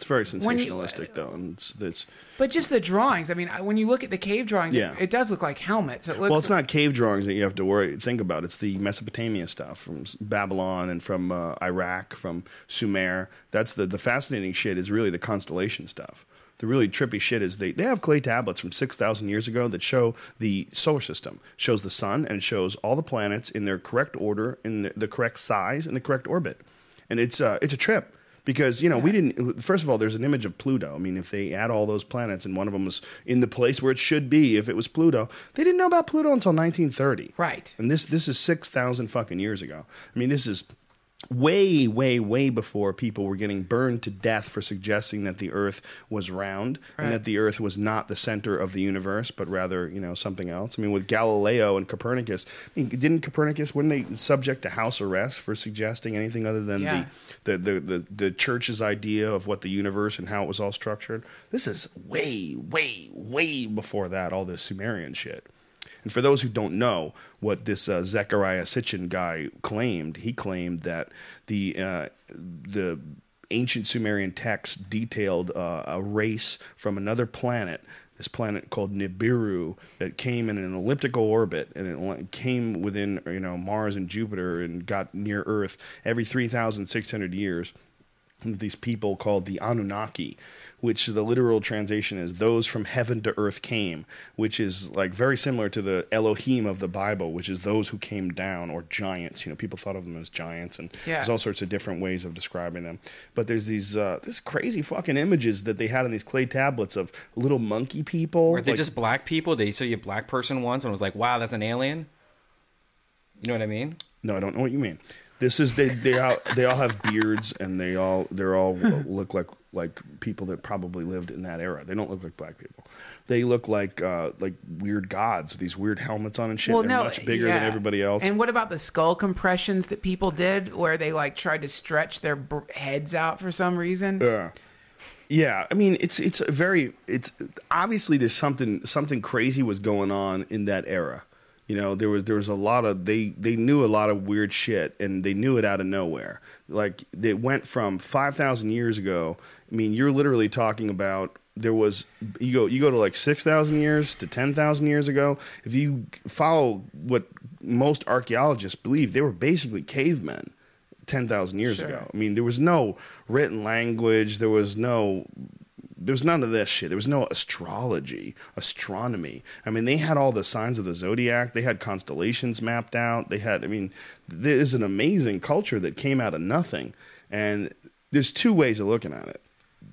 It's very you- sensationalistic, though, and it's, it's But just the drawings. I mean, when you look at the cave drawings, Yeah. it, it does look like helmets. It looks well, it's not cave drawings that you have to worry think about. It's the Mesopotamia stuff from Babylon and from uh, Iraq, from Sumer. That's the the fascinating shit. Is really the constellation stuff. The really trippy shit is they, they have clay tablets from 6,000 years ago that show the solar system, shows the sun, and shows all the planets in their correct order, in the, the correct size, and the correct orbit. And it's, uh, it's a trip because, you know, we didn't, first of all, there's an image of Pluto. I mean, if they add all those planets and one of them was in the place where it should be, if it was Pluto, they didn't know about Pluto until 1930. Right. And this, this is 6,000 fucking years ago. I mean, this is way, way, way before people were getting burned to death for suggesting that the Earth was round and that the Earth was not the center of the universe, but rather, you know, something else. I mean, with Galileo and Copernicus, I mean, didn't Copernicus, weren't they subject to house arrest for suggesting anything other than Yeah. the, the, the, the, the church's idea of what the universe and how it was all structured? This is way, way, way before that, all this Sumerian shit. And for those who don't know what this uh, Zecharia Sitchin guy claimed, he claimed that the uh, the ancient Sumerian text detailed uh, a race from another planet, this planet called Nibiru, that came in an elliptical orbit and it came within you know Mars and Jupiter and got near Earth every three thousand six hundred years. These people called the Anunnaki, which the literal translation is those from heaven to earth came, which is like very similar to the Elohim of the Bible, which is those who came down or giants. You know, people thought of them as giants, and Yeah. there's all sorts of different ways of describing them. But there's these uh, this crazy fucking images that they had on these clay tablets of little monkey people. Were they like- just black people? They saw a black person once and was like, "Wow, that's an alien." You know what I mean? No, I don't know what you mean. This is they they all they all have beards and they all they're all look like like people that probably lived in that era. They don't look like black people. They look like uh, like weird gods with these weird helmets on and shit. they're much bigger than everybody else. And what about the skull compressions that people did, where they like tried to stretch their br- heads out for some reason? Yeah. Yeah, I mean it's it's a very it's obviously there's something something crazy was going on in that era. You know, there was there was a lot of they they knew a lot of weird shit and they knew it out of nowhere. Like they went from 5000 years ago. I mean, you're literally talking about there was you go you go to like 6000 years to 10,000 years ago. If you follow what most archaeologists believe, they were basically cavemen. 10,000 years Sure. ago. I mean, there was no written language, there was no there was none of this shit. There was no astrology, astronomy. I mean, they had all the signs of the zodiac. They had constellations mapped out. They had, I mean, there's an amazing culture that came out of nothing. And there's two ways of looking at it.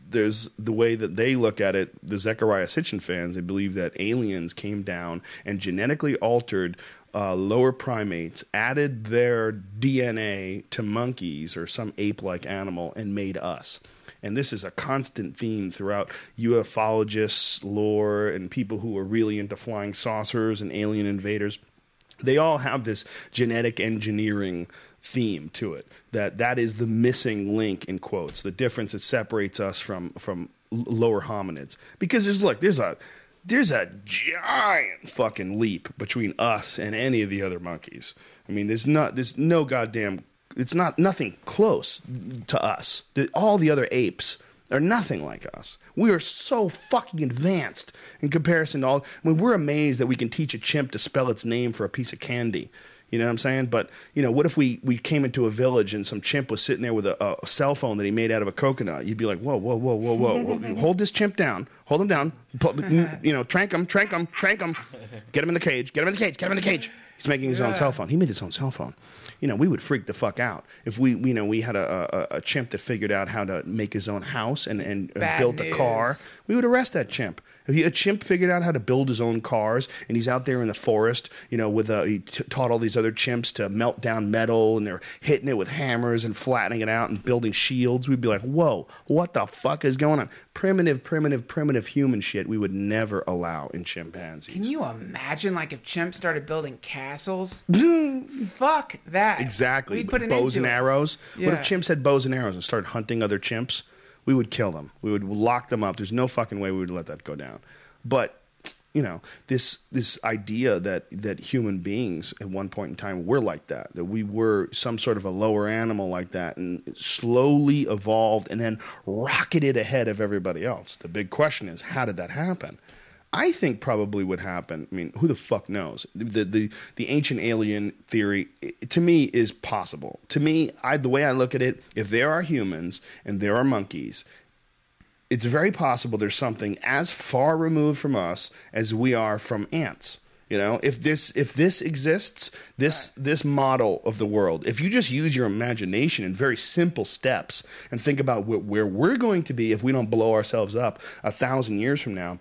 There's the way that they look at it, the Zecharia Sitchin fans, they believe that aliens came down and genetically altered uh, lower primates, added their DNA to monkeys or some ape like animal, and made us. And this is a constant theme throughout ufologists, lore, and people who are really into flying saucers and alien invaders. they all have this genetic engineering theme to it that that is the missing link in quotes the difference that separates us from from lower hominids because there's look there's a there's a giant fucking leap between us and any of the other monkeys i mean there's not there's no goddamn it's not nothing close to us all the other apes are nothing like us. We are so fucking advanced in comparison to all. I mean, we're amazed that we can teach a chimp to spell its name for a piece of candy. You know what I'm saying? But you know, what if we we came into a village and some chimp was sitting there with a, a cell phone that he made out of a coconut? You'd be like, whoa, whoa, whoa, whoa, whoa! Hold this chimp down. Hold him down. You know, trank him, trank him, trank him. Get him in the cage. Get him in the cage. Get him in the cage. He's making his own cell phone. He made his own cell phone. You know, we would freak the fuck out if we, you know, we had a, a, a chimp that figured out how to make his own house and, and, Bad built a car. We would arrest that chimp. If he, a chimp figured out how to build his own cars and he's out there in the forest, you know, with a, he t- taught all these other chimps to melt down metal and they're hitting it with hammers and flattening it out and building shields, we'd be like, whoa, what the fuck is going on? Primitive, primitive, primitive human shit we would never allow in chimpanzees. Can you imagine, like, if chimps started building castles? Fuck that. Exactly. We'd put bows and arrows. What if chimps had bows and arrows and started hunting other chimps? We would kill them. We would lock them up. There's no fucking way we would let that go down. But you know, this this idea that that human beings at one point in time were like that, that we were some sort of a lower animal like that, and slowly evolved and then rocketed ahead of everybody else. The big question is, how did that happen? I think probably would happen. I mean, who the fuck knows? The the the ancient alien theory to me is possible. To me, I the way I look at it, if there are humans and there are monkeys, it's very possible there's something as far removed from us as we are from ants. You know, if this if this exists, this this model of the world, if you just use your imagination in very simple steps and think about wh- where we're going to be if we don't blow ourselves up a thousand years from now,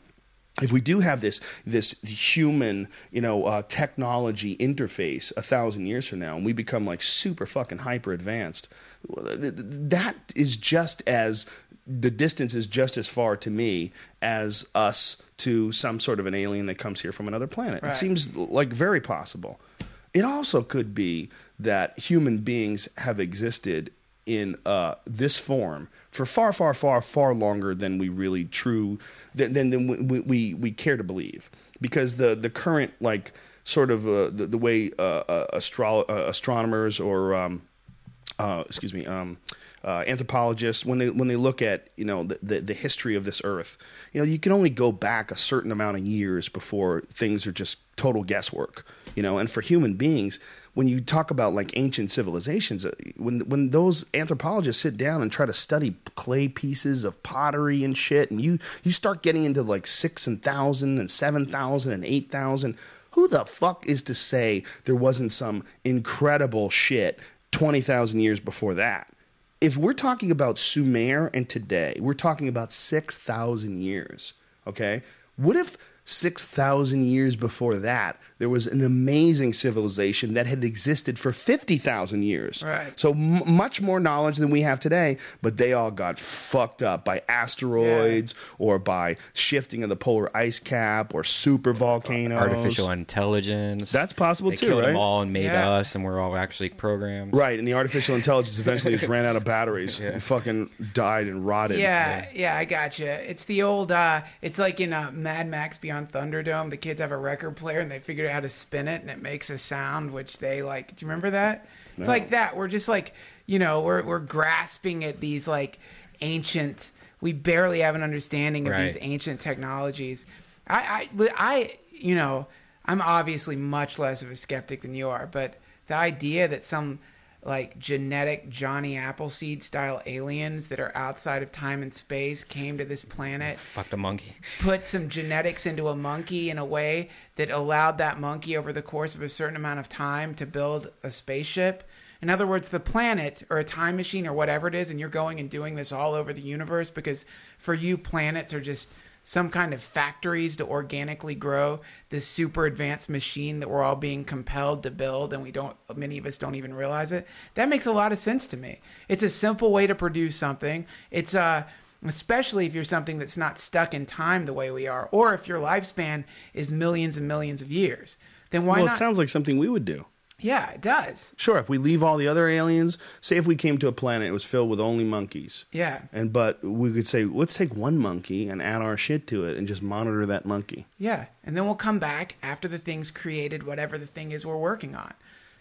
if we do have this this human you know uh, technology interface a thousand years from now and we become like super fucking hyper advanced well, th- th- that is just as the distance is just as far to me as us to some sort of an alien that comes here from another planet. It seems like very possible. It also could be that human beings have existed in uh, this form for far, far, far, far longer than we really true than than, than we, we we care to believe. Because the the current like sort of uh, the, the way uh, uh, astro- uh, astronomers or um, uh, excuse me, um, anthropologists, when they when they look at you know the, the the history of this Earth, you know you can only go back a certain amount of years before things are just total guesswork. You know, and for human beings, when you talk about like ancient civilizations, uh, when when those anthropologists sit down and try to study clay pieces of pottery and shit, and you you start getting into like six and thousand and seven thousand and eight thousand. Who the fuck is to say there wasn't some incredible shit 20,000 years before that? If we're talking about Sumer and today, we're talking about 6,000 years, okay? What if 6,000 years before that, there was an amazing civilization that had existed for 50,000 years? Right. So m- much more knowledge than we have today, but they all got fucked up by asteroids or by shifting of the polar ice cap or super volcanoes. Artificial intelligence. That's possible they too, killed right? them all and made Yeah. us, and we're all actually programs. Right, and the artificial intelligence eventually just ran out of batteries yeah. and fucking died and rotted. Yeah, yeah, I gotcha. It's the old. uh It's like in uh, Mad Max Beyond Thunderdome. The kids have a record player and they figured out how to spin it, and it makes a sound which they like. Do you remember that? It's like that. We're just like, you know, we're we're grasping at these like ancient. We barely have an understanding of these ancient technologies. I, I, I, you know, I'm obviously much less of a skeptic than you are, but the idea that some like genetic Johnny Appleseed style aliens that are outside of time and space came to this planet, Fucked a monkey. put some genetics into a monkey in a way that allowed that monkey over the course of a certain amount of time to build a spaceship. In other words, the planet or a time machine or whatever it is, and you're going and doing this all over the universe because for you, planets are just some kind of factories to organically grow this super advanced machine that we're all being compelled to build and we don't many of us don't even realize it that makes a lot of sense to me it's a simple way to produce something it's uh especially if you're something that's not stuck in time the way we are or if your lifespan is millions and millions of years then why well, not? it sounds like something we would do. Yeah, it does. Sure, if we leave all the other aliens, say if we came to a planet it was filled with only monkeys. Yeah. And but we could say, let's take one monkey and add our shit to it and just monitor that monkey. Yeah. And then we'll come back after the thing's created whatever the thing is we're working on.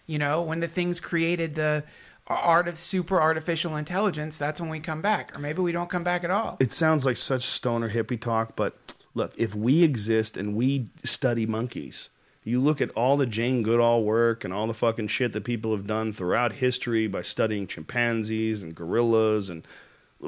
You know, when the thing's created the art of super artificial intelligence, that's when we come back. Or maybe we don't come back at all. It sounds like such stoner hippie talk, but look, if we exist and we study monkeys, you look at all the Jane Goodall work and all the fucking shit that people have done throughout history by studying chimpanzees and gorillas and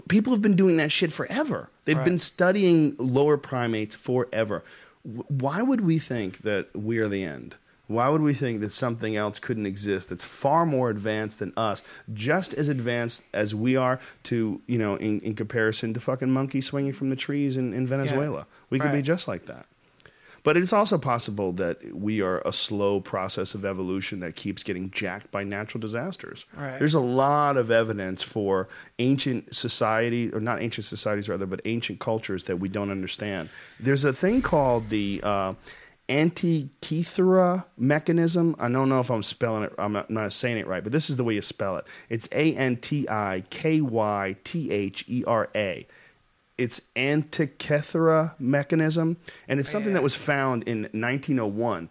people have been doing that shit forever. They've Right. been studying lower primates forever. Why would we think that we are the end? Why would we think that something else couldn't exist that's far more advanced than us, just as advanced as we are to, you know, in, in comparison to fucking monkeys swinging from the trees in, in Venezuela? We could be just like that. But it's also possible that we are a slow process of evolution that keeps getting jacked by natural disasters. Right. There's a lot of evidence for ancient society, or not ancient societies rather, but ancient cultures that we don't understand. There's a thing called the uh, Antikythera mechanism. I don't know if I'm spelling it, I'm not, not saying it right, but this is the way you spell it. It's A N T I K Y T H E R A it's Antikythera mechanism, and it's something that was found in 1901.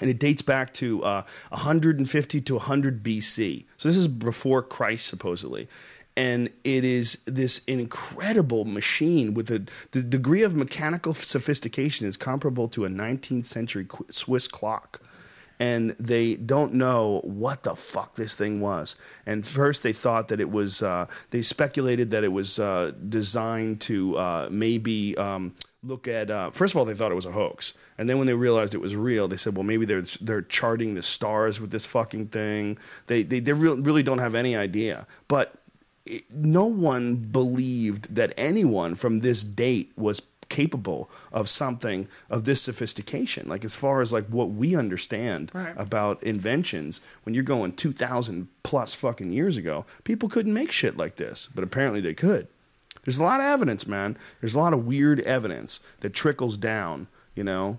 And it dates back to uh, 150 to 100 BC. So this is before Christ, supposedly. And it is this incredible machine with a, the degree of mechanical sophistication is comparable to a 19th century Swiss clock and they don't know what the fuck this thing was. And first, they thought that it was. Uh, they speculated that it was uh, designed to uh, maybe um, look at. Uh, first of all, they thought it was a hoax, and then when they realized it was real, they said, "Well, maybe they're they're charting the stars with this fucking thing." They they, they real, really don't have any idea, but. It, no one believed that anyone from this date was capable of something of this sophistication like as far as like what we understand Right. about inventions when you're going 2000 plus fucking years ago people couldn't make shit like this but apparently they could there's a lot of evidence man there's a lot of weird evidence that trickles down you know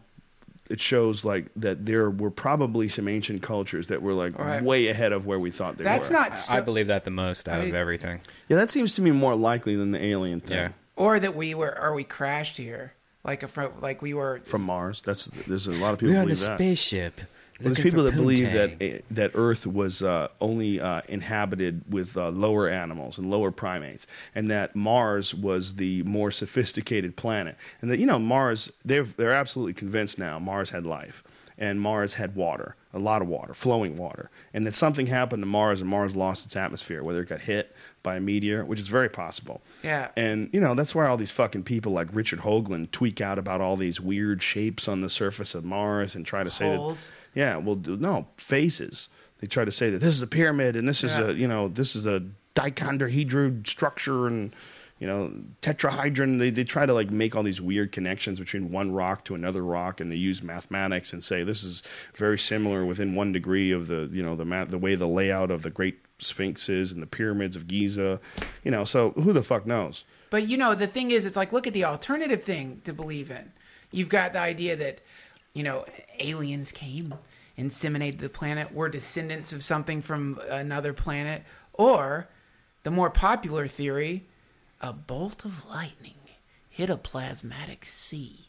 it shows like that there were probably some ancient cultures that were like Right. way ahead of where we thought they That's were not I believe that the most out of mean- everything. yeah that seems to me more likely than the alien thing Yeah. Or that we were or we crashed here. Like a fro- like we were from mars that's there's a lot of people We're on a believe that spaceship. Well, there's people that believe poontang. that eh, that Earth was uh, only uh, inhabited with uh, lower animals and lower primates, and that Mars was the more sophisticated planet, and that you know Mars they're they're absolutely convinced now Mars had life, and Mars had water, a lot of water, flowing water, and that something happened to Mars and Mars lost its atmosphere, whether it got hit by a meteor, which is very possible. Yeah. And you know that's why all these fucking people like Richard Hoagland tweak out about all these weird shapes on the surface of Mars and try to say Holes. that yeah, well, no faces. They try to say that this is a pyramid and this is Yeah. a you know this is a dicahedral structure and you know tetrahedron. They they try to like make all these weird connections between one rock to another rock, and they use mathematics and say this is very similar within one degree of the you know the math the way the layout of the Great Sphinx is and the pyramids of Giza. You know, so who the fuck knows? But you know, the thing is, it's like look at the alternative thing to believe in. You've got the idea that, you know, aliens came, inseminated the planet, we're descendants of something from another planet, or the more popular theory, a bolt of lightning hit a plasmatic sea.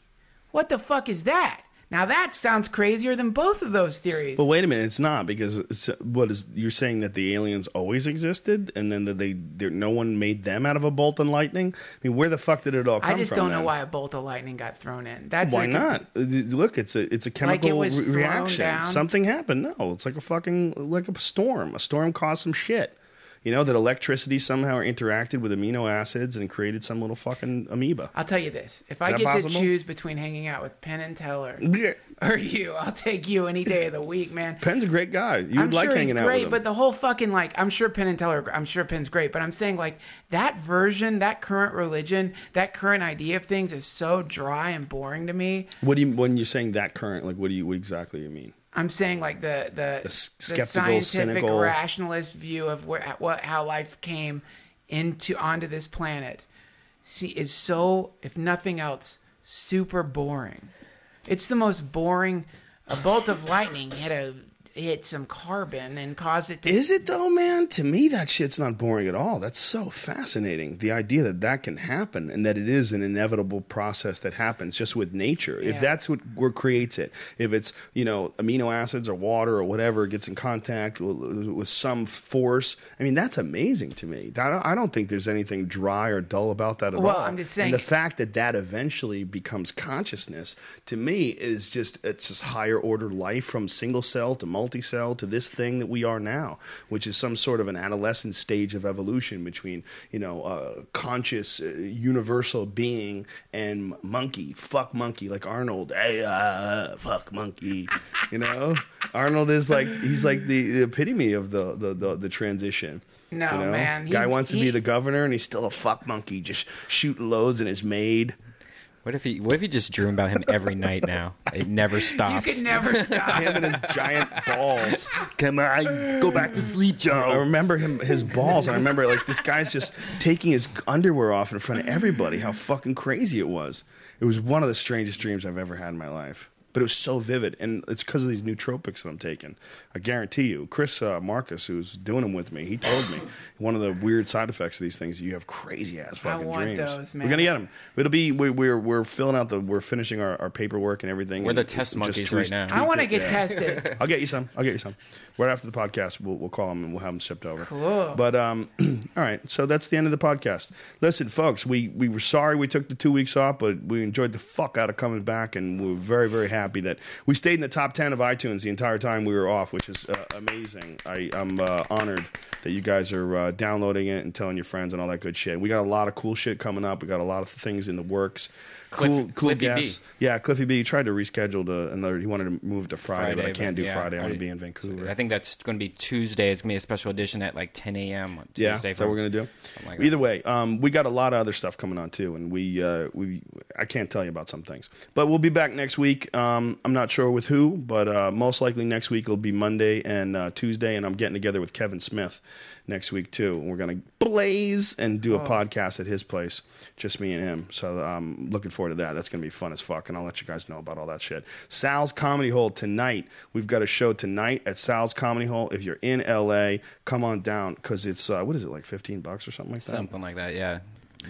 What the fuck is that? Now that sounds crazier than both of those theories. But wait a minute, it's not because it's, what is you're saying that the aliens always existed, and then that they no one made them out of a bolt and lightning. I mean, where the fuck did it all come from? I from? just don't know then? why a bolt of lightning got thrown in. That's Why like not? Uh, Look, it's a it's a chemical was re- reaction. Something happened. No, it's like a fucking like a storm. A storm caused some shit. You know that electricity somehow interacted with amino acids and created some little fucking amoeba. I'll tell you this: if I get possible? to choose between hanging out with Penn and Teller or you, I'll take you any day of the week, man. Penn's a great guy. You I'm like sure hanging he's out great, with him. but the whole fucking like, I'm sure Penn and Teller, I'm sure Penn's great, but I'm saying like that version, that current religion, that current idea of things is so dry and boring to me. what do you when you're saying that current? Like, what do you what exactly you mean? I'm saying like the the, the, skeptical, scientific cynical- rationalist view of where what how life came into onto this planet see is so if nothing else super boring. It's the most boring a bolt of lightning hit a hit some carbon and cause it to Is it though, man? To me, that shit's not boring at all. That's so fascinating. The idea that that can happen and that it is an inevitable process that happens just with nature. If that's what, what creates it, if it's you know amino acids or water or whatever gets in contact with, with some force, I mean that's amazing to me. That I don't think there's anything dry or dull about that at Well, all. I'm just And saying- the fact that that eventually becomes consciousness to me is just it's just higher order life from single cell to multi-cell to this thing that we are now which is some sort of an adolescent stage of evolution between you know uh, conscious uh, universal being and monkey. Fuck monkey like arnold. Hey uh, fuck monkey. You know? Arnold is like he's like the, the epitome of the the, the, the transition. No, you know? man. He- guy wants to he- be the governor and he's still a fuck monkey just shooting loads in his maid What if he? What if he just dream about him every night now? It never stops. you stops. could never stop. him and his giant balls. Come on, go back to sleep, Joe. I remember him, his balls. I remember like this guy's just taking his underwear off in front of everybody. How fucking crazy it was. It was one of the strangest dreams I've ever had in my life. But it was so vivid, and it's because of these nootropics that I'm taking. I guarantee you, Chris uh, Marcus, who's doing them with me, he told me one of the weird side effects of these things. You have crazy ass fucking want dreams. those, man. We're gonna get them. It'll be we, we're we're filling out the we're finishing our, our paperwork and everything. We're and the just test monkeys tweak- right now. I want to get yeah. tested. I'll get you some. I'll get you some. Right after the podcast, we'll, we'll call them and we'll have them shipped over. Cool. But um, all right. So that's the end of the podcast. Listen, folks, we we were sorry we took the two weeks off, but we enjoyed the fuck out of coming back, and we are very very happy that we stayed in the top ten of iTunes the entire time we were off, which is uh, amazing. I I'm uh, honored that you guys are uh, downloading it and telling your friends and all that good shit. We got a lot of cool shit coming up. We got a lot of things in the works. Cliff- cool, cool Cliffy B. Yeah, Cliffy B. He tried to reschedule to another. He wanted to move to Friday, but I can't but do yeah, Friday. I'm going to be in Vancouver. I think that's going to be Tuesday. It's going to be a special edition at like 10 a.m. on Yeah, Tuesday. is that what we're gonna do. like that. Either way, um, we got a lot of other stuff coming on too, and we uh, we I can't tell you about some things, but we'll be back next week. Um, I'm not sure with who, but uh, most likely next week will be Monday and uh, Tuesday, and I'm getting together with Kevin Smith next week too. And we're gonna blaze and do a podcast at his place, just me and him. So I'm looking forward to that. That's gonna be fun as fuck, and I'll let you guys know about all that shit. Sal's Comedy Hole tonight. We've got a show tonight at Sal's Comedy Hole. If you're in LA, come on down because it's uh, what is it like 15 bucks or something like that. Something like that, yeah.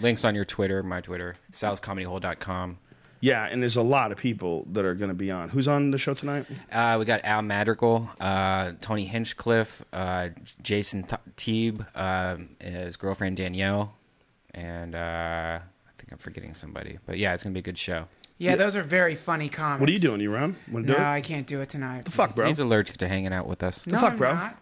Links on your Twitter, my Twitter, salscomedyhole.com. Yeah, and there's a lot of people that are going to be on. Who's on the show tonight? Uh, we got Al Madrigal, uh, Tony Hinchcliffe, uh, Jason Th- Teeb, uh, his girlfriend Danielle, and uh, think I'm forgetting somebody. But yeah, it's going to be a good show. Yeah, those are very funny comics. What are you doing? You around? Want to No, do it? I can't do it tonight. The fuck, bro? He's allergic to hanging out with us. no, fuck, I'm bro? Not.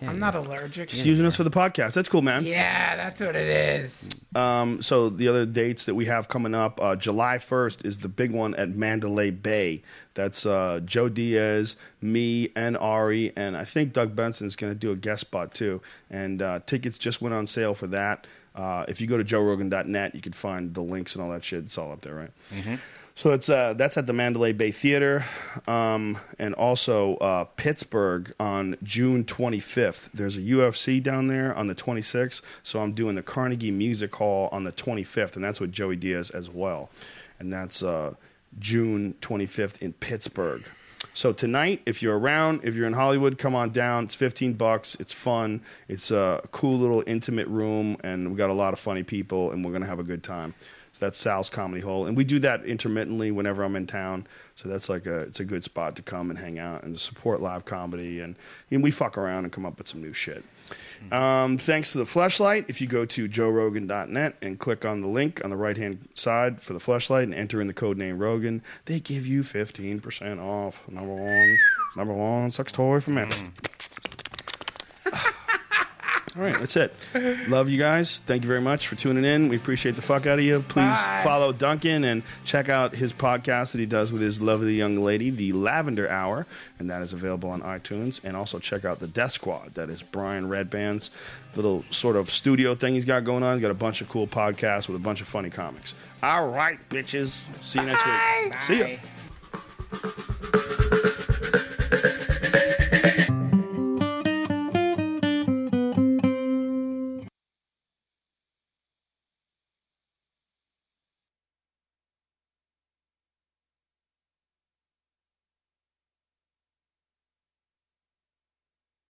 I'm not allergic. Just using us for the podcast. That's cool, man. Yeah, that's what it is. Um, so the other dates that we have coming up, uh, July 1st is the big one at Mandalay Bay. That's uh, Joe Diaz, me, and Ari, and I think Doug Benson's going to do a guest spot too. And uh, tickets just went on sale for that. Uh, if you go to joerogan.net, you can find the links and all that shit. It's all up there, right? So it's uh, that's at the Mandalay Bay Theater, um, and also uh, Pittsburgh on June 25th. There's a UFC down there on the 26th, so I'm doing the Carnegie Music Hall on the 25th, and that's with Joey Diaz as well, and that's uh, June 25th in Pittsburgh. So tonight, if you're around, if you're in Hollywood, come on down. It's 15 bucks. It's fun. It's a cool little intimate room, and we got a lot of funny people, and we're gonna have a good time. So that's Sal's Comedy Hole, and we do that intermittently whenever I'm in town. So that's like a it's a good spot to come and hang out and support live comedy, and, and we fuck around and come up with some new shit. Um, thanks to the Fleshlight. If you go to joerogan.net and click on the link on the right hand side for the Fleshlight and enter in the code name Rogan, they give you 15% off. Number one, number one sex toy for Epps. All right, that's it. Love you guys. Thank you very much for tuning in. We appreciate the fuck out of you. Please Bye. follow Duncan and check out his podcast that he does with his lovely young lady, The Lavender Hour, and that is available on iTunes. And also check out the Death Squad. That is Brian Redban's little sort of studio thing he's got going on. He's got a bunch of cool podcasts with a bunch of funny comics. All right, bitches. See you next week. See ya. Bye.